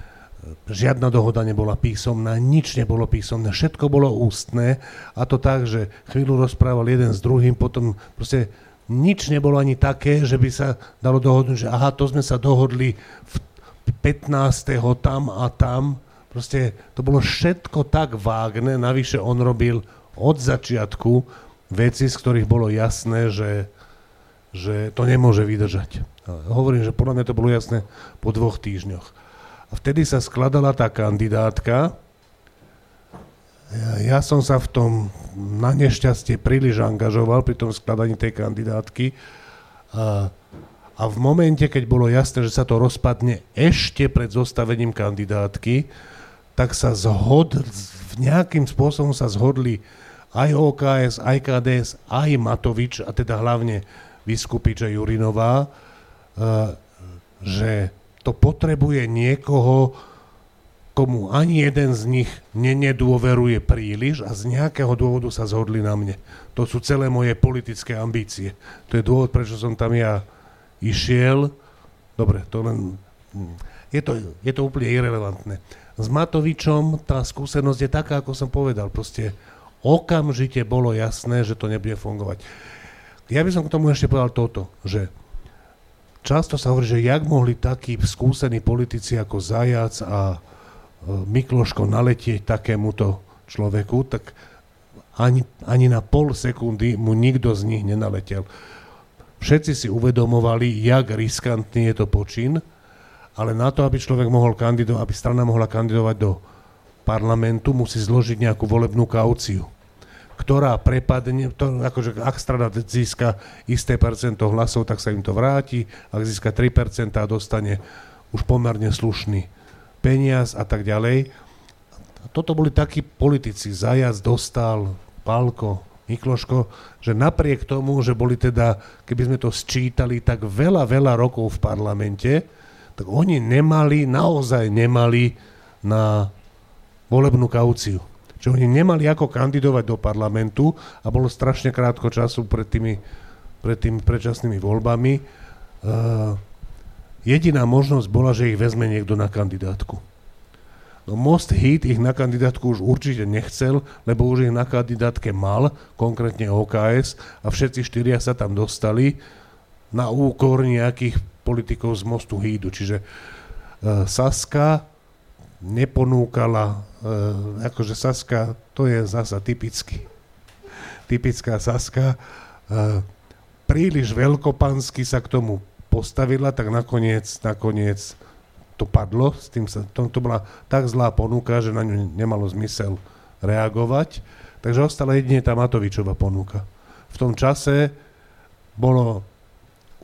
žiadna dohoda nebola písomná, nič nebolo písomné, všetko bolo ústne a to tak, že chvíľu rozprával jeden s druhým, potom proste nič nebolo ani také, že by sa dalo dohodnúť, že aha, to sme sa dohodli v 15. tam a tam. Proste to bolo všetko tak vágne, navyše on robil od začiatku veci, z ktorých bolo jasné, že, že to nemôže vydržať. Hovorím, že podľa mňa to bolo jasné po dvoch týždňoch. A vtedy sa skladala tá kandidátka, ja, som sa v tom na nešťastie príliš angažoval pri tom skladaní tej kandidátky. A, a v momente, keď bolo jasné, že sa to rozpadne ešte pred zostavením kandidátky, tak sa zhod, nejakým spôsobom sa zhodli aj OKS, aj KDS, aj Matovič, a teda hlavne Vyskupič a Jurinová, že to potrebuje niekoho, komu ani jeden z nich nenedôveruje príliš a z nejakého dôvodu sa zhodli na mne. To sú celé moje politické ambície. To je dôvod, prečo som tam ja išiel. Dobre, to len... je to, je to úplne irrelevantné. S Matovičom tá skúsenosť je taká, ako som povedal, proste okamžite bolo jasné, že to nebude fungovať. Ja by som k tomu ešte povedal toto, že často sa hovorí, že jak mohli takí skúsení politici ako Zajac a Mikloško naletieť takémuto človeku, tak ani, ani na pol sekundy mu nikto z nich nenaletel. Všetci si uvedomovali, jak riskantný je to počin, ale na to, aby človek mohol kandidovať, aby strana mohla kandidovať do parlamentu, musí zložiť nejakú volebnú kauciu, ktorá prepadne, to, akože ak strana získa isté percento hlasov, tak sa im to vráti, ak získa 3% a dostane už pomerne slušný peniaz a tak ďalej. Toto boli takí politici, Zajac dostal, Palko, Mikloško, že napriek tomu, že boli teda, keby sme to sčítali, tak veľa, veľa rokov v parlamente, tak oni nemali, naozaj nemali na volebnú kauciu. Že oni nemali ako kandidovať do parlamentu a bolo strašne krátko času pred tými, pred tými predčasnými voľbami. Uh, jediná možnosť bola, že ich vezme niekto na kandidátku. No Most Hit ich na kandidátku už určite nechcel, lebo už ich na kandidátke mal, konkrétne OKS, a všetci štyria sa tam dostali na úkor nejakých politikov z Mostu Hídu. Čiže uh, Saska neponúkala, uh, akože Saska, to je zasa typický, typická Saska, uh, príliš veľkopansky sa k tomu postavila, tak nakoniec, nakoniec to padlo, s tým sa, to, to bola tak zlá ponuka, že na ňu nemalo zmysel reagovať, takže ostala jedine tá Matovičová ponuka. V tom čase bolo,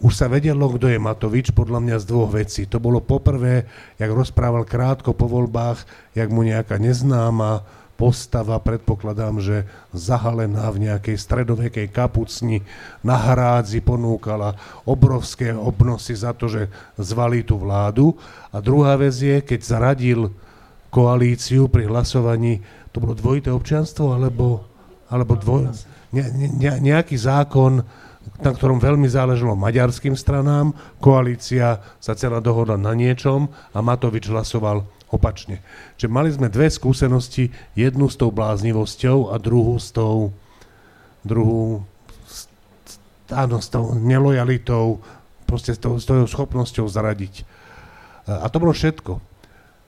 už sa vedelo, kto je Matovič, podľa mňa z dvoch vecí. To bolo poprvé, jak rozprával krátko po voľbách, jak mu nejaká neznáma postava, predpokladám, že zahalená v nejakej stredovekej kapucni na hrádzi ponúkala obrovské obnosy za to, že zvalí tú vládu. A druhá vec je, keď zaradil koalíciu pri hlasovaní, to bolo dvojité občianstvo, alebo, alebo dvoj, ne, ne, nejaký zákon, na ktorom veľmi záležalo maďarským stranám, koalícia sa celá dohodla na niečom a Matovič hlasoval opačne. Čiže mali sme dve skúsenosti, jednu s tou bláznivosťou a druhú s tou, druhú, áno, s tou nelojalitou, proste s tou, s tou schopnosťou zaradiť. A to bolo všetko.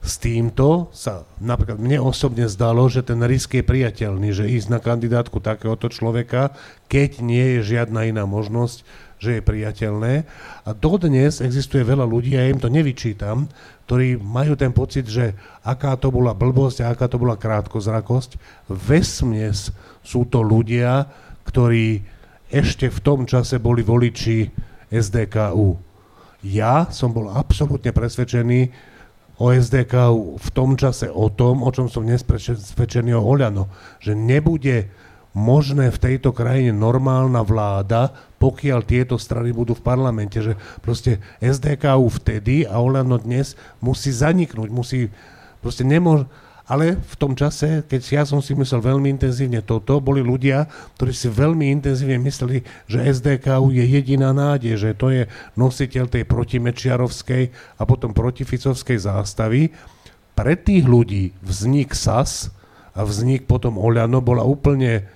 S týmto sa napríklad mne osobne zdalo, že ten risk je priateľný, že ísť na kandidátku takéhoto človeka, keď nie je žiadna iná možnosť, že je priateľné. A dodnes existuje veľa ľudí, ja im to nevyčítam, ktorí majú ten pocit, že aká to bola blbosť a aká to bola krátkozrakosť. Vesmies sú to ľudia, ktorí ešte v tom čase boli voliči SDKU. Ja som bol absolútne presvedčený o SDKU v tom čase o tom, o čom som dnes presvedčený o Oľano, že nebude možné v tejto krajine normálna vláda, pokiaľ tieto strany budú v parlamente, že proste SDKU vtedy a Olano dnes musí zaniknúť, musí, proste nemôže, ale v tom čase, keď ja som si myslel veľmi intenzívne toto, boli ľudia, ktorí si veľmi intenzívne mysleli, že SDKU je jediná nádej, že to je nositeľ tej protimečiarovskej a potom protificovskej zástavy. Pre tých ľudí vznik SAS a vznik potom Oľano bola úplne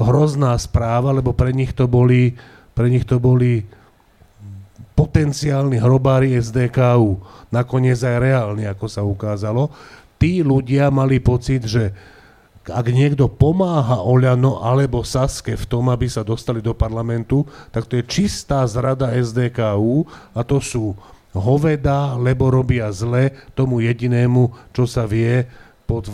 hrozná správa, lebo pre nich to boli, pre nich to boli potenciálni hrobári SDKU. Nakoniec aj reálni, ako sa ukázalo. Tí ľudia mali pocit, že ak niekto pomáha Oľano alebo Saske v tom, aby sa dostali do parlamentu, tak to je čistá zrada SDKU a to sú hoveda, lebo robia zle tomu jedinému, čo sa vie pod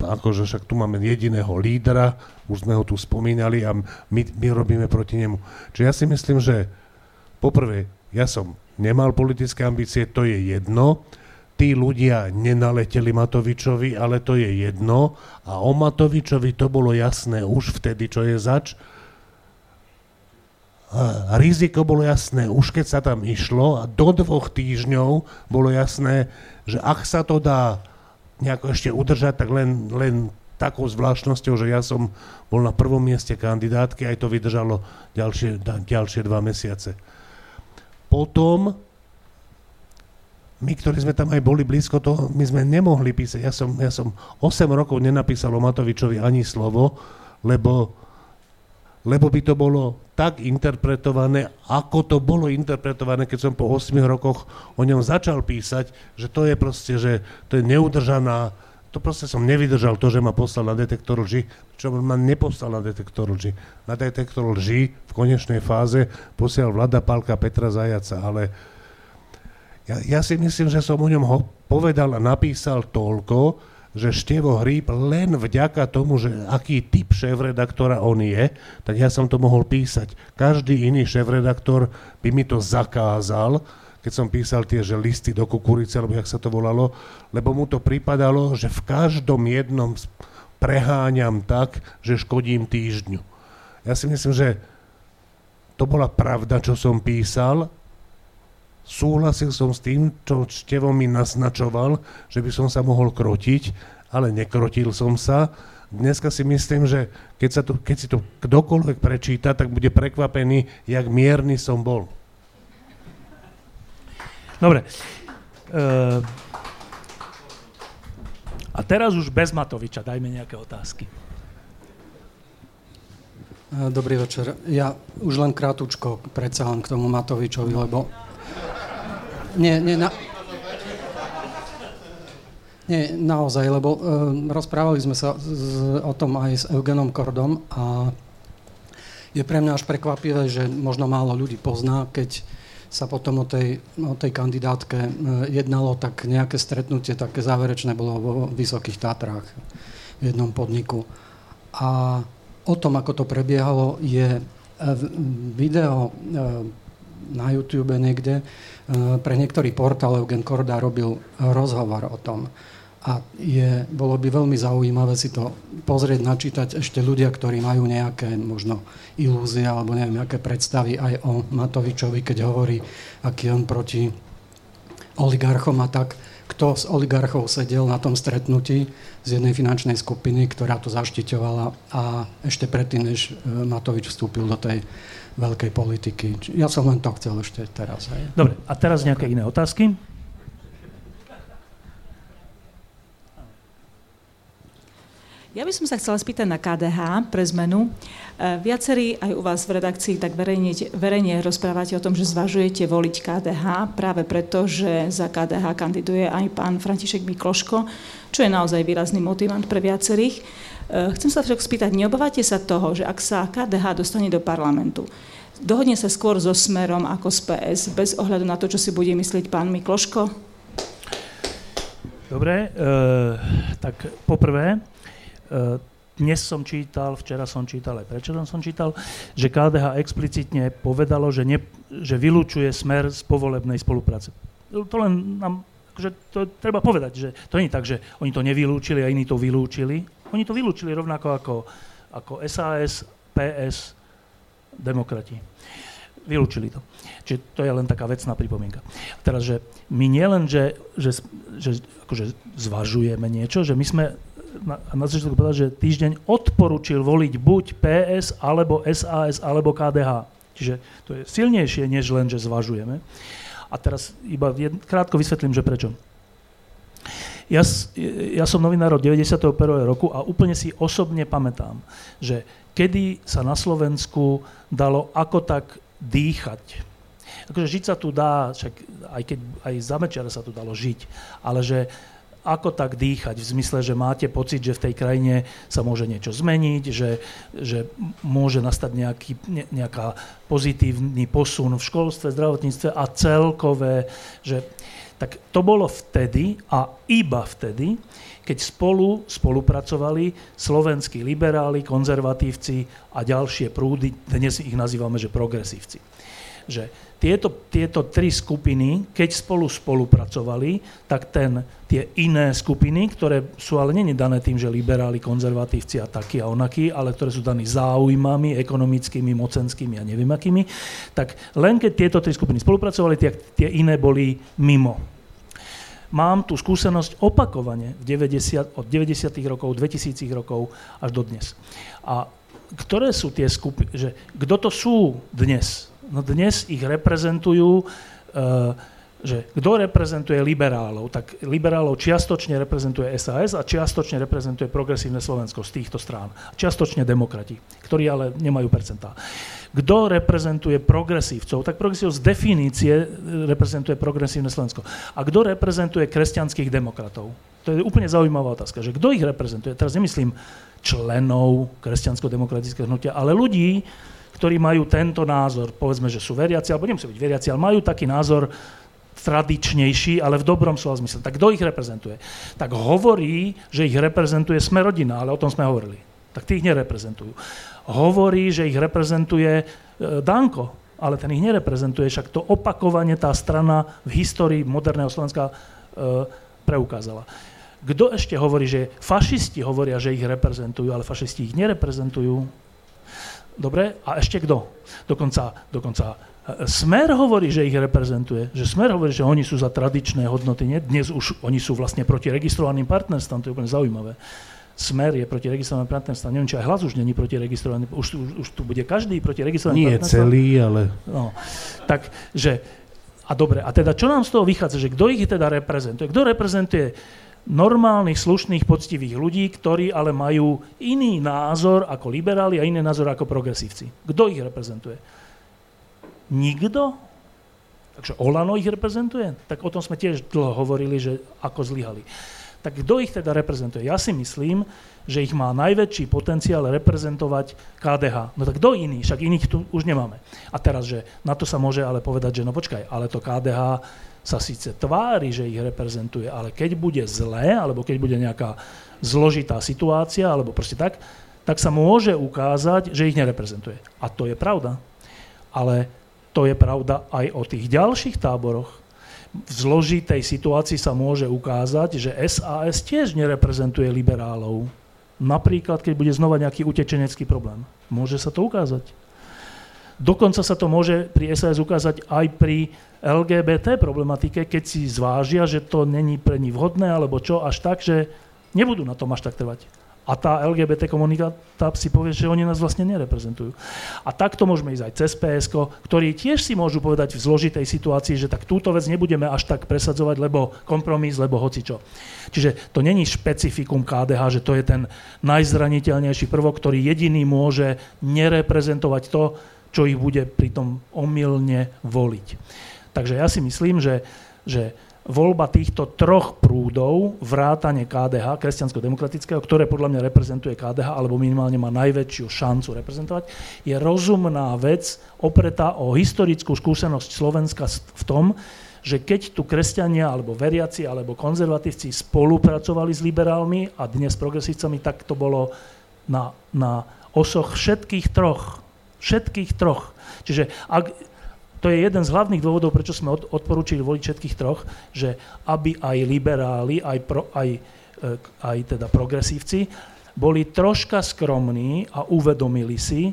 akože však tu máme jediného lídra, už sme ho tu spomínali a my, my robíme proti nemu. Čiže ja si myslím, že poprvé, ja som nemal politické ambície, to je jedno, tí ľudia nenaleteli Matovičovi, ale to je jedno a o Matovičovi to bolo jasné už vtedy, čo je zač. A riziko bolo jasné už keď sa tam išlo a do dvoch týždňov bolo jasné, že ak sa to dá nejako ešte udržať, tak len, len takou zvláštnosťou, že ja som bol na prvom mieste kandidátky, aj to vydržalo ďalšie, ďalšie dva mesiace. Potom my, ktorí sme tam aj boli blízko toho, my sme nemohli písať. Ja som, ja som 8 rokov nenapísal o Matovičovi ani slovo, lebo, lebo by to bolo tak interpretované, ako to bolo interpretované, keď som po 8 rokoch o ňom začal písať, že to je proste, že to je neudržaná, to proste som nevydržal to, že ma poslal na detektor lži, čo ma neposlal na detektor lži. Na detektor lži v konečnej fáze posiel Vlada Pálka Petra Zajaca, ale ja, ja si myslím, že som o ňom ho povedal a napísal toľko, že Števo Hríb len vďaka tomu, že aký typ šéf-redaktora on je, tak ja som to mohol písať. Každý iný šéf-redaktor by mi to zakázal, keď som písal tie že listy do kukurice, alebo jak sa to volalo, lebo mu to pripadalo, že v každom jednom preháňam tak, že škodím týždňu. Ja si myslím, že to bola pravda, čo som písal, súhlasil som s tým, čo Števo mi naznačoval, že by som sa mohol krotiť, ale nekrotil som sa. Dneska si myslím, že keď, sa to, keď si to kdokoľvek prečíta, tak bude prekvapený, jak mierny som bol. Dobre. Uh, a teraz už bez Matoviča dajme nejaké otázky. Dobrý večer. Ja už len krátučko predsa len k tomu Matovičovi, lebo nie, nie, na... Nie, naozaj, lebo uh, rozprávali sme sa z, o tom aj s Eugenom Kordom a je pre mňa až prekvapivé, že možno málo ľudí pozná, keď sa potom o tej, o tej kandidátke uh, jednalo, tak nejaké stretnutie také záverečné bolo vo Vysokých Tátrách v jednom podniku. A o tom, ako to prebiehalo, je video na YouTube niekde, Eh, pre niektorý portál Eugen Korda robil rozhovor o tom. A je, bolo by veľmi zaujímavé si to pozrieť, načítať ešte ľudia, ktorí majú nejaké možno ilúzie alebo neviem, nejaké predstavy aj o Matovičovi, keď hovorí, aký on proti oligarchom a tak. Kto z oligarchov sedel na tom stretnutí z jednej finančnej skupiny, ktorá to zaštiťovala a ešte predtým, než eh, Matovič vstúpil do tej veľkej politiky. Ja som len to chcel ešte teraz. Hej. Dobre, a teraz nejaké iné otázky? Ja by som sa chcela spýtať na KDH pre zmenu. E, viacerí aj u vás v redakcii tak verejne, verejne rozprávate o tom, že zvažujete voliť KDH práve preto, že za KDH kandiduje aj pán František Mikloško, čo je naozaj výrazný motivant pre viacerých. E, chcem sa však spýtať, neobávate sa toho, že ak sa KDH dostane do parlamentu, dohodne sa skôr so Smerom ako s PS, bez ohľadu na to, čo si bude myslieť pán Mikloško? Dobre, e, tak poprvé, E, dnes som čítal, včera som čítal, aj prečo som čítal, že KDH explicitne povedalo, že, ne, že vylúčuje smer z povolebnej spolupráce. To len nám, akože to treba povedať, že to nie je tak, že oni to nevylúčili a iní to vylúčili. Oni to vylúčili rovnako ako, ako SAS, PS, demokrati. Vylúčili to. Čiže to je len taká vecná pripomienka. Teraz, že my nielen, že, že, že akože zvažujeme niečo, že my sme na, na začiatku povedal, že týždeň odporučil voliť buď PS, alebo SAS, alebo KDH. Čiže to je silnejšie, než len, že zvažujeme. A teraz iba jed, krátko vysvetlím, že prečo. Ja, ja som novinár od 91. roku a úplne si osobne pamätám, že kedy sa na Slovensku dalo ako tak dýchať. Akože žiť sa tu dá, však aj keď aj za Mečera sa tu dalo žiť, ale že ako tak dýchať, v zmysle, že máte pocit, že v tej krajine sa môže niečo zmeniť, že, že môže nastať nejaký, ne, nejaká pozitívny posun v školstve, zdravotníctve a celkové, že tak to bolo vtedy a iba vtedy, keď spolu spolupracovali slovenskí liberáli, konzervatívci a ďalšie prúdy, dnes ich nazývame, že progresívci. Že tieto, tieto tri skupiny, keď spolu spolupracovali, tak ten, tie iné skupiny, ktoré sú ale nie dané tým, že liberáli, konzervatívci a takí a onakí, ale ktoré sú daní záujmami ekonomickými, mocenskými a neviem akými, tak len keď tieto tri skupiny spolupracovali, tie, tie iné boli mimo. Mám tú skúsenosť opakovane v 90, od 90. rokov, 2000 rokov až do dnes. A ktoré sú tie skupiny, že kto to sú dnes? No dnes ich reprezentujú uh, že kto reprezentuje liberálov, tak liberálov čiastočne reprezentuje SAS a čiastočne reprezentuje progresívne Slovensko z týchto strán. Čiastočne demokrati, ktorí ale nemajú percentá. Kto reprezentuje progresívcov? Tak progresív z definície reprezentuje progresívne Slovensko. A kto reprezentuje kresťanských demokratov? To je úplne zaujímavá otázka, že kto ich reprezentuje? Teraz nemyslím členov kresťansko-demokratického hnutia, ale ľudí, ktorí majú tento názor, povedzme, že sú veriaci, alebo nemusí byť veriaci, ale majú taký názor tradičnejší, ale v dobrom slova zmysle. Tak kto ich reprezentuje? Tak hovorí, že ich reprezentuje sme rodina, ale o tom sme hovorili. Tak tí ich nereprezentujú. Hovorí, že ich reprezentuje e, Danko, ale ten ich nereprezentuje, však to opakovanie tá strana v histórii moderného Slovenska e, preukázala. Kto ešte hovorí, že fašisti hovoria, že ich reprezentujú, ale fašisti ich nereprezentujú? Dobre, a ešte kto? Dokonca, dokonca Smer hovorí, že ich reprezentuje, že Smer hovorí, že oni sú za tradičné hodnoty, nie? dnes už oni sú vlastne proti registrovaným partnerstvám, to je úplne zaujímavé. Smer je proti registrovaným partnerstvám, neviem, či aj hlas už není proti registrovaným, už, už, už tu bude každý proti registrovaným Nie celý, ale... No, takže, a dobre, a teda čo nám z toho vychádza, že kto ich teda reprezentuje? Kto reprezentuje normálnych, slušných, poctivých ľudí, ktorí ale majú iný názor ako liberáli a iný názor ako progresívci. Kto ich reprezentuje? Nikto? Takže Olano ich reprezentuje? Tak o tom sme tiež dlho hovorili, že ako zlyhali. Tak kto ich teda reprezentuje? Ja si myslím, že ich má najväčší potenciál reprezentovať KDH. No tak kto iný? Však iných tu už nemáme. A teraz, že na to sa môže ale povedať, že no počkaj, ale to KDH sa síce tvári, že ich reprezentuje, ale keď bude zlé, alebo keď bude nejaká zložitá situácia, alebo proste tak, tak sa môže ukázať, že ich nereprezentuje. A to je pravda. Ale to je pravda aj o tých ďalších táboroch. V zložitej situácii sa môže ukázať, že SAS tiež nereprezentuje liberálov. Napríklad, keď bude znova nejaký utečenecký problém. Môže sa to ukázať. Dokonca sa to môže pri SAS ukázať aj pri LGBT problematike, keď si zvážia, že to není pre nich vhodné, alebo čo, až tak, že nebudú na tom až tak trvať. A tá LGBT komunita si povie, že oni nás vlastne nereprezentujú. A takto môžeme ísť aj cez PSK, ktorí tiež si môžu povedať v zložitej situácii, že tak túto vec nebudeme až tak presadzovať, lebo kompromis, lebo hocičo. Čiže to není špecifikum KDH, že to je ten najzraniteľnejší prvok, ktorý jediný môže nereprezentovať to, čo ich bude pritom omylne voliť. Takže ja si myslím, že, že voľba týchto troch prúdov, vrátane KDH, kresťansko-demokratického, ktoré podľa mňa reprezentuje KDH, alebo minimálne má najväčšiu šancu reprezentovať, je rozumná vec opretá o historickú skúsenosť Slovenska v tom, že keď tu kresťania, alebo veriaci, alebo konzervatívci spolupracovali s liberálmi a dnes s progresívcami, tak to bolo na, na osoch všetkých troch Všetkých troch. Čiže ak, to je jeden z hlavných dôvodov, prečo sme od, odporúčili voliť všetkých troch, že aby aj liberáli, aj, pro, aj, e, aj teda progresívci boli troška skromní a uvedomili si,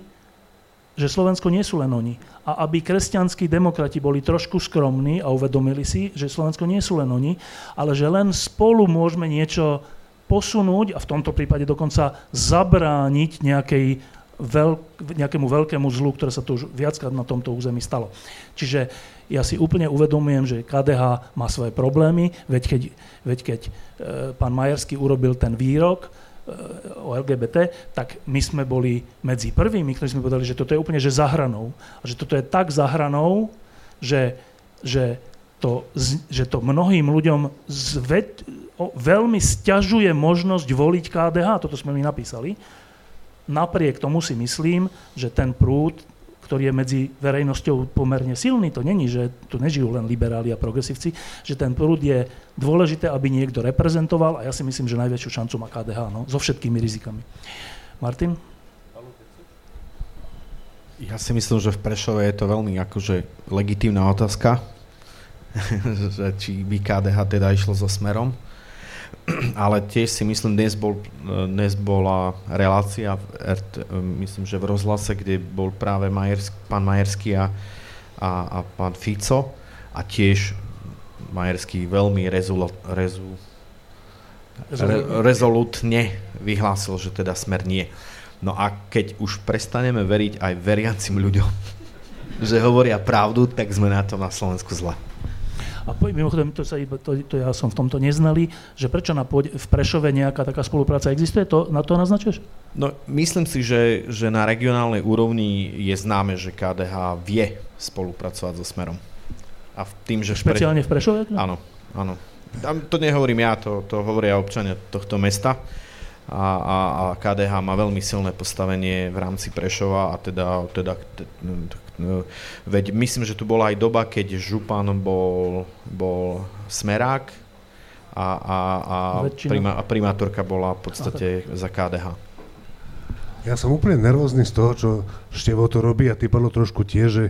že Slovensko nie sú len oni. A aby kresťanskí demokrati boli trošku skromní a uvedomili si, že Slovensko nie sú len oni, ale že len spolu môžeme niečo posunúť a v tomto prípade dokonca zabrániť nejakej veľk, nejakému veľkému zlu, ktoré sa tu už viackrát na tomto území stalo. Čiže ja si úplne uvedomujem, že KDH má svoje problémy, veď keď, veď keď e, pán Majerský urobil ten výrok e, o LGBT, tak my sme boli medzi prvými, ktorí sme povedali, že toto je úplne že zahranou. A že toto je tak zahranou, že, že, to, že to mnohým ľuďom zved, o, veľmi stiažuje možnosť voliť KDH, toto sme mi napísali, Napriek tomu si myslím, že ten prúd, ktorý je medzi verejnosťou pomerne silný, to není, že tu nežijú len liberáli a progresívci, že ten prúd je dôležité, aby niekto reprezentoval a ja si myslím, že najväčšiu šancu má KDH, no, so všetkými rizikami. Martin? Ja si myslím, že v Prešove je to veľmi akože legitímna otázka, že či by KDH teda išlo so smerom. ale tiež si myslím, dnes, bol, dnes bola relácia, v RT, myslím, že v rozhlase, kde bol práve Majersk, pán Majerský a, a, a pán Fico a tiež Majerský veľmi rezolu, rezu, re, rezolutne vyhlásil, že teda smer nie. No a keď už prestaneme veriť aj veriacim ľuďom, že hovoria pravdu, tak sme na tom na Slovensku zle. A mimochodom, to, sa, to, to ja som v tomto neznali, že prečo na pôde, v Prešove nejaká taká spolupráca existuje, to, na to naznačuješ? No, myslím si, že, že na regionálnej úrovni je známe, že KDH vie spolupracovať so Smerom. A v tým, že Špeciálne v Prešove? Áno, áno. Tam to nehovorím ja, to, to hovoria občania tohto mesta a, a, a KDH má veľmi silné postavenie v rámci Prešova a teda, teda veď myslím, že tu bola aj doba, keď Župan bol, bol smerák a, a, a, prima, a primátorka bola v podstate za KDH. Ja som úplne nervózny z toho, čo Števo to robí a ty Palo trošku tiež, že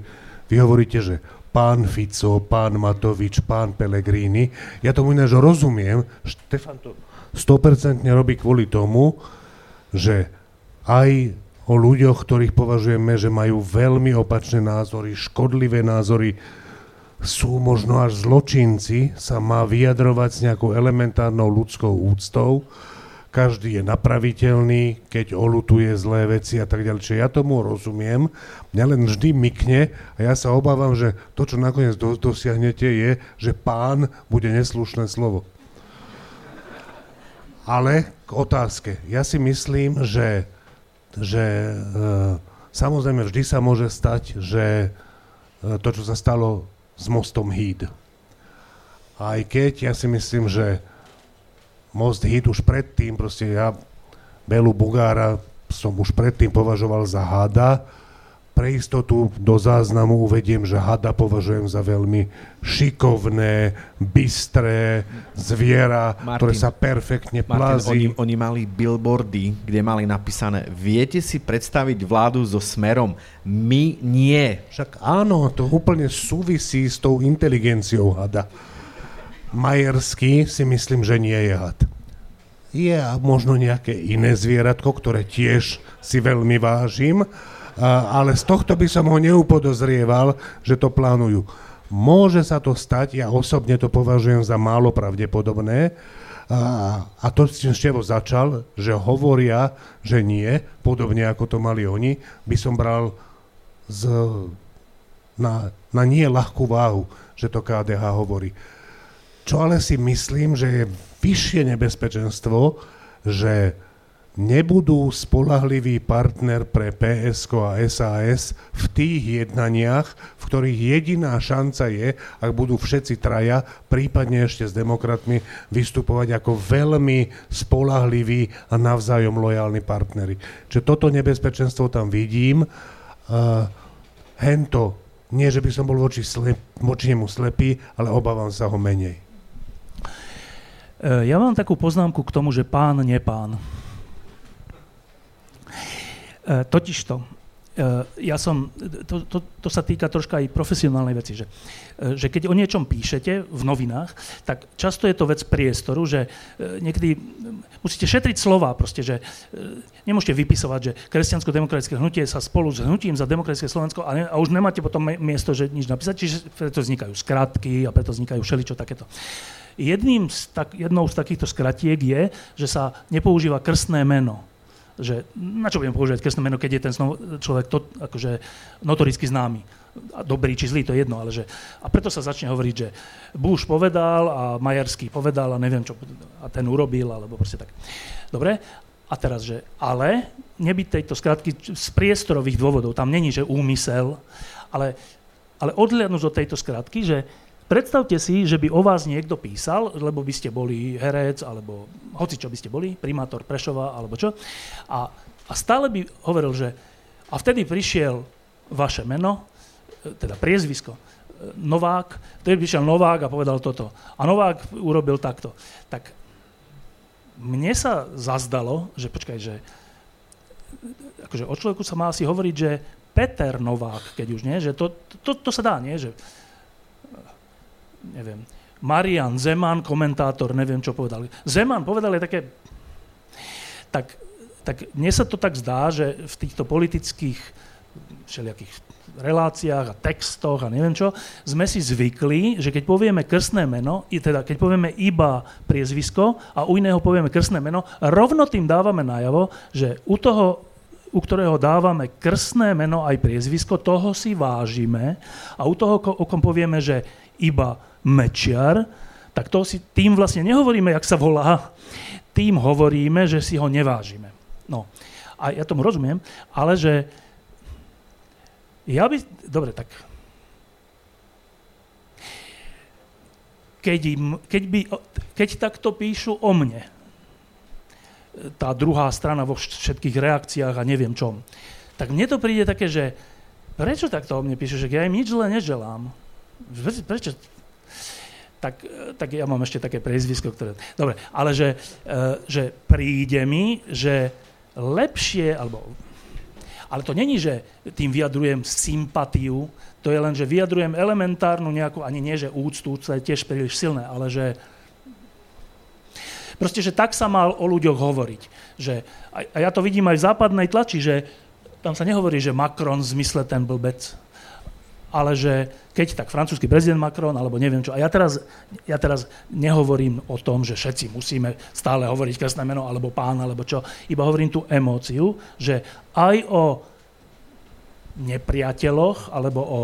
vy hovoríte, že pán Fico, pán Matovič, pán Pellegrini. Ja tomu ináč rozumiem. Štefan to 100% robí kvôli tomu, že aj o ľuďoch, ktorých považujeme, že majú veľmi opačné názory, škodlivé názory, sú možno až zločinci, sa má vyjadrovať s nejakou elementárnou ľudskou úctou. Každý je napraviteľný, keď olutuje zlé veci a tak ďalej. Čiže ja tomu rozumiem, mňa len vždy mykne a ja sa obávam, že to, čo nakoniec dosiahnete, je, že pán bude neslušné slovo. Ale k otázke. Ja si myslím, že, že e, samozrejme vždy sa môže stať, že e, to, čo sa stalo s mostom Híd. Aj keď ja si myslím, že most Híd už predtým, proste ja Belu Bugára som už predtým považoval za hada, pre istotu do záznamu uvediem, že hada považujem za veľmi šikovné, bystré zviera, Martin, ktoré sa perfektne plazí. Oni, oni mali billboardy, kde mali napísané viete si predstaviť vládu so smerom? My nie. Však áno, to úplne súvisí s tou inteligenciou hada. Majerský si myslím, že nie je had. Je možno nejaké iné zvieratko, ktoré tiež si veľmi vážim, ale z tohto by som ho neupodozrieval, že to plánujú. Môže sa to stať, ja osobne to považujem za málo pravdepodobné, a, a to s Števo začal, že hovoria, že nie, podobne ako to mali oni, by som bral z, na, na nie ľahkú váhu, že to KDH hovorí. Čo ale si myslím, že je vyššie nebezpečenstvo, že nebudú spolahlivý partner pre PSK a SAS v tých jednaniach, v ktorých jediná šanca je, ak budú všetci traja, prípadne ešte s demokratmi, vystupovať ako veľmi spolahliví a navzájom lojálni partnery. Čiže toto nebezpečenstvo tam vidím. Uh, hento, nie že by som bol voči, slep, voči nemu slepý, ale obávam sa ho menej. E, ja mám takú poznámku k tomu, že pán, nepán. E, totižto, e, ja som, to, to, to sa týka troška aj profesionálnej veci, že, e, že keď o niečom píšete v novinách, tak často je to vec priestoru, že niekedy musíte šetriť slova, proste, že nemôžete vypisovať, že kresťansko-demokratické hnutie sa spolu s hnutím za demokratické Slovensko a, ne, a už nemáte potom miesto, že nič napísať, čiže preto vznikajú skratky a preto vznikajú všeličo takéto. Jedným z tak, jednou z takýchto skratiek je, že sa nepoužíva krstné meno že na čo budem používať krstné meno, keď je ten človek to, akože notoricky známy. Dobrý či zlý, to je jedno, ale že... A preto sa začne hovoriť, že Bush povedal a Majerský povedal a neviem čo, a ten urobil, alebo proste tak. Dobre? A teraz, že ale nebyť tejto skratky z priestorových dôvodov, tam není, že úmysel, ale, ale odhľadnúť od tejto skratky, že Predstavte si, že by o vás niekto písal, lebo by ste boli herec, alebo hoci čo by ste boli, primátor Prešova, alebo čo. A, a stále by hovoril, že a vtedy prišiel vaše meno, e, teda priezvisko, e, Novák, vtedy prišiel Novák a povedal toto. A Novák urobil takto. Tak mne sa zazdalo, že počkaj, že akože o človeku sa má asi hovoriť, že Peter Novák, keď už nie, že to, to, to sa dá, nie, že neviem, Marian Zeman, komentátor, neviem, čo povedal. Zeman povedal je také, tak, tak mne sa to tak zdá, že v týchto politických všelijakých reláciách a textoch a neviem čo, sme si zvykli, že keď povieme krstné meno, teda keď povieme iba priezvisko a u iného povieme krstné meno, rovno tým dávame najavo, že u toho u ktorého dávame krstné meno aj priezvisko, toho si vážime a u toho, o kom povieme, že iba Mečiar, tak to si, tým vlastne nehovoríme, jak sa volá, tým hovoríme, že si ho nevážime. No, a ja tomu rozumiem, ale že ja by, dobre, tak keď, im, keď, by, keď takto píšu o mne, tá druhá strana vo všetkých reakciách a neviem čom. Tak mne to príde také, že prečo takto o mne píše, že ja im nič zle neželám. Prečo? Tak, tak ja mám ešte také priezvisko, ktoré... Dobre, ale že, e, že príde mi, že lepšie, alebo... Ale to není, že tým vyjadrujem sympatiu, to je len, že vyjadrujem elementárnu nejakú, ani nie, že úctu, úcta je tiež príliš silné, ale že Proste, že tak sa mal o ľuďoch hovoriť. Že, a ja to vidím aj v západnej tlači, že tam sa nehovorí, že Macron v zmysle ten blbec, ale že keď tak francúzsky prezident Macron, alebo neviem čo. A ja teraz, ja teraz nehovorím o tom, že všetci musíme stále hovoriť krstné meno, alebo pán, alebo čo. Iba hovorím tú emóciu, že aj o nepriateľoch, alebo o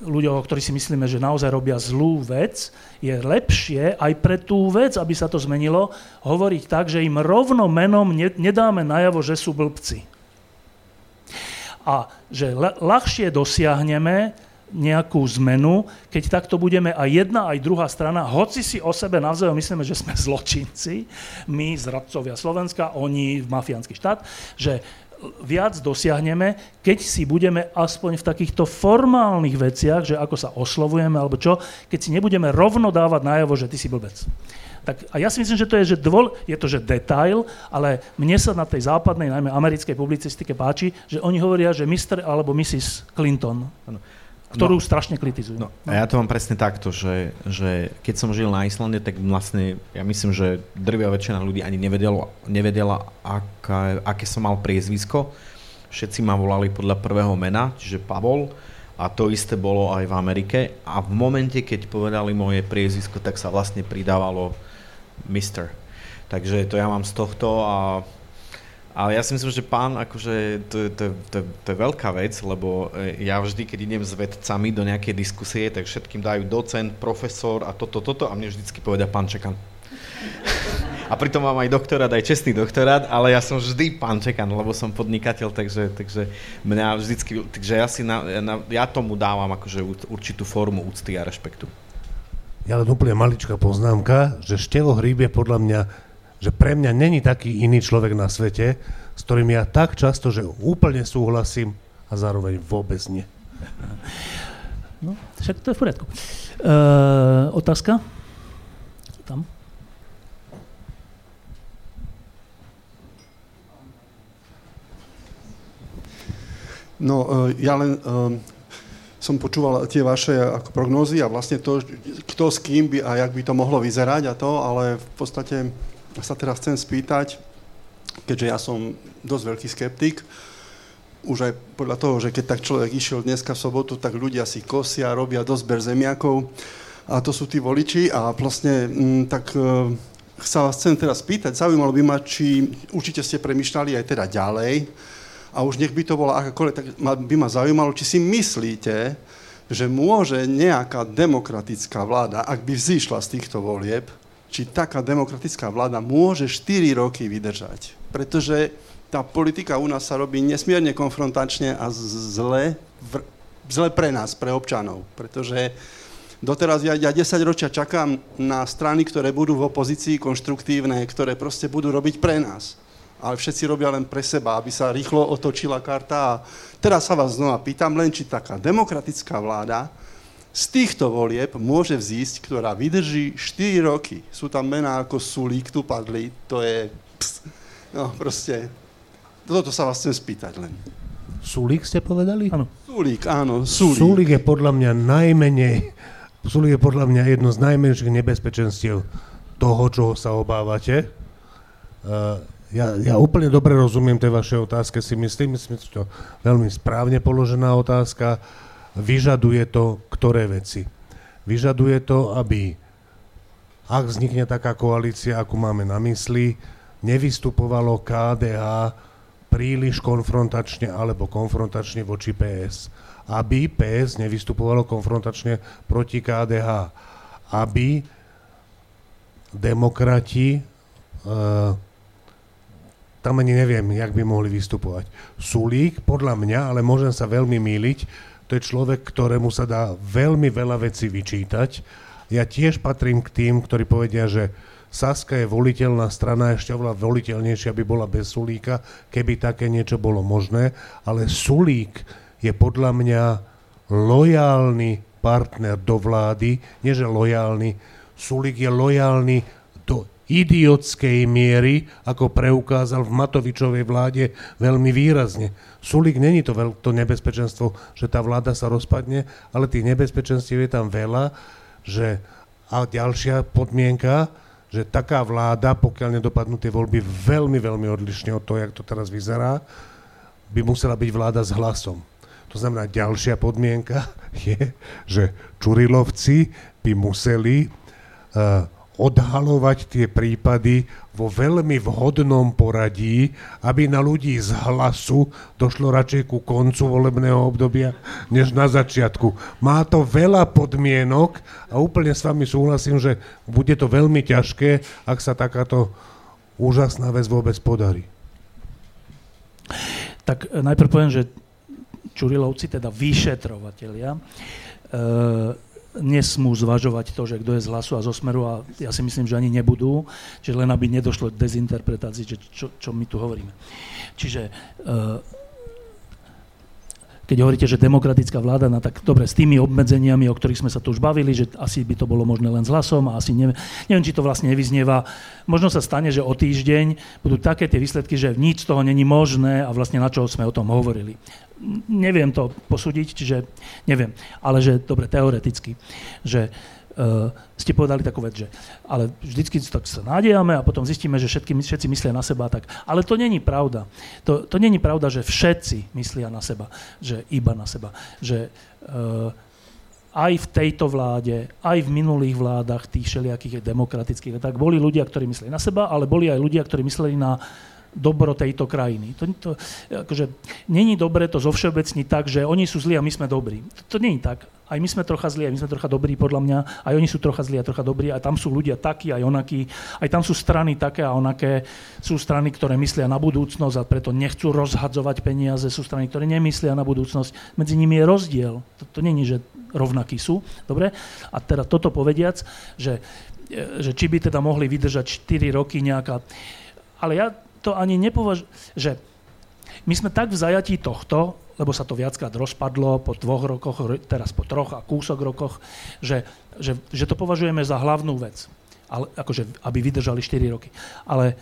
ľuďoch, ktorí si myslíme, že naozaj robia zlú vec, je lepšie aj pre tú vec, aby sa to zmenilo, hovoriť tak, že im rovno menom nedáme najavo, že sú blbci. A že ľahšie dosiahneme nejakú zmenu, keď takto budeme aj jedna, aj druhá strana, hoci si o sebe navzájom myslíme, že sme zločinci, my zradcovia Slovenska, oni mafiánsky štát, že viac dosiahneme, keď si budeme aspoň v takýchto formálnych veciach, že ako sa oslovujeme alebo čo, keď si nebudeme rovno dávať najavo, že ty si blbec. Tak, a ja si myslím, že to je, že dvol, je to, že detail, ale mne sa na tej západnej, najmä americkej publicistike páči, že oni hovoria, že Mr. alebo Mrs. Clinton. Ano ktorú no, strašne kritizujú. No, a ja to mám presne takto, že, že keď som žil na Islande, tak vlastne ja myslím, že drvia väčšina ľudí ani nevedela, nevedela aká, aké som mal priezvisko. Všetci ma volali podľa prvého mena, čiže Pavol. A to isté bolo aj v Amerike. A v momente, keď povedali moje priezvisko, tak sa vlastne pridávalo Mister. Takže to ja mám z tohto a ale ja si myslím, že pán, akože to, to, to, to je veľká vec, lebo e, ja vždy, keď idem s vedcami do nejakej diskusie, tak všetkým dajú docent, profesor a toto, toto a mne vždycky povedia pán Čekan. A pritom mám aj doktorát, aj čestný doktorát, ale ja som vždy pán Čekan, lebo som podnikateľ, takže, takže mňa vždycky, takže ja, si na, na, ja tomu dávam akože určitú formu úcty a rešpektu. Ja len úplne maličká poznámka, že Števo Hríb je podľa mňa že pre mňa není taký iný človek na svete, s ktorým ja tak často, že úplne súhlasím a zároveň vôbec nie. No, však to je v poriadku. Uh, otázka? Tam. No, uh, ja len uh, som počúval tie vaše ako prognózy a vlastne to, kto s kým by a jak by to mohlo vyzerať a to, ale v podstate sa teraz chcem spýtať, keďže ja som dosť veľký skeptik, už aj podľa toho, že keď tak človek išiel dneska v sobotu, tak ľudia si kosia, robia dosber zemiakov a to sú tí voliči a vlastne m, mm, tak e, sa vás chcem teraz spýtať, zaujímalo by ma, či určite ste premyšľali aj teda ďalej a už nech by to bola akákoľvek, tak by ma zaujímalo, či si myslíte, že môže nejaká demokratická vláda, ak by vzýšla z týchto volieb, či taká demokratická vláda môže 4 roky vydržať. Pretože tá politika u nás sa robí nesmierne konfrontačne a zle, zle pre nás, pre občanov. Pretože doteraz ja, ja 10 ročia čakám na strany, ktoré budú v opozícii konštruktívne, ktoré proste budú robiť pre nás. Ale všetci robia len pre seba, aby sa rýchlo otočila karta. A teraz sa vás znova pýtam len, či taká demokratická vláda z týchto volieb môže vzísť, ktorá vydrží 4 roky. Sú tam mená ako Sulík, tu padli, to je... Ps, no proste, toto sa vás chcem spýtať len. Sulík ste povedali? Áno. Sulík, áno, Sulík. Sulík je podľa mňa najmenej, Sulík je podľa mňa jedno z najmenších nebezpečenstiev toho, čoho sa obávate. Uh, ja, ja úplne dobre rozumiem tej vašej otázke, si myslím, myslím, že to veľmi správne položená otázka. Vyžaduje to ktoré veci? Vyžaduje to, aby ak vznikne taká koalícia, ako máme na mysli, nevystupovalo KDH príliš konfrontačne alebo konfrontačne voči PS. Aby PS nevystupovalo konfrontačne proti KDH. Aby demokrati uh, tam ani neviem, jak by mohli vystupovať. Sulík, podľa mňa, ale môžem sa veľmi míliť, to je človek, ktorému sa dá veľmi veľa vecí vyčítať. Ja tiež patrím k tým, ktorí povedia, že Saska je voliteľná strana, ešte oveľa voliteľnejšia by bola bez Sulíka, keby také niečo bolo možné, ale Sulík je podľa mňa lojálny partner do vlády, nie že lojálny, Sulík je lojálny idiotskej miery, ako preukázal v Matovičovej vláde veľmi výrazne. Sulík není to, veľ, to nebezpečenstvo, že tá vláda sa rozpadne, ale tých nebezpečenstiev je tam veľa, že a ďalšia podmienka, že taká vláda, pokiaľ nedopadnú tie voľby veľmi, veľmi odlišne od toho, jak to teraz vyzerá, by musela byť vláda s hlasom. To znamená, ďalšia podmienka je, že Čurilovci by museli uh, odhalovať tie prípady vo veľmi vhodnom poradí, aby na ľudí z hlasu došlo radšej ku koncu volebného obdobia, než na začiatku. Má to veľa podmienok a úplne s vami súhlasím, že bude to veľmi ťažké, ak sa takáto úžasná vec vôbec podarí. Tak e, najprv poviem, že Čurilovci, teda vyšetrovatelia, e, nesmú zvažovať to, že kto je z hlasu a zo smeru a ja si myslím, že ani nebudú, čiže len aby nedošlo k dezinterpretácii, čo, čo my tu hovoríme. Čiže uh, keď hovoríte, že demokratická vláda, no tak dobre, s tými obmedzeniami, o ktorých sme sa tu už bavili, že asi by to bolo možné len s hlasom a asi neviem, neviem, či to vlastne nevyznieva. Možno sa stane, že o týždeň budú také tie výsledky, že nič z toho není možné a vlastne na čo sme o tom hovorili neviem to posúdiť, čiže neviem, ale že dobre, teoreticky, že ste povedali takú vec, že ale vždycky tak sa nádejame a potom zistíme, že všetky, všetci myslia na seba tak. Ale to není pravda. To, to není pravda, že všetci myslia na seba, že iba na seba. Že uh, aj v tejto vláde, aj v minulých vládach tých všelijakých demokratických, tak boli ľudia, ktorí mysleli na seba, ale boli aj ľudia, ktorí mysleli na dobro tejto krajiny. To, to, akože, není dobre to zovšeobecniť tak, že oni sú zlí a my sme dobrí. To, to není tak. Aj my sme trocha zlí, aj my sme trocha dobrí, podľa mňa. Aj oni sú trocha zlí a trocha dobrí. A tam sú ľudia takí, aj onakí. Aj tam sú strany také a onaké. Sú strany, ktoré myslia na budúcnosť a preto nechcú rozhadzovať peniaze. Sú strany, ktoré nemyslia na budúcnosť. Medzi nimi je rozdiel. To, to není, že rovnakí sú. Dobre? A teda toto povediac, že, že či by teda mohli vydržať 4 roky nejaká... Ale ja to ani nepovaž... že my sme tak v zajatí tohto, lebo sa to viackrát rozpadlo po dvoch rokoch, teraz po troch a kúsok rokoch, že, že, že to považujeme za hlavnú vec. Ale, akože, aby vydržali 4 roky. Ale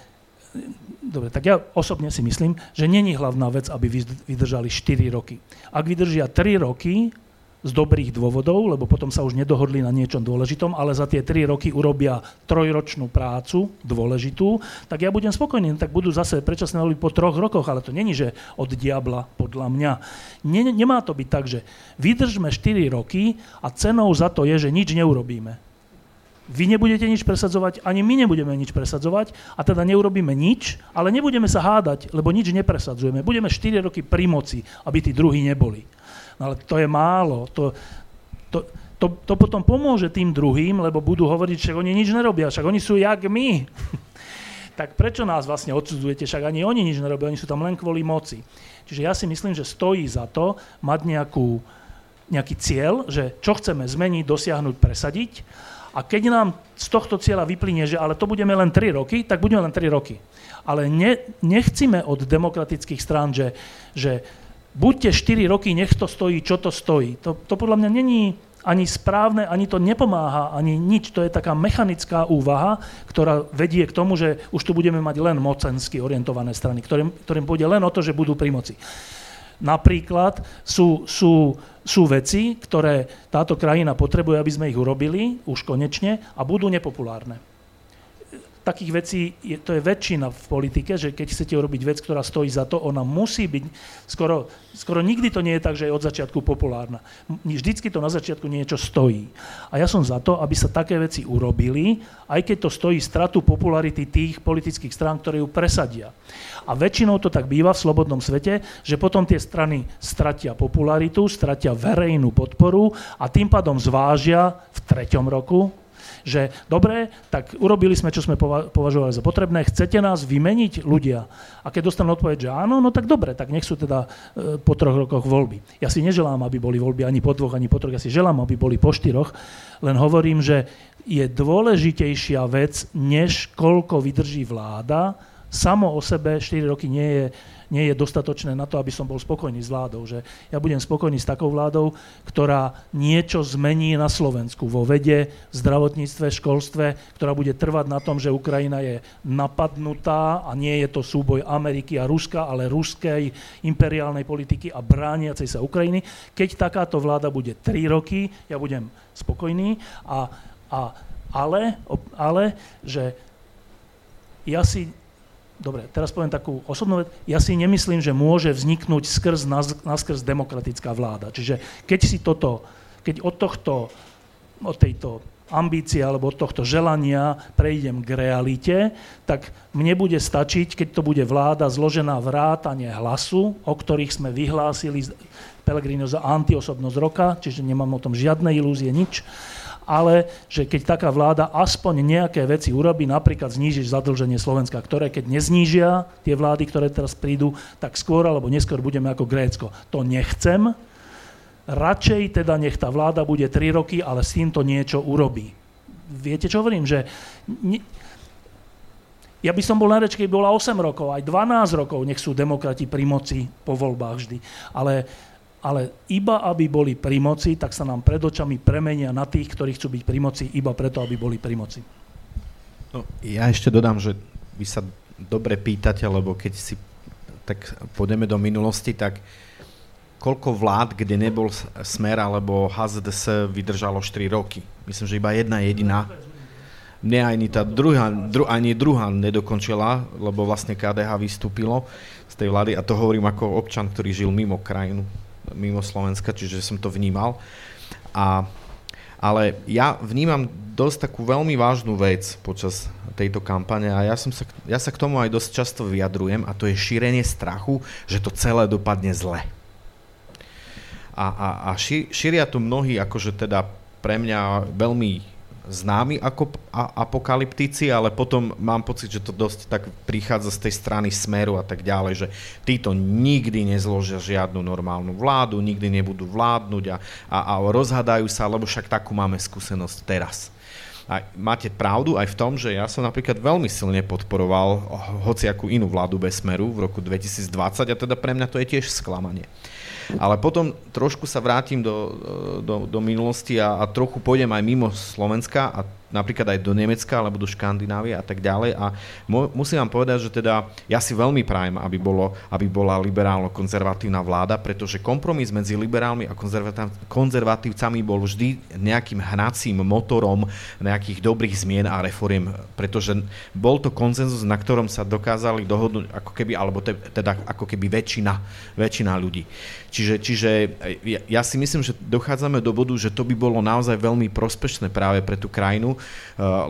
dobre, tak ja osobne si myslím, že není hlavná vec, aby vydržali 4 roky. Ak vydržia 3 roky, z dobrých dôvodov, lebo potom sa už nedohodli na niečom dôležitom, ale za tie tri roky urobia trojročnú prácu, dôležitú, tak ja budem spokojný, tak budú zase predčasné voľby po troch rokoch, ale to není, že od diabla, podľa mňa. Nie, nemá to byť tak, že vydržme 4 roky a cenou za to je, že nič neurobíme. Vy nebudete nič presadzovať, ani my nebudeme nič presadzovať a teda neurobíme nič, ale nebudeme sa hádať, lebo nič nepresadzujeme. Budeme 4 roky pri moci, aby tí druhí neboli. No ale to je málo. To, to, to, to potom pomôže tým druhým, lebo budú hovoriť, že oni nič nerobia, však oni sú jak my. tak prečo nás vlastne odsudzujete, však ani oni nič nerobia, oni sú tam len kvôli moci. Čiže ja si myslím, že stojí za to mať nejakú, nejaký cieľ, že čo chceme zmeniť, dosiahnuť, presadiť. A keď nám z tohto cieľa vyplynie, že ale to budeme len 3 roky, tak budeme len 3 roky. Ale ne, nechcíme od demokratických strán, že, že buďte 4 roky, nech to stojí, čo to stojí. To, to podľa mňa není ani správne, ani to nepomáha, ani nič. To je taká mechanická úvaha, ktorá vedie k tomu, že už tu budeme mať len mocensky orientované strany, ktorým, ktorým pôjde len o to, že budú pri moci. Napríklad sú, sú, sú veci, ktoré táto krajina potrebuje, aby sme ich urobili, už konečne, a budú nepopulárne takých vecí, je, to je väčšina v politike, že keď chcete urobiť vec, ktorá stojí za to, ona musí byť, skoro, skoro nikdy to nie je tak, že je od začiatku populárna. Vždycky to na začiatku niečo stojí. A ja som za to, aby sa také veci urobili, aj keď to stojí stratu popularity tých politických strán, ktoré ju presadia. A väčšinou to tak býva v slobodnom svete, že potom tie strany stratia popularitu, stratia verejnú podporu a tým pádom zvážia v treťom roku, že dobre, tak urobili sme, čo sme považovali za potrebné, chcete nás vymeniť ľudia? A keď dostanú odpoveď, že áno, no tak dobre, tak nech sú teda e, po troch rokoch voľby. Ja si neželám, aby boli voľby ani po dvoch, ani po troch, ja si želám, aby boli po štyroch, len hovorím, že je dôležitejšia vec, než koľko vydrží vláda, samo o sebe 4 roky nie je, nie je dostatočné na to, aby som bol spokojný s vládou. Že ja budem spokojný s takou vládou, ktorá niečo zmení na Slovensku vo vede, zdravotníctve, školstve, ktorá bude trvať na tom, že Ukrajina je napadnutá a nie je to súboj Ameriky a Ruska, ale ruskej imperiálnej politiky a brániacej sa Ukrajiny. Keď takáto vláda bude 3 roky, ja budem spokojný a, a ale, ale, že ja si dobre, teraz poviem takú osobnú vec, ja si nemyslím, že môže vzniknúť skrz, naskrz demokratická vláda. Čiže keď si toto, keď od tohto, od tejto ambície alebo od tohto želania prejdem k realite, tak mne bude stačiť, keď to bude vláda zložená vrátane hlasu, o ktorých sme vyhlásili Pelegrino za antiosobnosť roka, čiže nemám o tom žiadne ilúzie, nič ale že keď taká vláda aspoň nejaké veci urobí, napríklad znížiť zadlženie Slovenska, ktoré keď neznížia tie vlády, ktoré teraz prídu, tak skôr alebo neskôr budeme ako Grécko. To nechcem. Radšej teda nech tá vláda bude 3 roky, ale s týmto niečo urobí. Viete, čo hovorím? Že ja by som bol na reč, bola 8 rokov, aj 12 rokov, nech sú demokrati pri moci po voľbách vždy. Ale ale iba aby boli pri moci, tak sa nám pred očami premenia na tých, ktorí chcú byť pri moci, iba preto, aby boli pri moci. No, ja ešte dodám, že vy sa dobre pýtate, lebo keď si tak pôjdeme do minulosti, tak koľko vlád, kde nebol smer alebo HZDS vydržalo 4 roky? Myslím, že iba jedna jediná. Mne ani tá druhá, dru, ani druhá nedokončila, lebo vlastne KDH vystúpilo z tej vlády a to hovorím ako občan, ktorý žil mimo krajinu mimo Slovenska, čiže som to vnímal. A, ale ja vnímam dosť takú veľmi vážnu vec počas tejto kampane a ja, som sa, ja sa k tomu aj dosť často vyjadrujem a to je šírenie strachu, že to celé dopadne zle. A, a, a šíria to mnohí, akože teda pre mňa veľmi známi ako apokalyptici, ale potom mám pocit, že to dosť tak prichádza z tej strany smeru a tak ďalej, že títo nikdy nezložia žiadnu normálnu vládu, nikdy nebudú vládnuť a, a, a rozhadajú sa, lebo však takú máme skúsenosť teraz. A máte pravdu aj v tom, že ja som napríklad veľmi silne podporoval hociakú inú vládu bez smeru v roku 2020 a teda pre mňa to je tiež sklamanie. Ale potom trošku sa vrátim do, do, do minulosti a, a trochu pôjdem aj mimo Slovenska a napríklad aj do Nemecka alebo do Škandinávie a tak ďalej. A musím vám povedať, že teda ja si veľmi prajem, aby, bolo, aby bola liberálno-konzervatívna vláda, pretože kompromis medzi liberálmi a konzervatívcami bol vždy nejakým hnacím motorom nejakých dobrých zmien a reforiem, pretože bol to konsenzus, na ktorom sa dokázali dohodnúť ako keby, alebo te, teda ako keby väčšina, väčšina ľudí. Čiže, čiže ja, ja si myslím, že dochádzame do bodu, že to by bolo naozaj veľmi prospešné práve pre tú krajinu,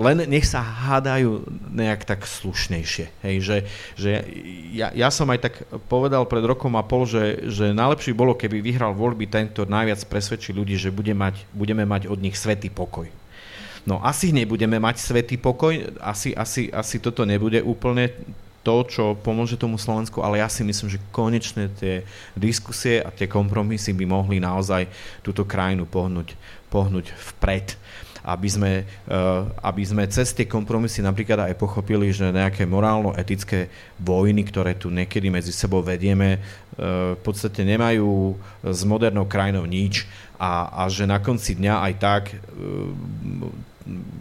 len nech sa hádajú nejak tak slušnejšie. Hej, že, že ja, ja som aj tak povedal pred rokom a pol, že, že najlepšie bolo, keby vyhral voľby ten, kto najviac presvedčí ľudí, že bude mať, budeme mať od nich svetý pokoj. No asi nebudeme mať svetý pokoj, asi, asi, asi toto nebude úplne to, čo pomôže tomu Slovensku, ale ja si myslím, že konečne tie diskusie a tie kompromisy by mohli naozaj túto krajinu pohnúť, pohnúť vpred aby sme, eh, aby sme cez tie kompromisy napríklad aj pochopili, že nejaké morálno-etické vojny, ktoré tu niekedy medzi sebou vedieme, eh, v podstate nemajú s modernou krajinou nič a, a že na konci dňa aj tak eh,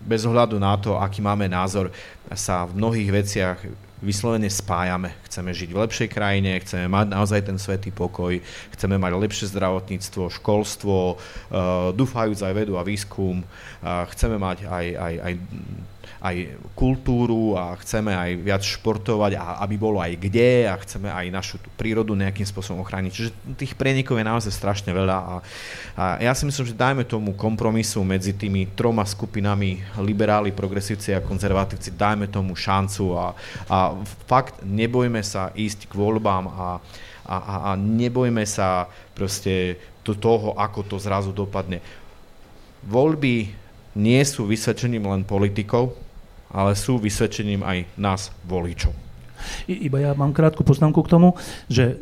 bez ohľadu na to, aký máme názor, sa v mnohých veciach vyslovene spájame. Chceme žiť v lepšej krajine, chceme mať naozaj ten svetý pokoj, chceme mať lepšie zdravotníctvo, školstvo, uh, dúfajúc aj vedu a výskum, chceme mať aj, aj, aj aj kultúru a chceme aj viac športovať a aby bolo aj kde a chceme aj našu tú prírodu nejakým spôsobom ochrániť. Čiže tých prienikov je naozaj strašne veľa a, a ja si myslím, že dajme tomu kompromisu medzi tými troma skupinami liberáli, progresívci a konzervatívci, dajme tomu šancu a, a fakt nebojme sa ísť k voľbám a, a, a, a nebojme sa proste do toho, ako to zrazu dopadne. Voľby nie sú vysvedčením len politikov, ale sú vysvedčením aj nás, voličov. Iba ja mám krátku poznámku k tomu, že,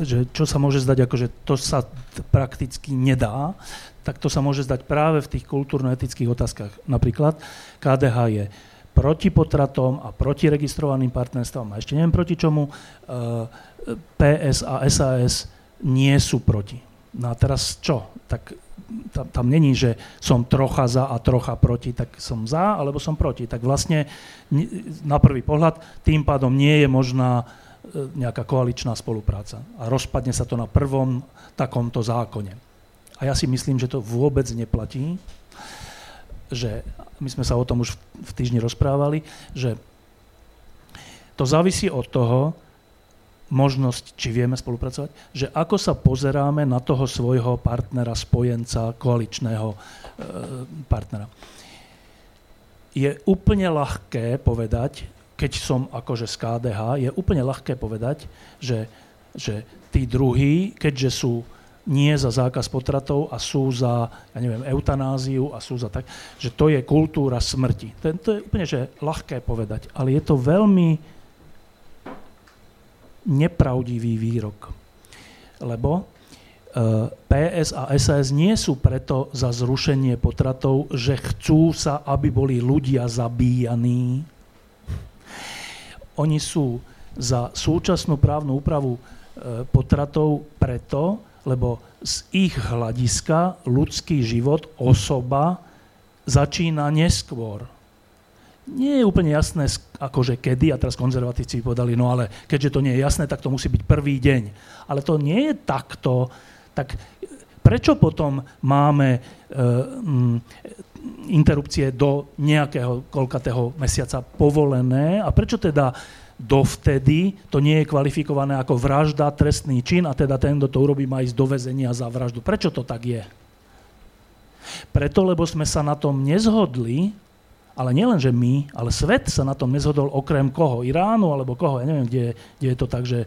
že čo sa môže zdať, ako že to sa prakticky nedá, tak to sa môže zdať práve v tých kultúrno-etických otázkach. Napríklad KDH je proti potratom a proti registrovaným partnerstvom a ešte neviem proti čomu, PS a SAS nie sú proti. No a teraz čo? Tak tam, tam není, že som trocha za a trocha proti, tak som za alebo som proti. Tak vlastne na prvý pohľad tým pádom nie je možná e, nejaká koaličná spolupráca. A rozpadne sa to na prvom takomto zákone. A ja si myslím, že to vôbec neplatí, že my sme sa o tom už v týždni rozprávali, že to závisí od toho, možnosť, či vieme spolupracovať, že ako sa pozeráme na toho svojho partnera, spojenca, koaličného e, partnera. Je úplne ľahké povedať, keď som akože z KDH, je úplne ľahké povedať, že, že tí druhí, keďže sú nie za zákaz potratov a sú za, ja neviem, eutanáziu a sú za tak, že to je kultúra smrti. To, to je úplne že ľahké povedať, ale je to veľmi nepravdivý výrok. Lebo e, PS a SAS nie sú preto za zrušenie potratov, že chcú sa, aby boli ľudia zabíjaní. Oni sú za súčasnú právnu úpravu e, potratov preto, lebo z ich hľadiska ľudský život, osoba začína neskôr nie je úplne jasné, akože kedy, a teraz konzervatívci povedali, no ale keďže to nie je jasné, tak to musí byť prvý deň. Ale to nie je takto. Tak prečo potom máme uh, interrupcie do nejakého koľkatého mesiaca povolené a prečo teda dovtedy to nie je kvalifikované ako vražda, trestný čin a teda ten, kto to urobí, má ísť do väzenia za vraždu. Prečo to tak je? Preto, lebo sme sa na tom nezhodli, ale nielen, že my, ale svet sa na tom nezhodol okrem koho? Iránu alebo koho? Ja neviem, kde, kde je to tak, že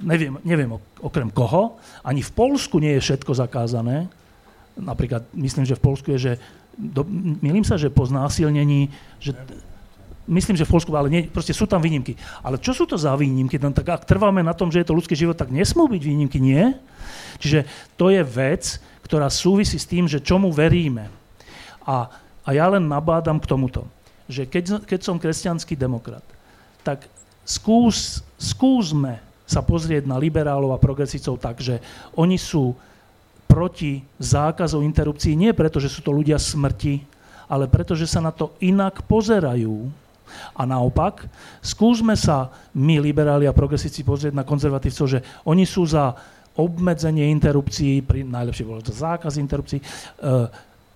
neviem, neviem okrem koho. Ani v Polsku nie je všetko zakázané. Napríklad, myslím, že v Polsku je, že do, milím sa, že po znásilnení, že myslím, že v Polsku, ale nie, proste sú tam výnimky. Ale čo sú to za výnimky? No, tak ak trváme na tom, že je to ľudský život, tak nesmú byť výnimky, nie? Čiže to je vec, ktorá súvisí s tým, že čomu veríme. A a ja len nabádam k tomuto, že keď, keď som kresťanský demokrat, tak skús, skúsme sa pozrieť na liberálov a progresívcov tak, že oni sú proti zákazu interrupcií nie preto, že sú to ľudia smrti, ale preto, že sa na to inak pozerajú. A naopak, skúsme sa my, liberáli a progresívci, pozrieť na konzervatívcov, že oni sú za obmedzenie interrupcií, pri, najlepšie bolo to zákaz interrupcií, e,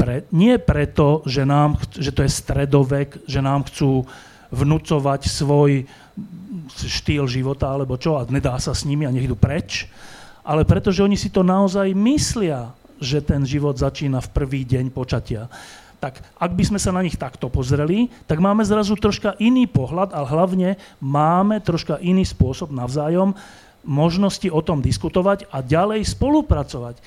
pre, nie preto, že, nám, že to je stredovek, že nám chcú vnúcovať svoj štýl života alebo čo a nedá sa s nimi a nech idú preč, ale preto, že oni si to naozaj myslia, že ten život začína v prvý deň počatia. Tak ak by sme sa na nich takto pozreli, tak máme zrazu troška iný pohľad, ale hlavne máme troška iný spôsob navzájom možnosti o tom diskutovať a ďalej spolupracovať.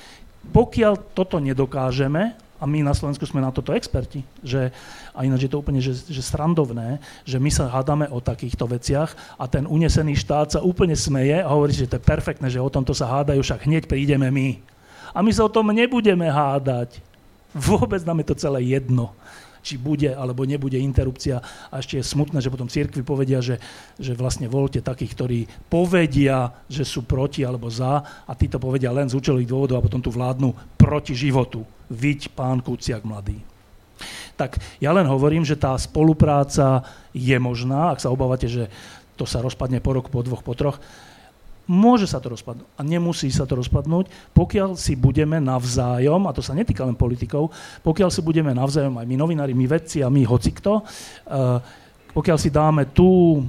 Pokiaľ toto nedokážeme, a my na Slovensku sme na toto experti, že, a ináč je to úplne že, že srandovné, že my sa hádame o takýchto veciach a ten unesený štát sa úplne smeje a hovorí, že to je perfektné, že o tomto sa hádajú, však hneď prídeme my. A my sa o tom nebudeme hádať. Vôbec nám je to celé jedno či bude alebo nebude interrupcia. A ešte je smutné, že potom církvi povedia, že, že vlastne voľte takých, ktorí povedia, že sú proti alebo za a títo povedia len z účelových dôvodov a potom tu vládnu proti životu. Viď pán Kuciak mladý. Tak ja len hovorím, že tá spolupráca je možná, ak sa obávate, že to sa rozpadne po roku, po dvoch, po troch. Môže sa to rozpadnúť a nemusí sa to rozpadnúť, pokiaľ si budeme navzájom, a to sa netýka len politikov, pokiaľ si budeme navzájom, aj my novinári, my vedci a my hocikto, uh, pokiaľ si dáme tú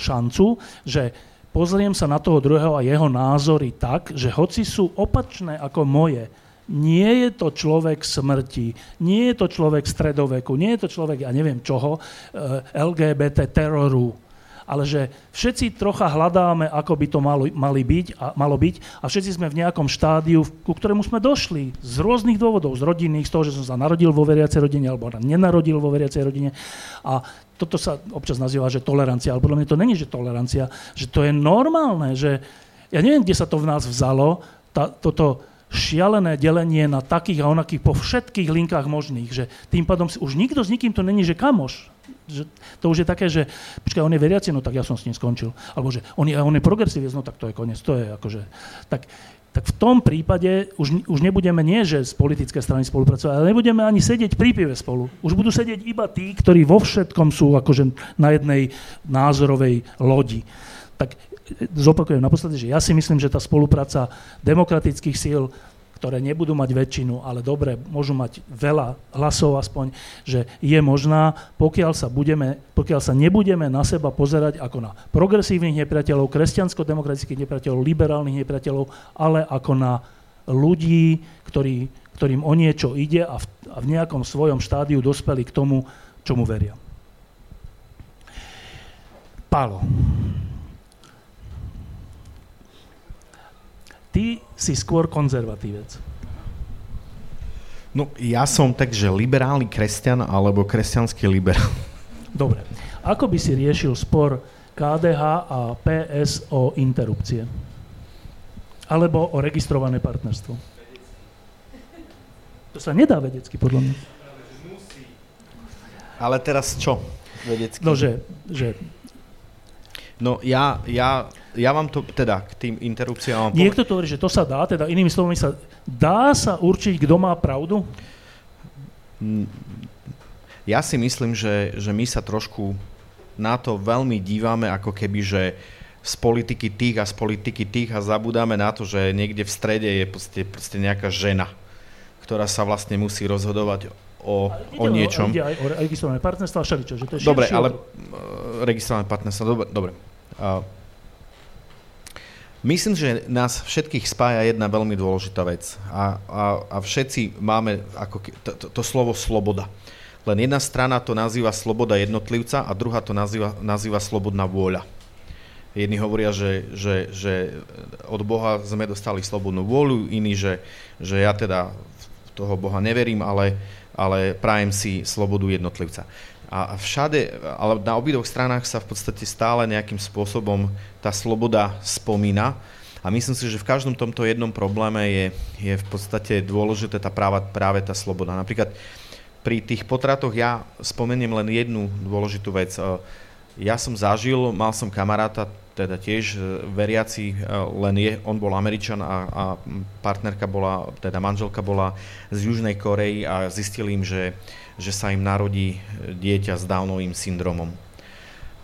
šancu, že pozriem sa na toho druhého a jeho názory tak, že hoci sú opačné ako moje, nie je to človek smrti, nie je to človek stredoveku, nie je to človek, ja neviem čoho, eh, LGBT teroru, ale že všetci trocha hľadáme, ako by to malo, mali byť a, malo byť a všetci sme v nejakom štádiu, ku ktorému sme došli z rôznych dôvodov, z rodinných, z toho, že som sa narodil vo veriacej rodine alebo nenarodil vo veriacej rodine a toto sa občas nazýva, že tolerancia, ale podľa mňa to není, že tolerancia, že to je normálne, že ja neviem, kde sa to v nás vzalo, tá, toto, šialené delenie na takých a onakých po všetkých linkách možných, že tým pádom už nikto s nikým to není, že kamoš. Že to už je také, že počkaj, on je veriaci, no tak ja som s ním skončil. Alebo že on je, on je progresívec, no tak to je koniec. To je akože... Tak, tak v tom prípade už, už nebudeme nie, že z politické strany spolupracovať, ale nebudeme ani sedieť pri pive spolu. Už budú sedieť iba tí, ktorí vo všetkom sú akože na jednej názorovej lodi. Tak zopakujem naposledy, že ja si myslím, že tá spolupráca demokratických síl ktoré nebudú mať väčšinu, ale dobre, môžu mať veľa hlasov aspoň, že je možná, pokiaľ sa, budeme, pokiaľ sa nebudeme na seba pozerať ako na progresívnych nepriateľov, kresťansko-demokratických nepriateľov, liberálnych nepriateľov, ale ako na ľudí, ktorí, ktorým o niečo ide a v, a v nejakom svojom štádiu dospeli k tomu, čomu veria. Pálo. Ty si skôr konzervatívec. No, ja som takže liberálny kresťan alebo kresťanský liberál. Dobre. Ako by si riešil spor KDH a PS o interrupcie? Alebo o registrované partnerstvo? To sa nedá vedecky, podľa mňa. Ale teraz čo vedecky? No, že, že No ja, ja, ja vám to teda k tým interrupciám... Niekto to hovorí, že to sa dá, teda inými slovami sa dá sa určiť, kto má pravdu? Mm, ja si myslím, že, že my sa trošku na to veľmi dívame, ako keby, že z politiky tých a z politiky tých a zabudáme na to, že niekde v strede je proste, proste nejaká žena, ktorá sa vlastne musí rozhodovať o, o niečom. Ide aj o registrované partnerstvo a všeličo, že to je Dobre, ale uh, registrované partnerstvo, dobre. dobre. Uh, myslím, že nás všetkých spája jedna veľmi dôležitá vec a, a, a všetci máme ako to, to, to slovo sloboda. Len jedna strana to nazýva sloboda jednotlivca a druhá to nazýva, nazýva slobodná vôľa. Jedni hovoria, že, že, že od Boha sme dostali slobodnú vôľu, iní, že, že ja teda toho Boha neverím, ale ale prajem si slobodu jednotlivca. A všade, ale na obidvoch stranách sa v podstate stále nejakým spôsobom tá sloboda spomína. A myslím si, že v každom tomto jednom probléme je, je v podstate dôležité tá práva, práve tá sloboda. Napríklad pri tých potratoch ja spomeniem len jednu dôležitú vec. Ja som zažil, mal som kamaráta, teda tiež e, veriaci, e, len je, on bol Američan a, a partnerka bola, teda manželka bola z Južnej Korei a zistili im, že, že sa im narodí dieťa s Downovým syndromom.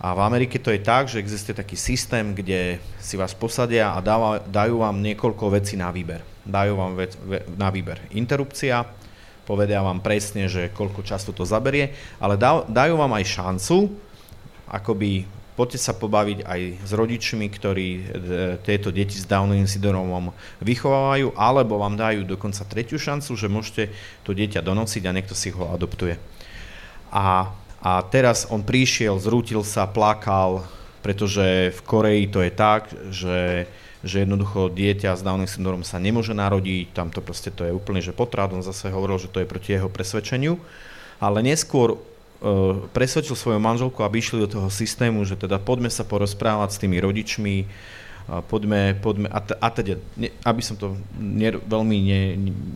A v Amerike to je tak, že existuje taký systém, kde si vás posadia a dajú vám niekoľko vecí na výber. Dajú vám vec, ve, na výber interrupcia, povedia vám presne, že koľko času to zaberie, ale dajú vám aj šancu, akoby poďte sa pobaviť aj s rodičmi, ktorí e, tieto deti s Downovým syndromom vychovávajú, alebo vám dajú dokonca tretiu šancu, že môžete to dieťa donosiť a niekto si ho adoptuje. A, a teraz on prišiel, zrútil sa, plakal, pretože v Koreji to je tak, že, že jednoducho dieťa s Downovým syndromom sa nemôže narodiť, tam to proste to je úplne že potrat, on zase hovoril, že to je proti jeho presvedčeniu, ale neskôr presvedčil svoju manželku, aby išli do toho systému, že teda poďme sa porozprávať s tými rodičmi, poďme, poďme a, t- a teda, ne, aby som to ne, veľmi ne,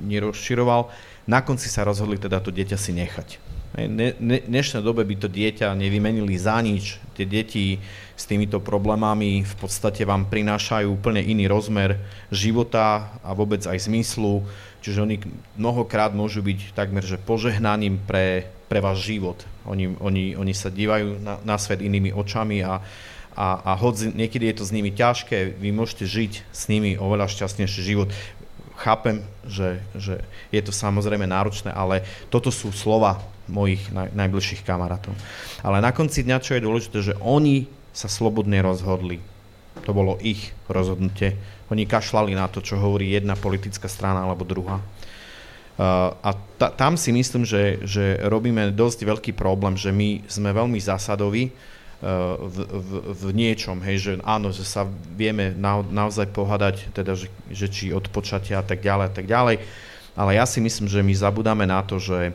nerozširoval, na konci sa rozhodli teda to dieťa si nechať. Ne, ne, dnešnej dobe by to dieťa nevymenili za nič. Tie deti s týmito problémami v podstate vám prinášajú úplne iný rozmer života a vôbec aj zmyslu. Čiže oni mnohokrát môžu byť takmer že požehnaním pre pre váš život. Oni, oni, oni sa dívajú na, na svet inými očami a, a, a hoď niekedy je to s nimi ťažké, vy môžete žiť s nimi oveľa šťastnejší život. Chápem, že, že je to samozrejme náročné, ale toto sú slova mojich naj, najbližších kamarátov. Ale na konci dňa, čo je dôležité, že oni sa slobodne rozhodli. To bolo ich rozhodnutie. Oni kašlali na to, čo hovorí jedna politická strana alebo druhá. A ta, tam si myslím, že, že robíme dosť veľký problém, že my sme veľmi zásadoví uh, v, v, v niečom, hej, že áno, že sa vieme na, naozaj pohádať, teda, že, že či od počatia a tak ďalej a tak ďalej, ale ja si myslím, že my zabudáme na to, že,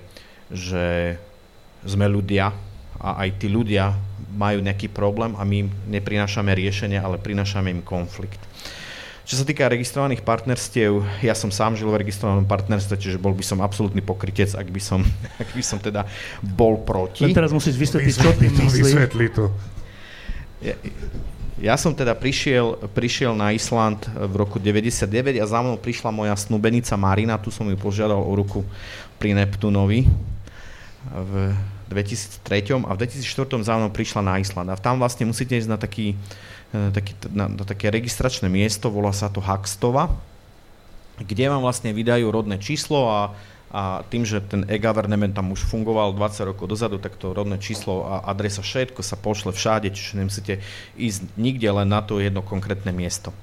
že sme ľudia a aj tí ľudia majú nejaký problém a my im neprinášame riešenie, ale prinášame im konflikt. Čo sa týka registrovaných partnerstiev, ja som sám žil v registrovanom partnerstve, čiže bol by som absolútny pokrytec, ak by som, ak by som teda bol proti. Len teraz musíš vysvetliť, čo tým myslí. Vysvetli to. Ja, ja som teda prišiel, prišiel na Island v roku 99 a za mnou prišla moja snúbenica Marina, tu som ju požiadal o ruku pri Neptunovi v 2003 a v 2004 za mnou prišla na Island a tam vlastne musíte ísť na taký taký, na, na také registračné miesto, volá sa to Hackstova, kde vám vlastne vydajú rodné číslo a, a tým, že ten e-government tam už fungoval 20 rokov dozadu, tak to rodné číslo a adresa všetko sa pošle všade, čiže nemusíte ísť nikde len na to jedno konkrétne miesto.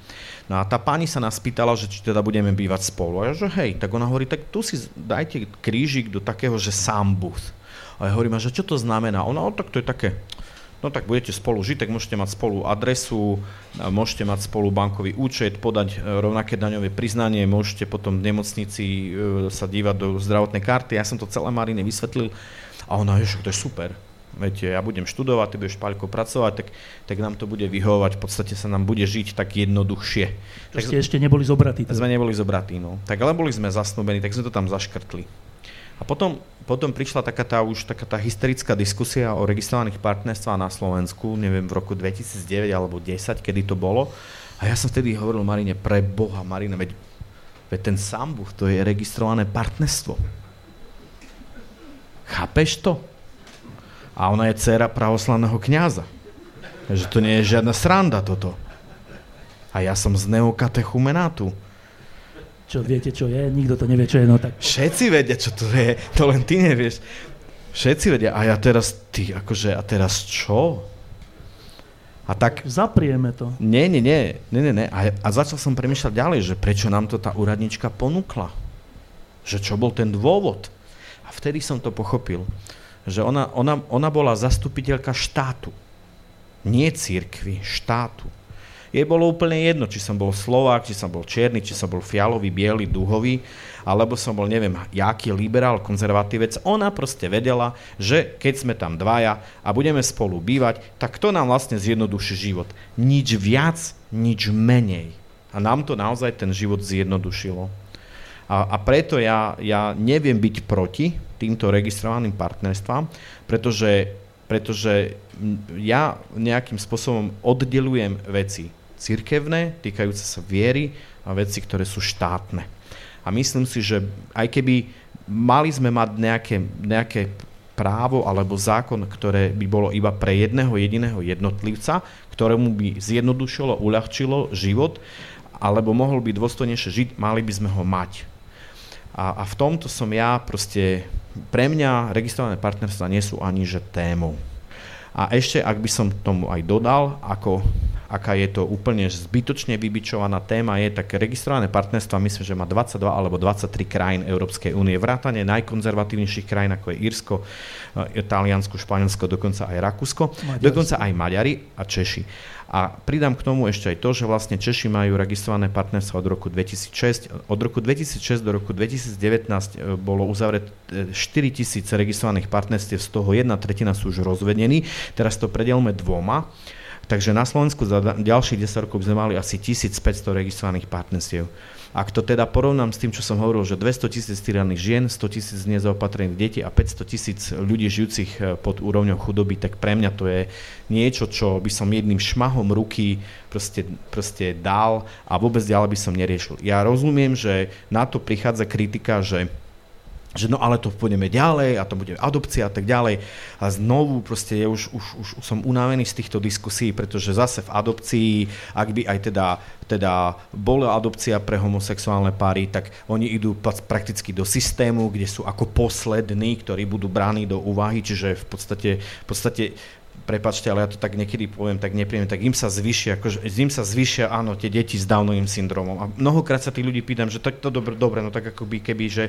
No a tá pani sa nás pýtala, že či teda budeme bývať spolu. A ja, že hej, tak ona hovorí, tak tu si dajte krížik do takého, že sám. A ja hovorím, že čo to znamená? Ona, o, tak to je také, no tak budete spolu žiť, tak môžete mať spolu adresu, môžete mať spolu bankový účet, podať e, rovnaké daňové priznanie, môžete potom v nemocnici e, sa dívať do zdravotnej karty. Ja som to celé Marine vysvetlil a ona, že to je super. Viete, ja budem študovať, ty budeš Paľko pracovať, tak, tak nám to bude vyhovovať, v podstate sa nám bude žiť tak jednoduchšie. Tak ste ešte neboli zobratí. Sme neboli zobratí, no. Tak ale boli sme zasnúbení, tak sme to tam zaškrtli. A potom, potom prišla taká tá už taká tá hysterická diskusia o registrovaných partnerstvách na Slovensku, neviem, v roku 2009 alebo 10, kedy to bolo. A ja som vtedy hovoril Marine, pre Boha, Marina, veď, veď ten sambuch, to je registrované partnerstvo. Chápeš to? A ona je dcera pravoslavného kňaza. Že to nie je žiadna sranda toto. A ja som z neokatechumenátu. Čo viete, čo je? Nikto to nevie, čo je. No tak... Všetci vedia, čo to je. To len ty nevieš. Všetci vedia. A ja teraz, ty, akože, a teraz čo? A tak... Zaprieme to. Nie, nie, nie. nie, nie, nie. A, a začal som premýšľať ďalej, že prečo nám to tá úradnička ponúkla. Že čo bol ten dôvod. A vtedy som to pochopil. Že ona, ona, ona bola zastupiteľka štátu. Nie církvy, štátu. Jej bolo úplne jedno, či som bol Slovák, či som bol čierny, či som bol fialový, biely, duhový, alebo som bol, neviem, jaký liberál, konzervatívec. Ona proste vedela, že keď sme tam dvaja a budeme spolu bývať, tak to nám vlastne zjednoduší život. Nič viac, nič menej. A nám to naozaj ten život zjednodušilo. A, a preto ja, ja neviem byť proti týmto registrovaným partnerstvám, pretože, pretože ja nejakým spôsobom oddelujem veci cirkevné, týkajúce sa viery a veci, ktoré sú štátne. A myslím si, že aj keby mali sme mať nejaké, nejaké právo alebo zákon, ktoré by bolo iba pre jedného jediného jednotlivca, ktorému by zjednodušilo, uľahčilo život, alebo mohol by dôstojnejšie žiť, mali by sme ho mať. A, a v tomto som ja proste, pre mňa registrované partnerstva nie sú ani že témou. A ešte, ak by som tomu aj dodal, ako aká je to úplne zbytočne vybičovaná téma je, tak registrované partnerstva myslím, že má 22 alebo 23 krajín Európskej únie. Vrátane najkonzervatívnejších krajín, ako je Írsko, e, Taliansko, Španielsko, dokonca aj Rakúsko, Maďarsko. dokonca aj Maďari a Češi. A pridám k tomu ešte aj to, že vlastne Češi majú registrované partnerstvo od roku 2006. Od roku 2006 do roku 2019 e, bolo uzavreté 4 tisíc registrovaných partnerstiev, z toho jedna tretina sú už rozvedení. Teraz to predelme dvoma. Takže na Slovensku za ďalších 10 rokov sme mali asi 1500 registrovaných partnerstiev. Ak to teda porovnám s tým, čo som hovoril, že 200 tisíc týraných žien, 100 tisíc nezaopatrených detí a 500 tisíc ľudí žijúcich eh, pod úrovňou chudoby, tak pre mňa to je niečo, čo by som jedným šmahom ruky proste, proste dal a vôbec ďalej by som neriešil. Ja rozumiem, že na to prichádza kritika, že že no ale to pôjdeme ďalej a to bude adopcia a tak ďalej. A znovu proste je už, už, už som unavený z týchto diskusí, pretože zase v adopcii, ak by aj teda, teda bola adopcia pre homosexuálne páry, tak oni idú prakticky do systému, kde sú ako poslední, ktorí budú bráni do úvahy, čiže v podstate, v podstate prepačte, ale ja to tak niekedy poviem tak nepríjemne, tak im sa zvyšia, akože, im sa zvyšia, áno, tie deti s Downovým syndromom. A mnohokrát sa tí ľudí pýtam, že to, to dobre, dobre, no tak akoby keby, že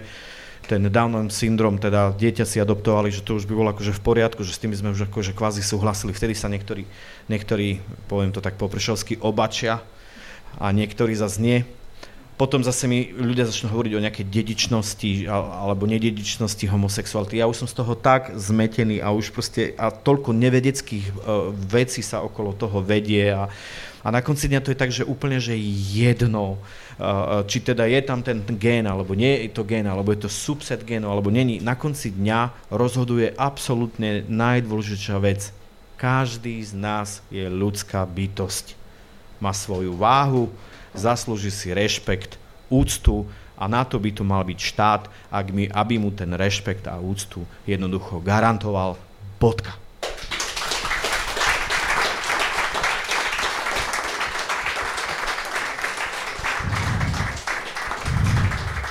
ten Downov syndrom, teda dieťa si adoptovali, že to už by bolo akože v poriadku, že s tým sme už akože kvázi súhlasili. Vtedy sa niektorí, niektorí poviem to tak po prešovsky, obačia a niektorí zase nie. Potom zase mi ľudia začnú hovoriť o nejakej dedičnosti alebo nededičnosti homosexuality. Ja už som z toho tak zmetený a už proste a toľko nevedeckých uh, vecí sa okolo toho vedie a, a na konci dňa to je tak, že úplne, že jedno, či teda je tam ten gén, alebo nie je to gén, alebo je to subset génov, alebo není. Na konci dňa rozhoduje absolútne najdôležitejšia vec. Každý z nás je ľudská bytosť. Má svoju váhu, zaslúži si rešpekt, úctu a na to by tu mal byť štát, aby mu ten rešpekt a úctu jednoducho garantoval. Bodka.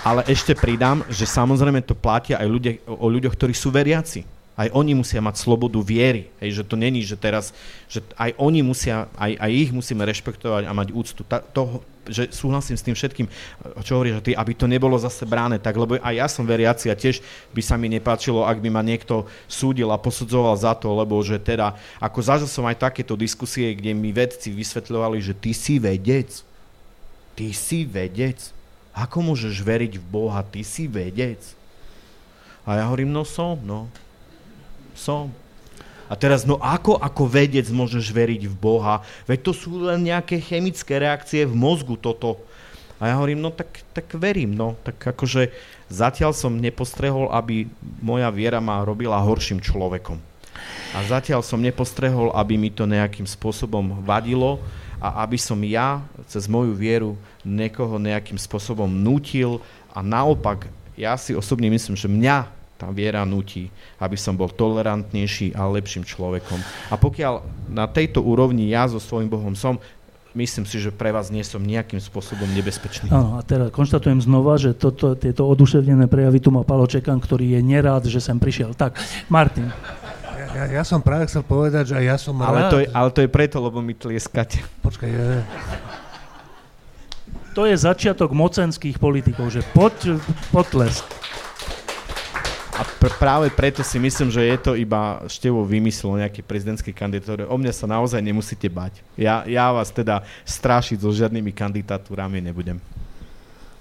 Ale ešte pridám, že samozrejme to platia aj ľudia, o ľuďoch, ktorí sú veriaci. Aj oni musia mať slobodu viery. Hej, že to není, že teraz, že aj oni musia, aj, aj ich musíme rešpektovať a mať úctu. Ta, to, že súhlasím s tým všetkým, čo hovoríš, ty, aby to nebolo zase bráne tak, lebo aj ja som veriaci a tiež by sa mi nepáčilo, ak by ma niekto súdil a posudzoval za to, lebo že teda, ako zažil som aj takéto diskusie, kde mi vedci vysvetľovali, že ty si vedec. Ty si vedec ako môžeš veriť v Boha? Ty si vedec. A ja hovorím, no som, no. Som. A teraz, no ako ako vedec môžeš veriť v Boha? Veď to sú len nejaké chemické reakcie v mozgu toto. A ja hovorím, no tak, tak verím, no. Tak akože zatiaľ som nepostrehol, aby moja viera ma robila horším človekom. A zatiaľ som nepostrehol, aby mi to nejakým spôsobom vadilo a aby som ja cez moju vieru niekoho nejakým spôsobom nutil a naopak ja si osobne myslím, že mňa tá viera nutí, aby som bol tolerantnejší a lepším človekom. A pokiaľ na tejto úrovni ja so svojím Bohom som, myslím si, že pre vás nie som nejakým spôsobom nebezpečný. Áno, a teraz konštatujem znova, že toto, tieto oduševnené prejavy tu má Palo Čekan, ktorý je nerád, že sem prišiel. Tak, Martin. Ja, ja som práve chcel povedať, že aj ja som ale rád. To je, ale to je preto, lebo mi tlieskate. Počkaj, ja... To je začiatok mocenských politikov, že poď, potlesk. A pr- práve preto si myslím, že je to iba števo vymyslo nejaké prezidentské kandidatúry. O mňa sa naozaj nemusíte bať. Ja, ja vás teda strašiť so žiadnymi kandidatúrami nebudem.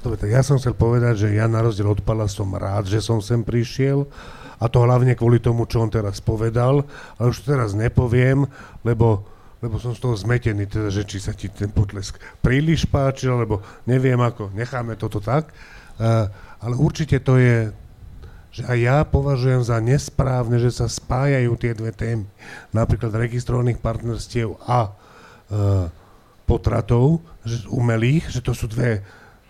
Dobre, tak ja som chcel povedať, že ja na rozdiel od Pala som rád, že som sem prišiel a to hlavne kvôli tomu, čo on teraz povedal, ale už to teraz nepoviem, lebo, lebo som z toho zmetený, teda, že či sa ti ten potlesk príliš páčil, alebo neviem ako, necháme toto tak, uh, ale určite to je, že aj ja považujem za nesprávne, že sa spájajú tie dve témy, napríklad registrovaných partnerstiev a uh, potratov že umelých, že to sú dve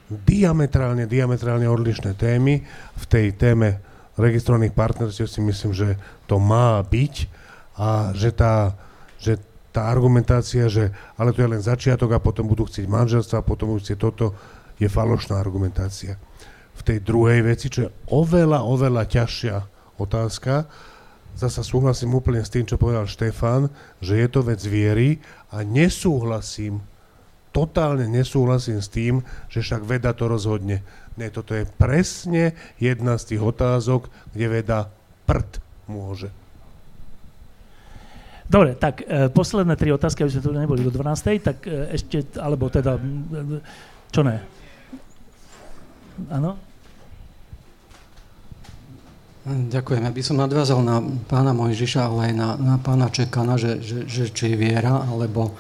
diametrálne, diametrálne odlišné témy. V tej téme registrovaných partnerstiev si myslím, že to má byť a že tá, že tá argumentácia, že ale to je len začiatok a potom budú chcieť manželstva a potom budú chcieť toto, je falošná argumentácia. V tej druhej veci, čo je oveľa, oveľa ťažšia otázka, zasa súhlasím úplne s tým, čo povedal Štefan, že je to vec viery a nesúhlasím, totálne nesúhlasím s tým, že však veda to rozhodne. Ne, toto je presne jedna z tých otázok, kde veda prd môže. Dobre, tak e, posledné tri otázky, aby sme tu neboli do 12. Tak e, ešte, alebo teda, e, čo ne? Áno? Ďakujem. Ja by som nadviazal na pána Mojžiša, ale aj na, na pána Čekana, že, že, že či je viera, alebo,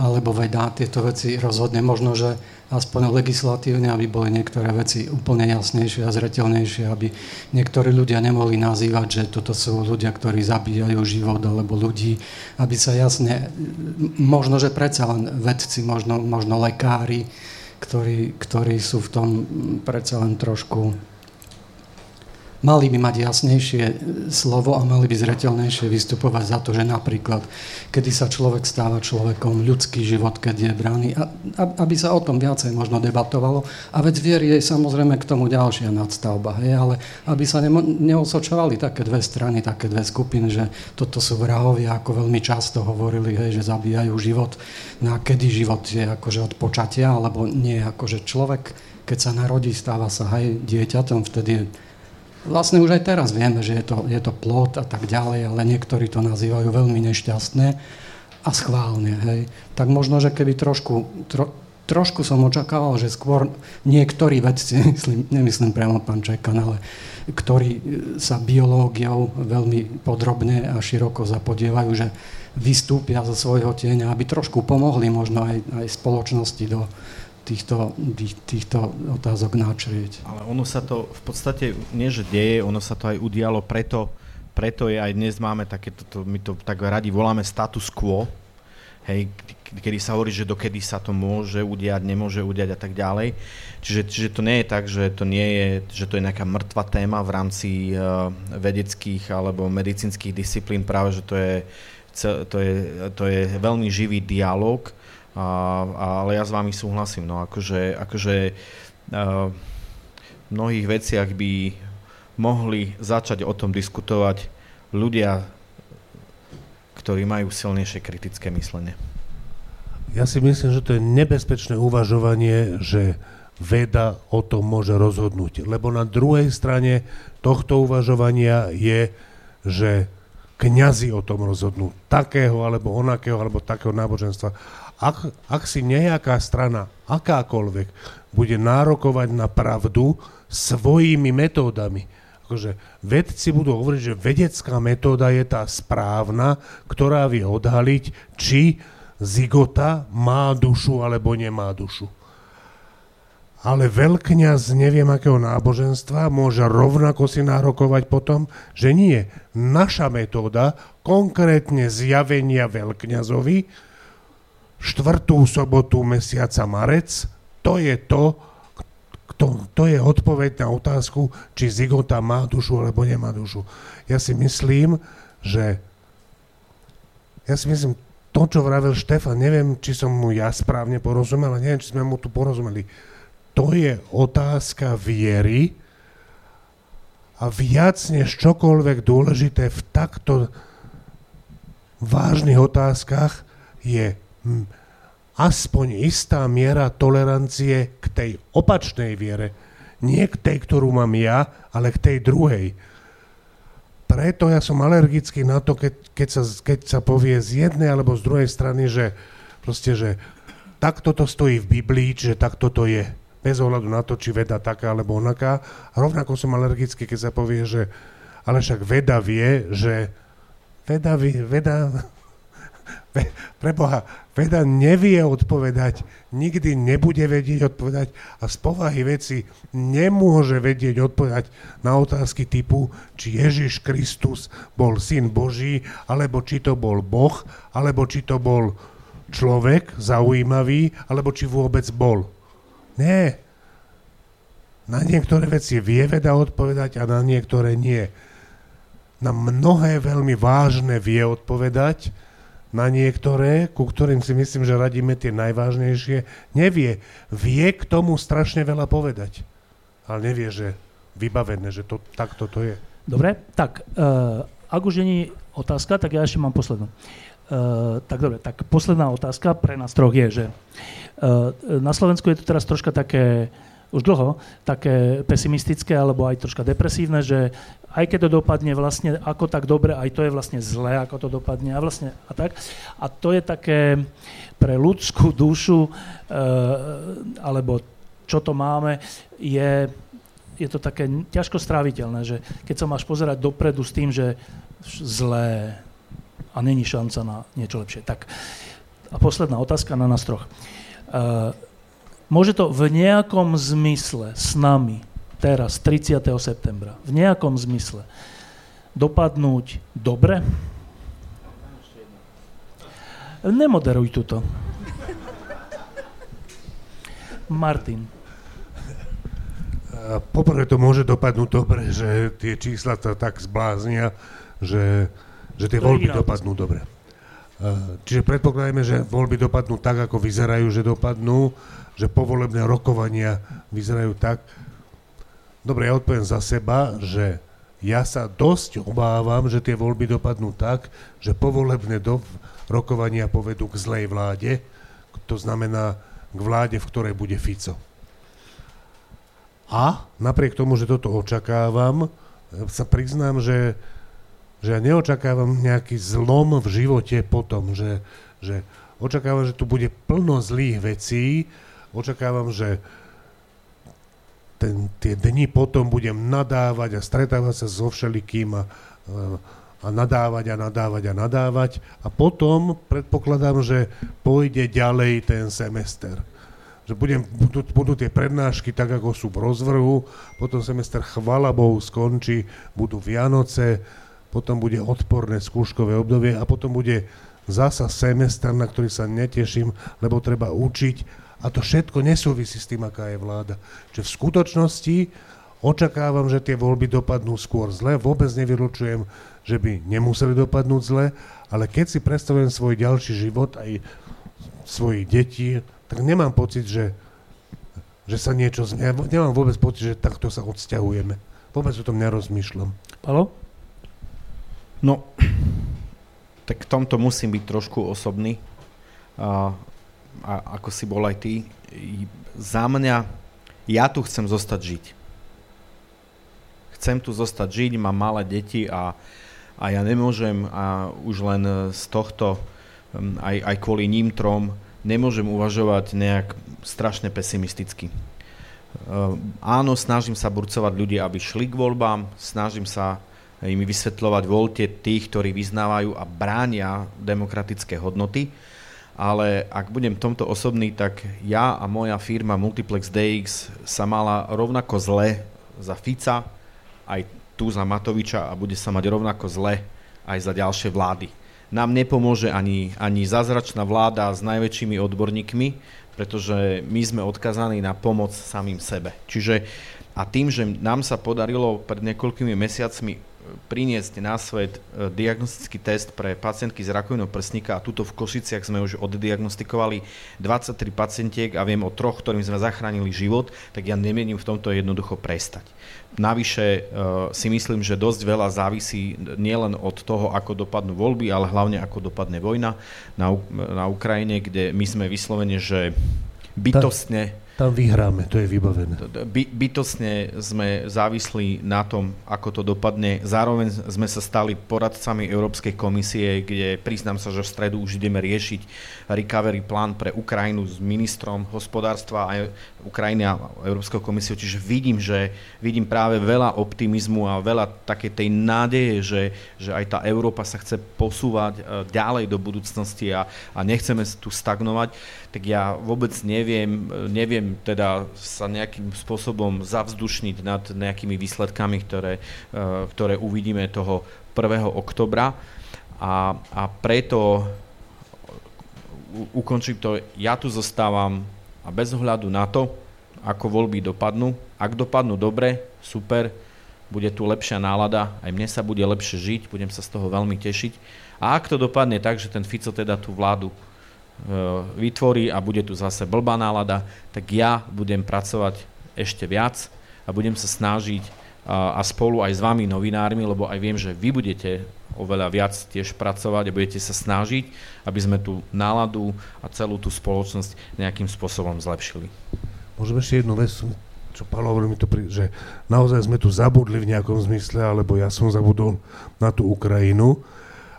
alebo veda tieto veci rozhodne. Možno, že aspoň legislatívne, aby boli niektoré veci úplne jasnejšie a zretelnejšie, aby niektorí ľudia nemohli nazývať, že toto sú ľudia, ktorí zabíjajú život alebo ľudí, aby sa jasne, možno, že predsa len vedci, možno, možno lekári, ktorí, ktorí sú v tom predsa len trošku mali by mať jasnejšie slovo a mali by zretelnejšie vystupovať za to, že napríklad, kedy sa človek stáva človekom, ľudský život, keď je braný, a, aby sa o tom viacej možno debatovalo. A veď viery je samozrejme k tomu ďalšia nadstavba, hej, ale aby sa nemo, neosočovali také dve strany, také dve skupiny, že toto sú vrahovia, ako veľmi často hovorili, hej, že zabíjajú život. No a kedy život je akože od počatia, alebo nie akože človek, keď sa narodí, stáva sa aj dieťatom, vtedy Vlastne už aj teraz vieme, že je to, je to plot a tak ďalej, ale niektorí to nazývajú veľmi nešťastné a schválne. Hej. Tak možno, že keby trošku, tro, trošku som očakával, že skôr niektorí vedci, myslím, nemyslím priamo pán Čekan, ale ktorí sa biológiou veľmi podrobne a široko zapodievajú, že vystúpia zo svojho tieňa, aby trošku pomohli možno aj, aj spoločnosti do, týchto, tých, týchto otázok načrieť. Ale ono sa to v podstate nie, že deje, ono sa to aj udialo, preto, preto je aj dnes máme takéto, to, my to tak radi voláme status quo, hej, kedy sa hovorí, že dokedy sa to môže udiať, nemôže udiať a tak ďalej. Čiže, čiže to nie je tak, že to nie je, že to je nejaká mŕtva téma v rámci uh, vedeckých alebo medicínskych disciplín, práve že to je, to je, to je veľmi živý dialog, a, ale ja s vami súhlasím, no akože, akože v mnohých veciach by mohli začať o tom diskutovať ľudia, ktorí majú silnejšie kritické myslenie. Ja si myslím, že to je nebezpečné uvažovanie, že veda o tom môže rozhodnúť. Lebo na druhej strane tohto uvažovania je, že kňazi o tom rozhodnú. Takého, alebo onakého, alebo takého náboženstva ak, ak si nejaká strana, akákoľvek, bude nárokovať na pravdu svojimi metódami, akože vedci budú hovoriť, že vedecká metóda je tá správna, ktorá vie odhaliť, či zigota má dušu alebo nemá dušu. Ale veľkňaz neviem akého náboženstva môže rovnako si nárokovať potom, že nie. Naša metóda, konkrétne zjavenia veľkňazovi, štvrtú sobotu mesiaca marec, to je to, to, to je odpoveď na otázku, či zigota má dušu alebo nemá dušu. Ja si myslím, že ja si myslím, to, čo vravil Štefan, neviem, či som mu ja správne porozumel, ale neviem, či sme mu tu porozumeli. To je otázka viery a viac než čokoľvek dôležité v takto vážnych otázkach je. Aspoň istá miera tolerancie k tej opačnej viere. Nie k tej, ktorú mám ja, ale k tej druhej. Preto ja som alergický na to, keď, keď, sa, keď sa povie z jednej alebo z druhej strany, že proste, že takto to stojí v Biblii, že takto to je. Bez ohľadu na to, či veda taká alebo onaká. A rovnako som alergický, keď sa povie, že ale však veda vie, že veda, veda Preboha, veda nevie odpovedať, nikdy nebude vedieť odpovedať a z povahy veci nemôže vedieť odpovedať na otázky typu, či Ježiš Kristus bol syn Boží, alebo či to bol Boh, alebo či to bol človek zaujímavý, alebo či vôbec bol. Nie. Na niektoré veci vie veda odpovedať a na niektoré nie. Na mnohé veľmi vážne vie odpovedať, na niektoré, ku ktorým si myslím, že radíme tie najvážnejšie, nevie. Vie k tomu strašne veľa povedať, ale nevie, že vybavené, že to, takto to je. Dobre, tak uh, ak už není otázka, tak ja ešte mám poslednú. Uh, tak dobre, tak posledná otázka pre nás troch je, že uh, na Slovensku je to teraz troška také už dlho také pesimistické alebo aj troška depresívne, že aj keď to dopadne vlastne ako tak dobre, aj to je vlastne zlé, ako to dopadne a vlastne a tak. A to je také pre ľudskú dušu, e, alebo čo to máme, je, je to také ťažko stráviteľné, že keď sa máš pozerať dopredu s tým, že zlé a není šanca na niečo lepšie. Tak a posledná otázka na nás troch. E, môže to v nejakom zmysle s nami teraz, 30. septembra, v nejakom zmysle dopadnúť dobre? Nemoderuj tuto. Martin. Poprvé to môže dopadnúť dobre, že tie čísla sa tak zbláznia, že, že tie voľby dopadnú dobre. Čiže predpokladajme, že voľby dopadnú tak, ako vyzerajú, že dopadnú, že povolebné rokovania vyzerajú tak. Dobre, ja odpoviem za seba, že ja sa dosť obávam, že tie voľby dopadnú tak, že povolebné do, rokovania povedú k zlej vláde, to znamená k vláde, v ktorej bude Fico. A napriek tomu, že toto očakávam, sa priznám, že že ja neočakávam nejaký zlom v živote potom, že, že očakávam, že tu bude plno zlých vecí, očakávam, že ten, tie dni potom budem nadávať a stretávať sa so všelikým a, a nadávať a nadávať a nadávať a potom predpokladám, že pôjde ďalej ten semester. Že budem, budú, budú tie prednášky tak, ako sú v rozvrhu, potom semester chvala Bohu skončí, budú Vianoce, potom bude odporné skúškové obdobie a potom bude zasa semester, na ktorý sa neteším, lebo treba učiť a to všetko nesúvisí s tým, aká je vláda. Čiže v skutočnosti očakávam, že tie voľby dopadnú skôr zle, vôbec nevylučujem, že by nemuseli dopadnúť zle, ale keď si predstavujem svoj ďalší život aj svojich detí, tak nemám pocit, že, že sa niečo zmenia. Nemám vôbec pocit, že takto sa odsťahujeme. Vôbec o tom nerozmýšľam. Palo? No, tak v tomto musím byť trošku osobný. A ako si bol aj ty. Za mňa, ja tu chcem zostať žiť. Chcem tu zostať žiť, mám malé deti a, a ja nemôžem a už len z tohto, aj, aj kvôli ním trom, nemôžem uvažovať nejak strašne pesimisticky. Áno, snažím sa burcovať ľudí, aby šli k voľbám, snažím sa im vysvetľovať voľte tých, ktorí vyznávajú a bránia demokratické hodnoty. Ale ak budem tomto osobný, tak ja a moja firma Multiplex DX sa mala rovnako zle za Fica, aj tu za Matoviča a bude sa mať rovnako zle aj za ďalšie vlády. Nám nepomôže ani, ani zázračná vláda s najväčšími odborníkmi, pretože my sme odkazaní na pomoc samým sebe. Čiže a tým, že nám sa podarilo pred niekoľkými mesiacmi priniesť na svet e, diagnostický test pre pacientky s rakovinou prsníka a tuto v Košiciach sme už oddiagnostikovali 23 pacientiek a viem o troch, ktorým sme zachránili život, tak ja nemienim v tomto jednoducho prestať. Navyše e, si myslím, že dosť veľa závisí nielen od toho, ako dopadnú voľby, ale hlavne ako dopadne vojna na, na Ukrajine, kde my sme vyslovene, že bytostne tam vyhráme, to je vybavené. By, bytosne sme závislí na tom, ako to dopadne. Zároveň sme sa stali poradcami Európskej komisie, kde priznám sa, že v stredu už ideme riešiť recovery plán pre Ukrajinu s ministrom hospodárstva a Ukrajiny a Európskou komisiou. Čiže vidím, že vidím práve veľa optimizmu a veľa také tej nádeje, že, že aj tá Európa sa chce posúvať e, ďalej do budúcnosti a, a nechceme tu stagnovať tak ja vôbec neviem, neviem teda sa nejakým spôsobom zavzdušniť nad nejakými výsledkami, ktoré, eh, ktoré uvidíme toho 1. oktobra. A, a preto ukončím to, ja tu zostávam a bez ohľadu na to, ako voľby dopadnú, ak dopadnú dobre, super, bude tu lepšia nálada, aj mne sa bude lepšie žiť, budem sa z toho veľmi tešiť. A ak to dopadne tak, že ten Fico teda tú vládu E, vytvorí a bude tu zase blbá nálada, tak ja budem pracovať ešte viac a budem sa snažiť a, spolu aj s vami novinármi, lebo aj viem, že vy budete oveľa viac tiež pracovať a budete sa snažiť, aby sme tú náladu a celú tú spoločnosť nejakým spôsobom zlepšili. Môžeme ešte jednu vec, čo Pálo hovorí mi to, že naozaj sme tu zabudli v nejakom zmysle, alebo ja som zabudol na tú Ukrajinu,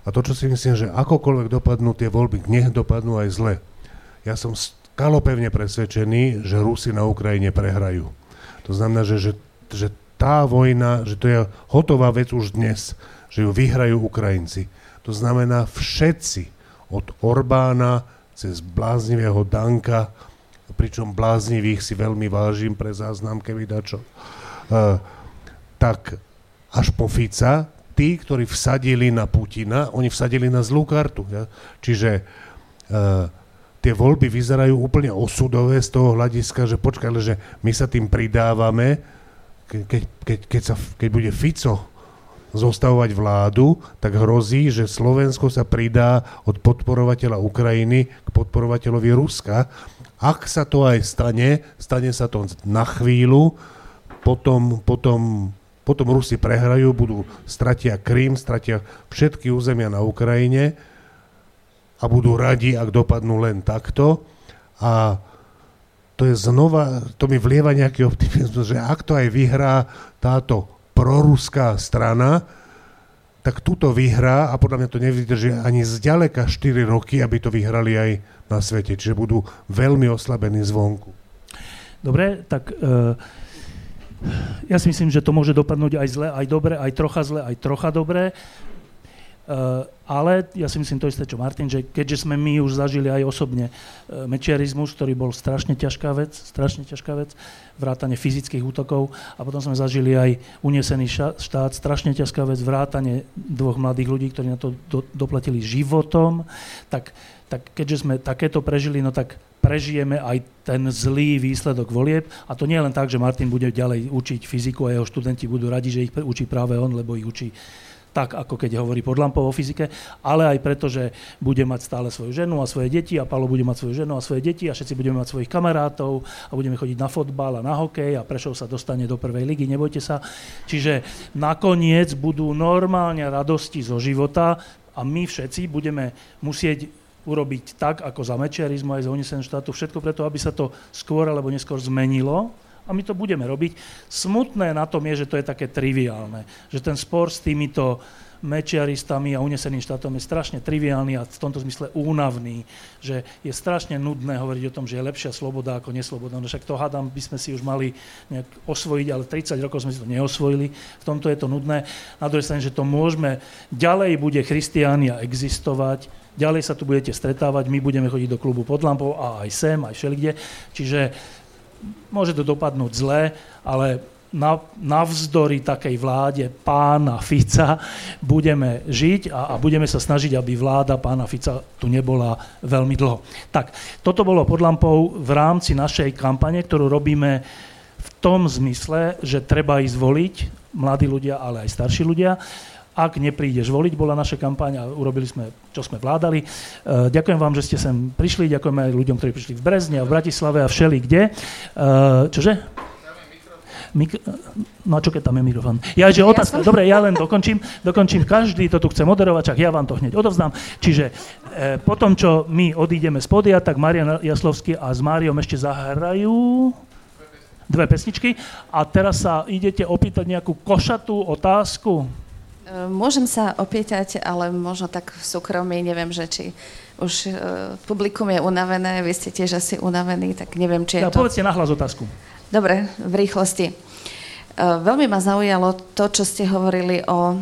a to, čo si myslím, že akokoľvek dopadnú tie voľby, nech dopadnú aj zle. Ja som skalopevne presvedčený, že Rusi na Ukrajine prehrajú. To znamená, že, že, že tá vojna, že to je hotová vec už dnes, že ju vyhrajú Ukrajinci. To znamená všetci, od Orbána cez bláznivého Danka, pričom bláznivých si veľmi vážim pre záznam, keby dačo, uh, tak až po Fica, tí, ktorí vsadili na Putina, oni vsadili na zlú kartu. Ja? Čiže uh, tie voľby vyzerajú úplne osudové z toho hľadiska, že počkaj, že my sa tým pridávame keď, keď, keď, sa, keď bude Fico zostavovať vládu, tak hrozí, že Slovensko sa pridá od podporovateľa Ukrajiny k podporovateľovi Ruska. Ak sa to aj stane, stane sa to na chvíľu, potom, potom, potom Rusi prehrajú, budú, stratia Krym, stratia všetky územia na Ukrajine a budú radi, ak dopadnú len takto. A to je znova, to mi vlieva nejaký optimizmus, že ak to aj vyhrá táto proruská strana, tak túto vyhrá a podľa mňa to nevydrží ani zďaleka 4 roky, aby to vyhrali aj na svete. Čiže budú veľmi oslabení zvonku. Dobre, tak uh, ja si myslím, že to môže dopadnúť aj zle, aj dobre, aj trocha zle, aj trocha dobre. Uh, ale ja si myslím to isté, čo Martin, že keďže sme my už zažili aj osobne uh, mečiarizmus, ktorý bol strašne ťažká vec, strašne ťažká vec, vrátanie fyzických útokov a potom sme zažili aj unesený štát, strašne ťažká vec, vrátanie dvoch mladých ľudí, ktorí na to do, doplatili životom, tak, tak keďže sme takéto prežili, no tak prežijeme aj ten zlý výsledok volieb. A to nie je len tak, že Martin bude ďalej učiť fyziku a jeho študenti budú radi, že ich učí práve on, lebo ich učí tak ako keď hovorí pod lampou o fyzike, ale aj preto, že bude mať stále svoju ženu a svoje deti a Palo bude mať svoju ženu a svoje deti a všetci budeme mať svojich kamarátov a budeme chodiť na fotbal a na hokej a Prešov sa dostane do prvej ligy, nebojte sa. Čiže nakoniec budú normálne radosti zo života a my všetci budeme musieť urobiť tak, ako za mečiarizmu aj za unesen štátu, všetko preto, aby sa to skôr alebo neskôr zmenilo a my to budeme robiť. Smutné na tom je, že to je také triviálne, že ten spor s týmito mečiaristami a uneseným štátom je strašne triviálny a v tomto zmysle únavný, že je strašne nudné hovoriť o tom, že je lepšia sloboda ako nesloboda. No však to hádam, by sme si už mali nejak osvojiť, ale 30 rokov sme si to neosvojili, v tomto je to nudné. Na druhej strane, že to môžeme, ďalej bude Christiania existovať, ďalej sa tu budete stretávať, my budeme chodiť do klubu pod lampou a aj sem, aj všelikde. Čiže môže to dopadnúť zle, ale na, navzdory takej vláde pána Fica budeme žiť a, a budeme sa snažiť, aby vláda pána Fica tu nebola veľmi dlho. Tak, toto bolo pod lampou v rámci našej kampane, ktorú robíme v tom zmysle, že treba ísť voliť, mladí ľudia, ale aj starší ľudia. Ak neprídeš voliť, bola naša kampaň a urobili sme, čo sme vládali. E, ďakujem vám, že ste sem prišli, ďakujem aj ľuďom, ktorí prišli v Brezne a v Bratislave a všeli kde. E, čože? Mik- no a čo keď tam je mikrofón? Ja, že otázka, ja dobre, ja len dokončím, dokončím, každý to tu chce moderovať, čak ja vám to hneď odovzdám. Čiže e, po tom, čo my odídeme z podia, tak Marian Jaslovský a s Máriom ešte zahrajú dve pesničky a teraz sa idete opýtať nejakú košatú otázku. Môžem sa opýtať, ale možno tak v súkromí, neviem, že či už uh, publikum je unavené, vy ste tiež asi unavení, tak neviem, či je ja, to... povedzte nahlas otázku. Dobre, v rýchlosti. Uh, veľmi ma zaujalo to, čo ste hovorili o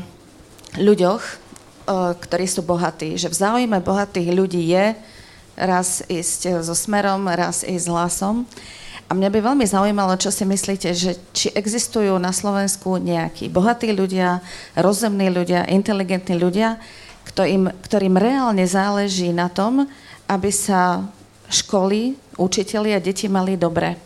ľuďoch, ktorí sú bohatí. Že v záujme bohatých ľudí je raz ísť so smerom, raz ísť s hlasom. A mňa by veľmi zaujímalo, čo si myslíte, že či existujú na Slovensku nejakí bohatí ľudia, rozumní ľudia, inteligentní ľudia, ktorým, ktorým reálne záleží na tom, aby sa školy, učiteľi a deti mali dobre.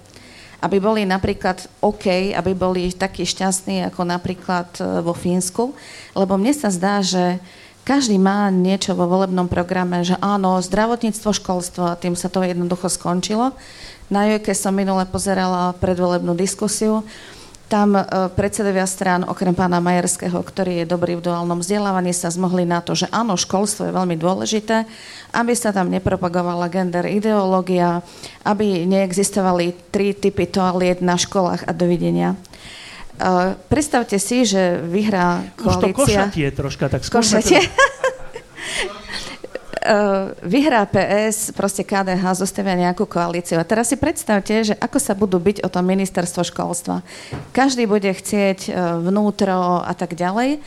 Aby boli napríklad OK, aby boli takí šťastní ako napríklad e, vo Fínsku. Lebo mne sa zdá, že každý má niečo vo volebnom programe, že áno, zdravotníctvo, školstvo a tým sa to jednoducho skončilo. Na Jojke som minule pozerala predvolebnú diskusiu. Tam e, predsedovia strán, okrem pána Majerského, ktorý je dobrý v duálnom vzdelávaní, sa zmohli na to, že áno, školstvo je veľmi dôležité, aby sa tam nepropagovala gender ideológia, aby neexistovali tri typy toaliet na školách a dovidenia. Uh, predstavte si, že vyhrá koalícia... Už to košatie troška, tak skúsme... Košatie? vyhrá PS, proste KDH zostavia nejakú koalíciu. A teraz si predstavte, že ako sa budú byť o tom ministerstvo školstva. Každý bude chcieť uh, vnútro a tak ďalej.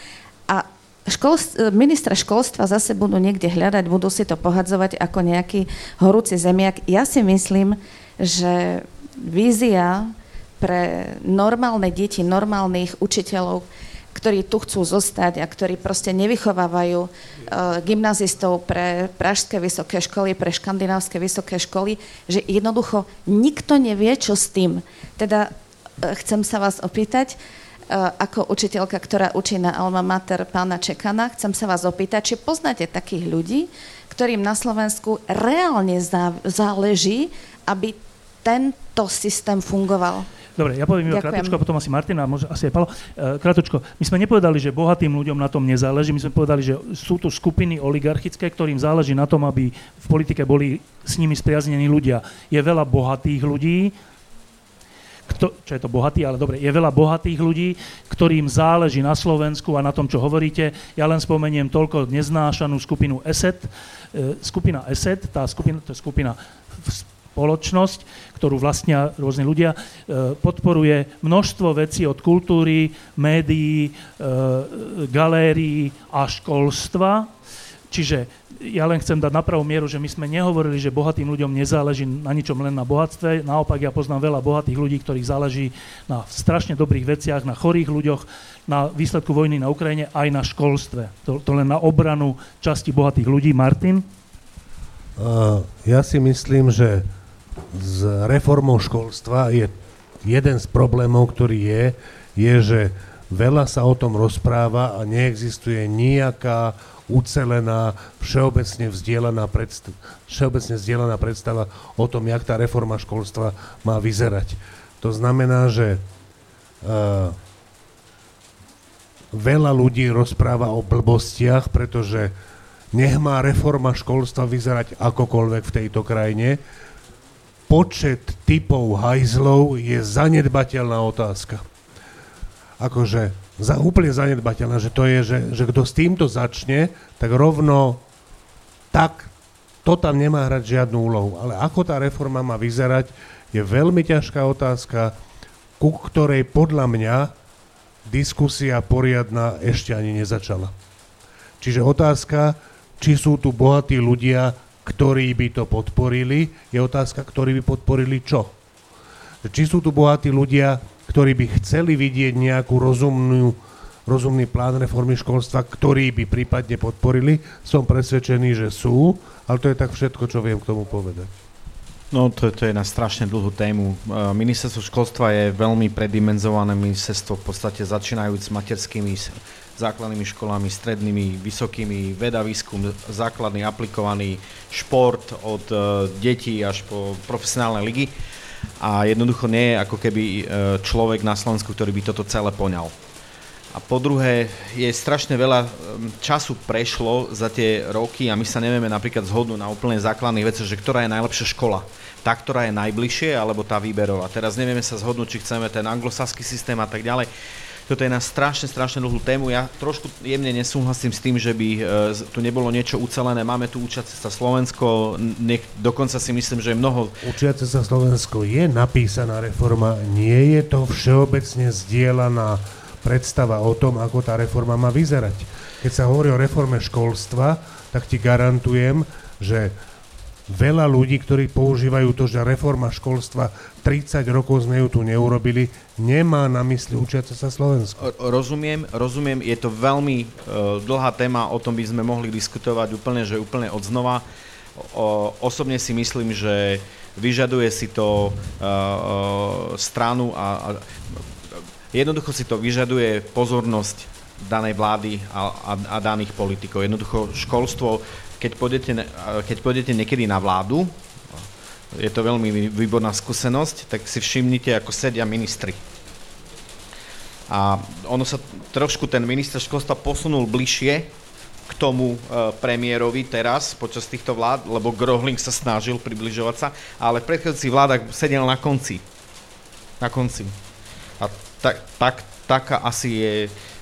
A školst- ministra školstva zase budú niekde hľadať, budú si to pohadzovať ako nejaký horúci zemiak. Ja si myslím, že vízia pre normálne deti, normálnych učiteľov, ktorí tu chcú zostať a ktorí proste nevychovávajú uh, gymnazistov pre pražské vysoké školy, pre škandinávské vysoké školy, že jednoducho nikto nevie, čo s tým. Teda chcem sa vás opýtať, ako učiteľka, ktorá učí na Alma Mater pána Čekana, chcem sa vás opýtať, či poznáte takých ľudí, ktorým na Slovensku reálne záleží, aby tento systém fungoval. Dobre, ja poviem iba krátko, a potom asi Martina, možno asi aj Palo. E, krátko, my sme nepovedali, že bohatým ľuďom na tom nezáleží, my sme povedali, že sú tu skupiny oligarchické, ktorým záleží na tom, aby v politike boli s nimi spriaznení ľudia. Je veľa bohatých ľudí, kto, čo je to bohatý, ale dobre, je veľa bohatých ľudí, ktorým záleží na Slovensku a na tom, čo hovoríte. Ja len spomeniem toľko neznášanú skupinu ESET. E, skupina ESET, tá skupina, to je skupina spoločnosť, ktorú vlastnia rôzne ľudia, e, podporuje množstvo vecí od kultúry, médií, e, galérií a školstva. Čiže ja len chcem dať na pravú mieru, že my sme nehovorili, že bohatým ľuďom nezáleží na ničom len na bohatstve. Naopak ja poznám veľa bohatých ľudí, ktorých záleží na strašne dobrých veciach, na chorých ľuďoch, na výsledku vojny na Ukrajine, aj na školstve. To, to len na obranu časti bohatých ľudí. Martin? Uh, ja si myslím, že s reformou školstva je jeden z problémov, ktorý je, je, že veľa sa o tom rozpráva a neexistuje nejaká ucelená, všeobecne vzdielaná, predstav, všeobecne vzdielaná predstava o tom, jak tá reforma školstva má vyzerať. To znamená, že uh, veľa ľudí rozpráva o blbostiach, pretože nech má reforma školstva vyzerať akokoľvek v tejto krajine, počet typov hajzlov je zanedbateľná otázka. Akože za, úplne zanedbateľná, že to je, že, že kto s týmto začne, tak rovno tak to tam nemá hrať žiadnu úlohu. Ale ako tá reforma má vyzerať, je veľmi ťažká otázka, ku ktorej podľa mňa diskusia poriadna ešte ani nezačala. Čiže otázka, či sú tu bohatí ľudia, ktorí by to podporili, je otázka, ktorí by podporili čo. Či sú tu bohatí ľudia, ktorí by chceli vidieť nejakú rozumnú, rozumný plán reformy školstva, ktorý by prípadne podporili. Som presvedčený, že sú, ale to je tak všetko, čo viem k tomu povedať. No to, to je na strašne dlhú tému. E, ministerstvo školstva je veľmi predimenzované ministerstvo, v podstate začínajúc s materskými základnými školami, strednými, vysokými, veda, výskum, základný, aplikovaný šport od uh, detí až po profesionálne ligy. A jednoducho nie je ako keby uh, človek na Slovensku, ktorý by toto celé poňal. A po druhé, je strašne veľa času prešlo za tie roky a my sa nevieme napríklad zhodnúť na úplne základných veciach, že ktorá je najlepšia škola. Tá, ktorá je najbližšie, alebo tá výberová. Teraz nevieme sa zhodnúť, či chceme ten anglosaský systém a tak ďalej toto je na strašne, strašne dlhú tému. Ja trošku jemne nesúhlasím s tým, že by e, tu nebolo niečo ucelené. Máme tu učiace sa Slovensko, nech, dokonca si myslím, že je mnoho... Učiace sa Slovensko je napísaná reforma, nie je to všeobecne zdieľaná predstava o tom, ako tá reforma má vyzerať. Keď sa hovorí o reforme školstva, tak ti garantujem, že veľa ľudí, ktorí používajú to, že reforma školstva 30 rokov sme ju tu neurobili, nemá na mysli učiace sa Slovensko. Rozumiem, rozumiem, je to veľmi uh, dlhá téma, o tom by sme mohli diskutovať úplne, že úplne od znova. O, osobne si myslím, že vyžaduje si to uh, uh, stranu a, a jednoducho si to vyžaduje pozornosť danej vlády a, a, a daných politikov. Jednoducho školstvo keď pôjdete, keď pôjdete niekedy na vládu, je to veľmi výborná skúsenosť, tak si všimnite, ako sedia ministri. A ono sa trošku ten minister školstva posunul bližšie k tomu e, premiérovi teraz počas týchto vlád, lebo Grohling sa snažil približovať sa, ale v predchádzajúcich vládach sedel na konci. Na konci. A tak, tak, taká asi je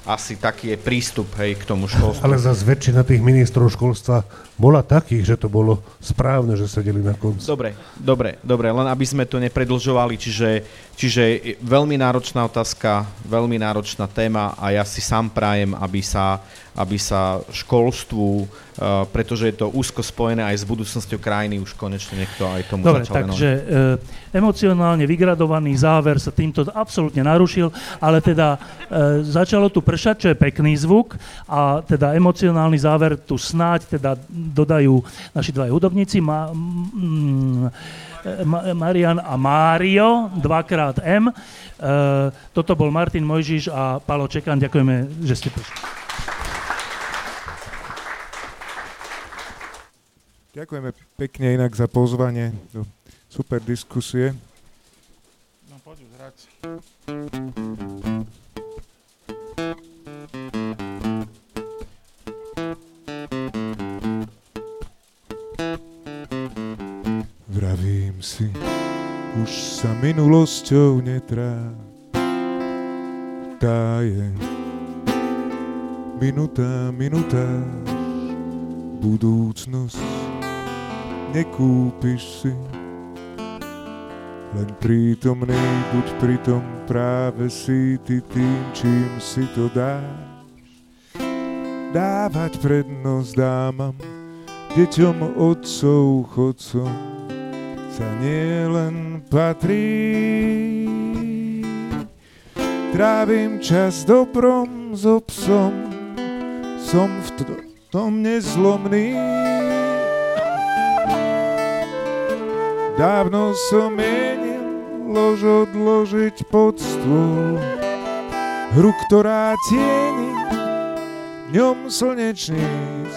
asi taký je prístup hej, k tomu školstvu. Ale zase väčšina tých ministrov školstva bola takých, že to bolo správne, že sedeli na konci. Dobre, dobre, dobre, len aby sme to nepredlžovali, čiže, čiže veľmi náročná otázka, veľmi náročná téma a ja si sám prajem, aby sa, aby sa školstvu, uh, pretože je to úzko spojené aj s budúcnosťou krajiny, už konečne niekto aj tomu Dobre, začal takže uh, emocionálne vygradovaný záver sa týmto absolútne narušil, ale teda uh, začalo tu pršať, čo je pekný zvuk a teda emocionálny záver tu snáď teda dodajú naši dva hudobníci Ma, mm, Ma, Marian a Mário, dvakrát M. E, toto bol Martin Mojžiš a Palo Čekan. Ďakujeme, že ste prišli. Ďakujeme pekne inak za pozvanie do super diskusie. No poď už hrať. Si, už sa minulosťou netrá. Tá je minutá, minutá, budúcnosť nekúpiš si. Len prítomný, buď pritom práve si ty tým, čím si to dáš. Dávať prednosť dámam, deťom, otcov, chodcom, sa nielen patrí. Trávim čas dobrom s obsom, som v to- tom nezlomný. Dávno som menil lož odložiť pod stôl, hru, ktorá tieni dňom slnečníc.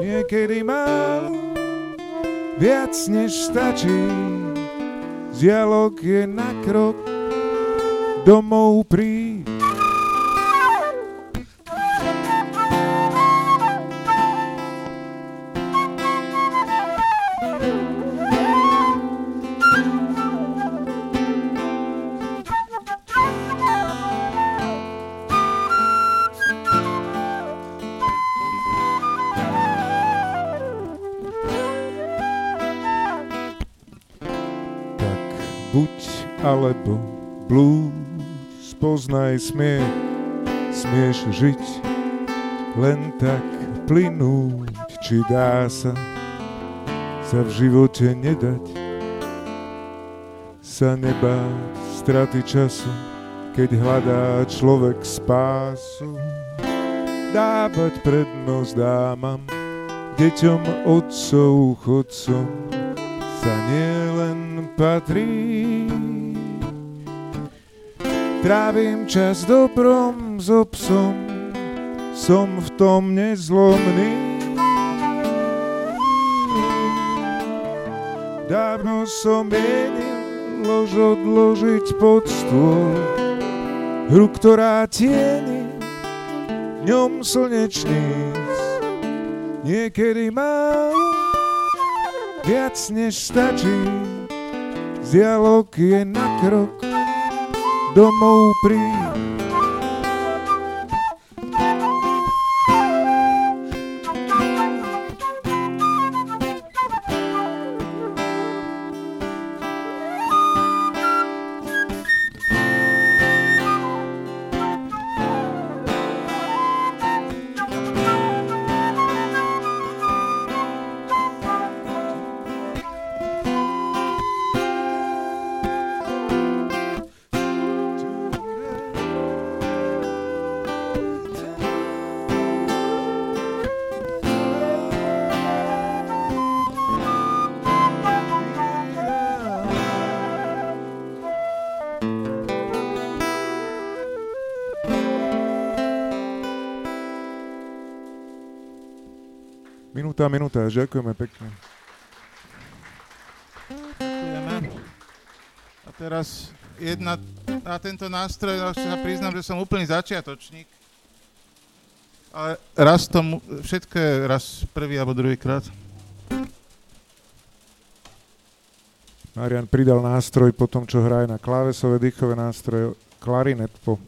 Niekedy málo, viac než stačí, dialog je na krok domov príď. Alebo blúd, spoznaj smiech, smieš žiť, len tak plynúť, či dá sa sa v živote nedať, sa nebáť straty času, keď hľadá človek spásu. Dávať prednosť dámam, deťom, otcov, chodcom, sa nielen patrí. Trávim čas dobrom s obsom, som v tom nezlomný. Dávno som menil lož odložiť pod stôl, hru, ktorá tieni dňom slnečníc. Niekedy málo, viac než stačí, dialog je na krok domov príď. Minúta, minúta, ďakujeme pekne. Ďakujeme. A teraz jedna, na tento nástroj no, sa priznám, že som úplný začiatočník. Ale raz tomu, všetko je raz prvý alebo druhý krát. Marian pridal nástroj po tom, čo hraje na klávesové dýchové nástroje, klarinet po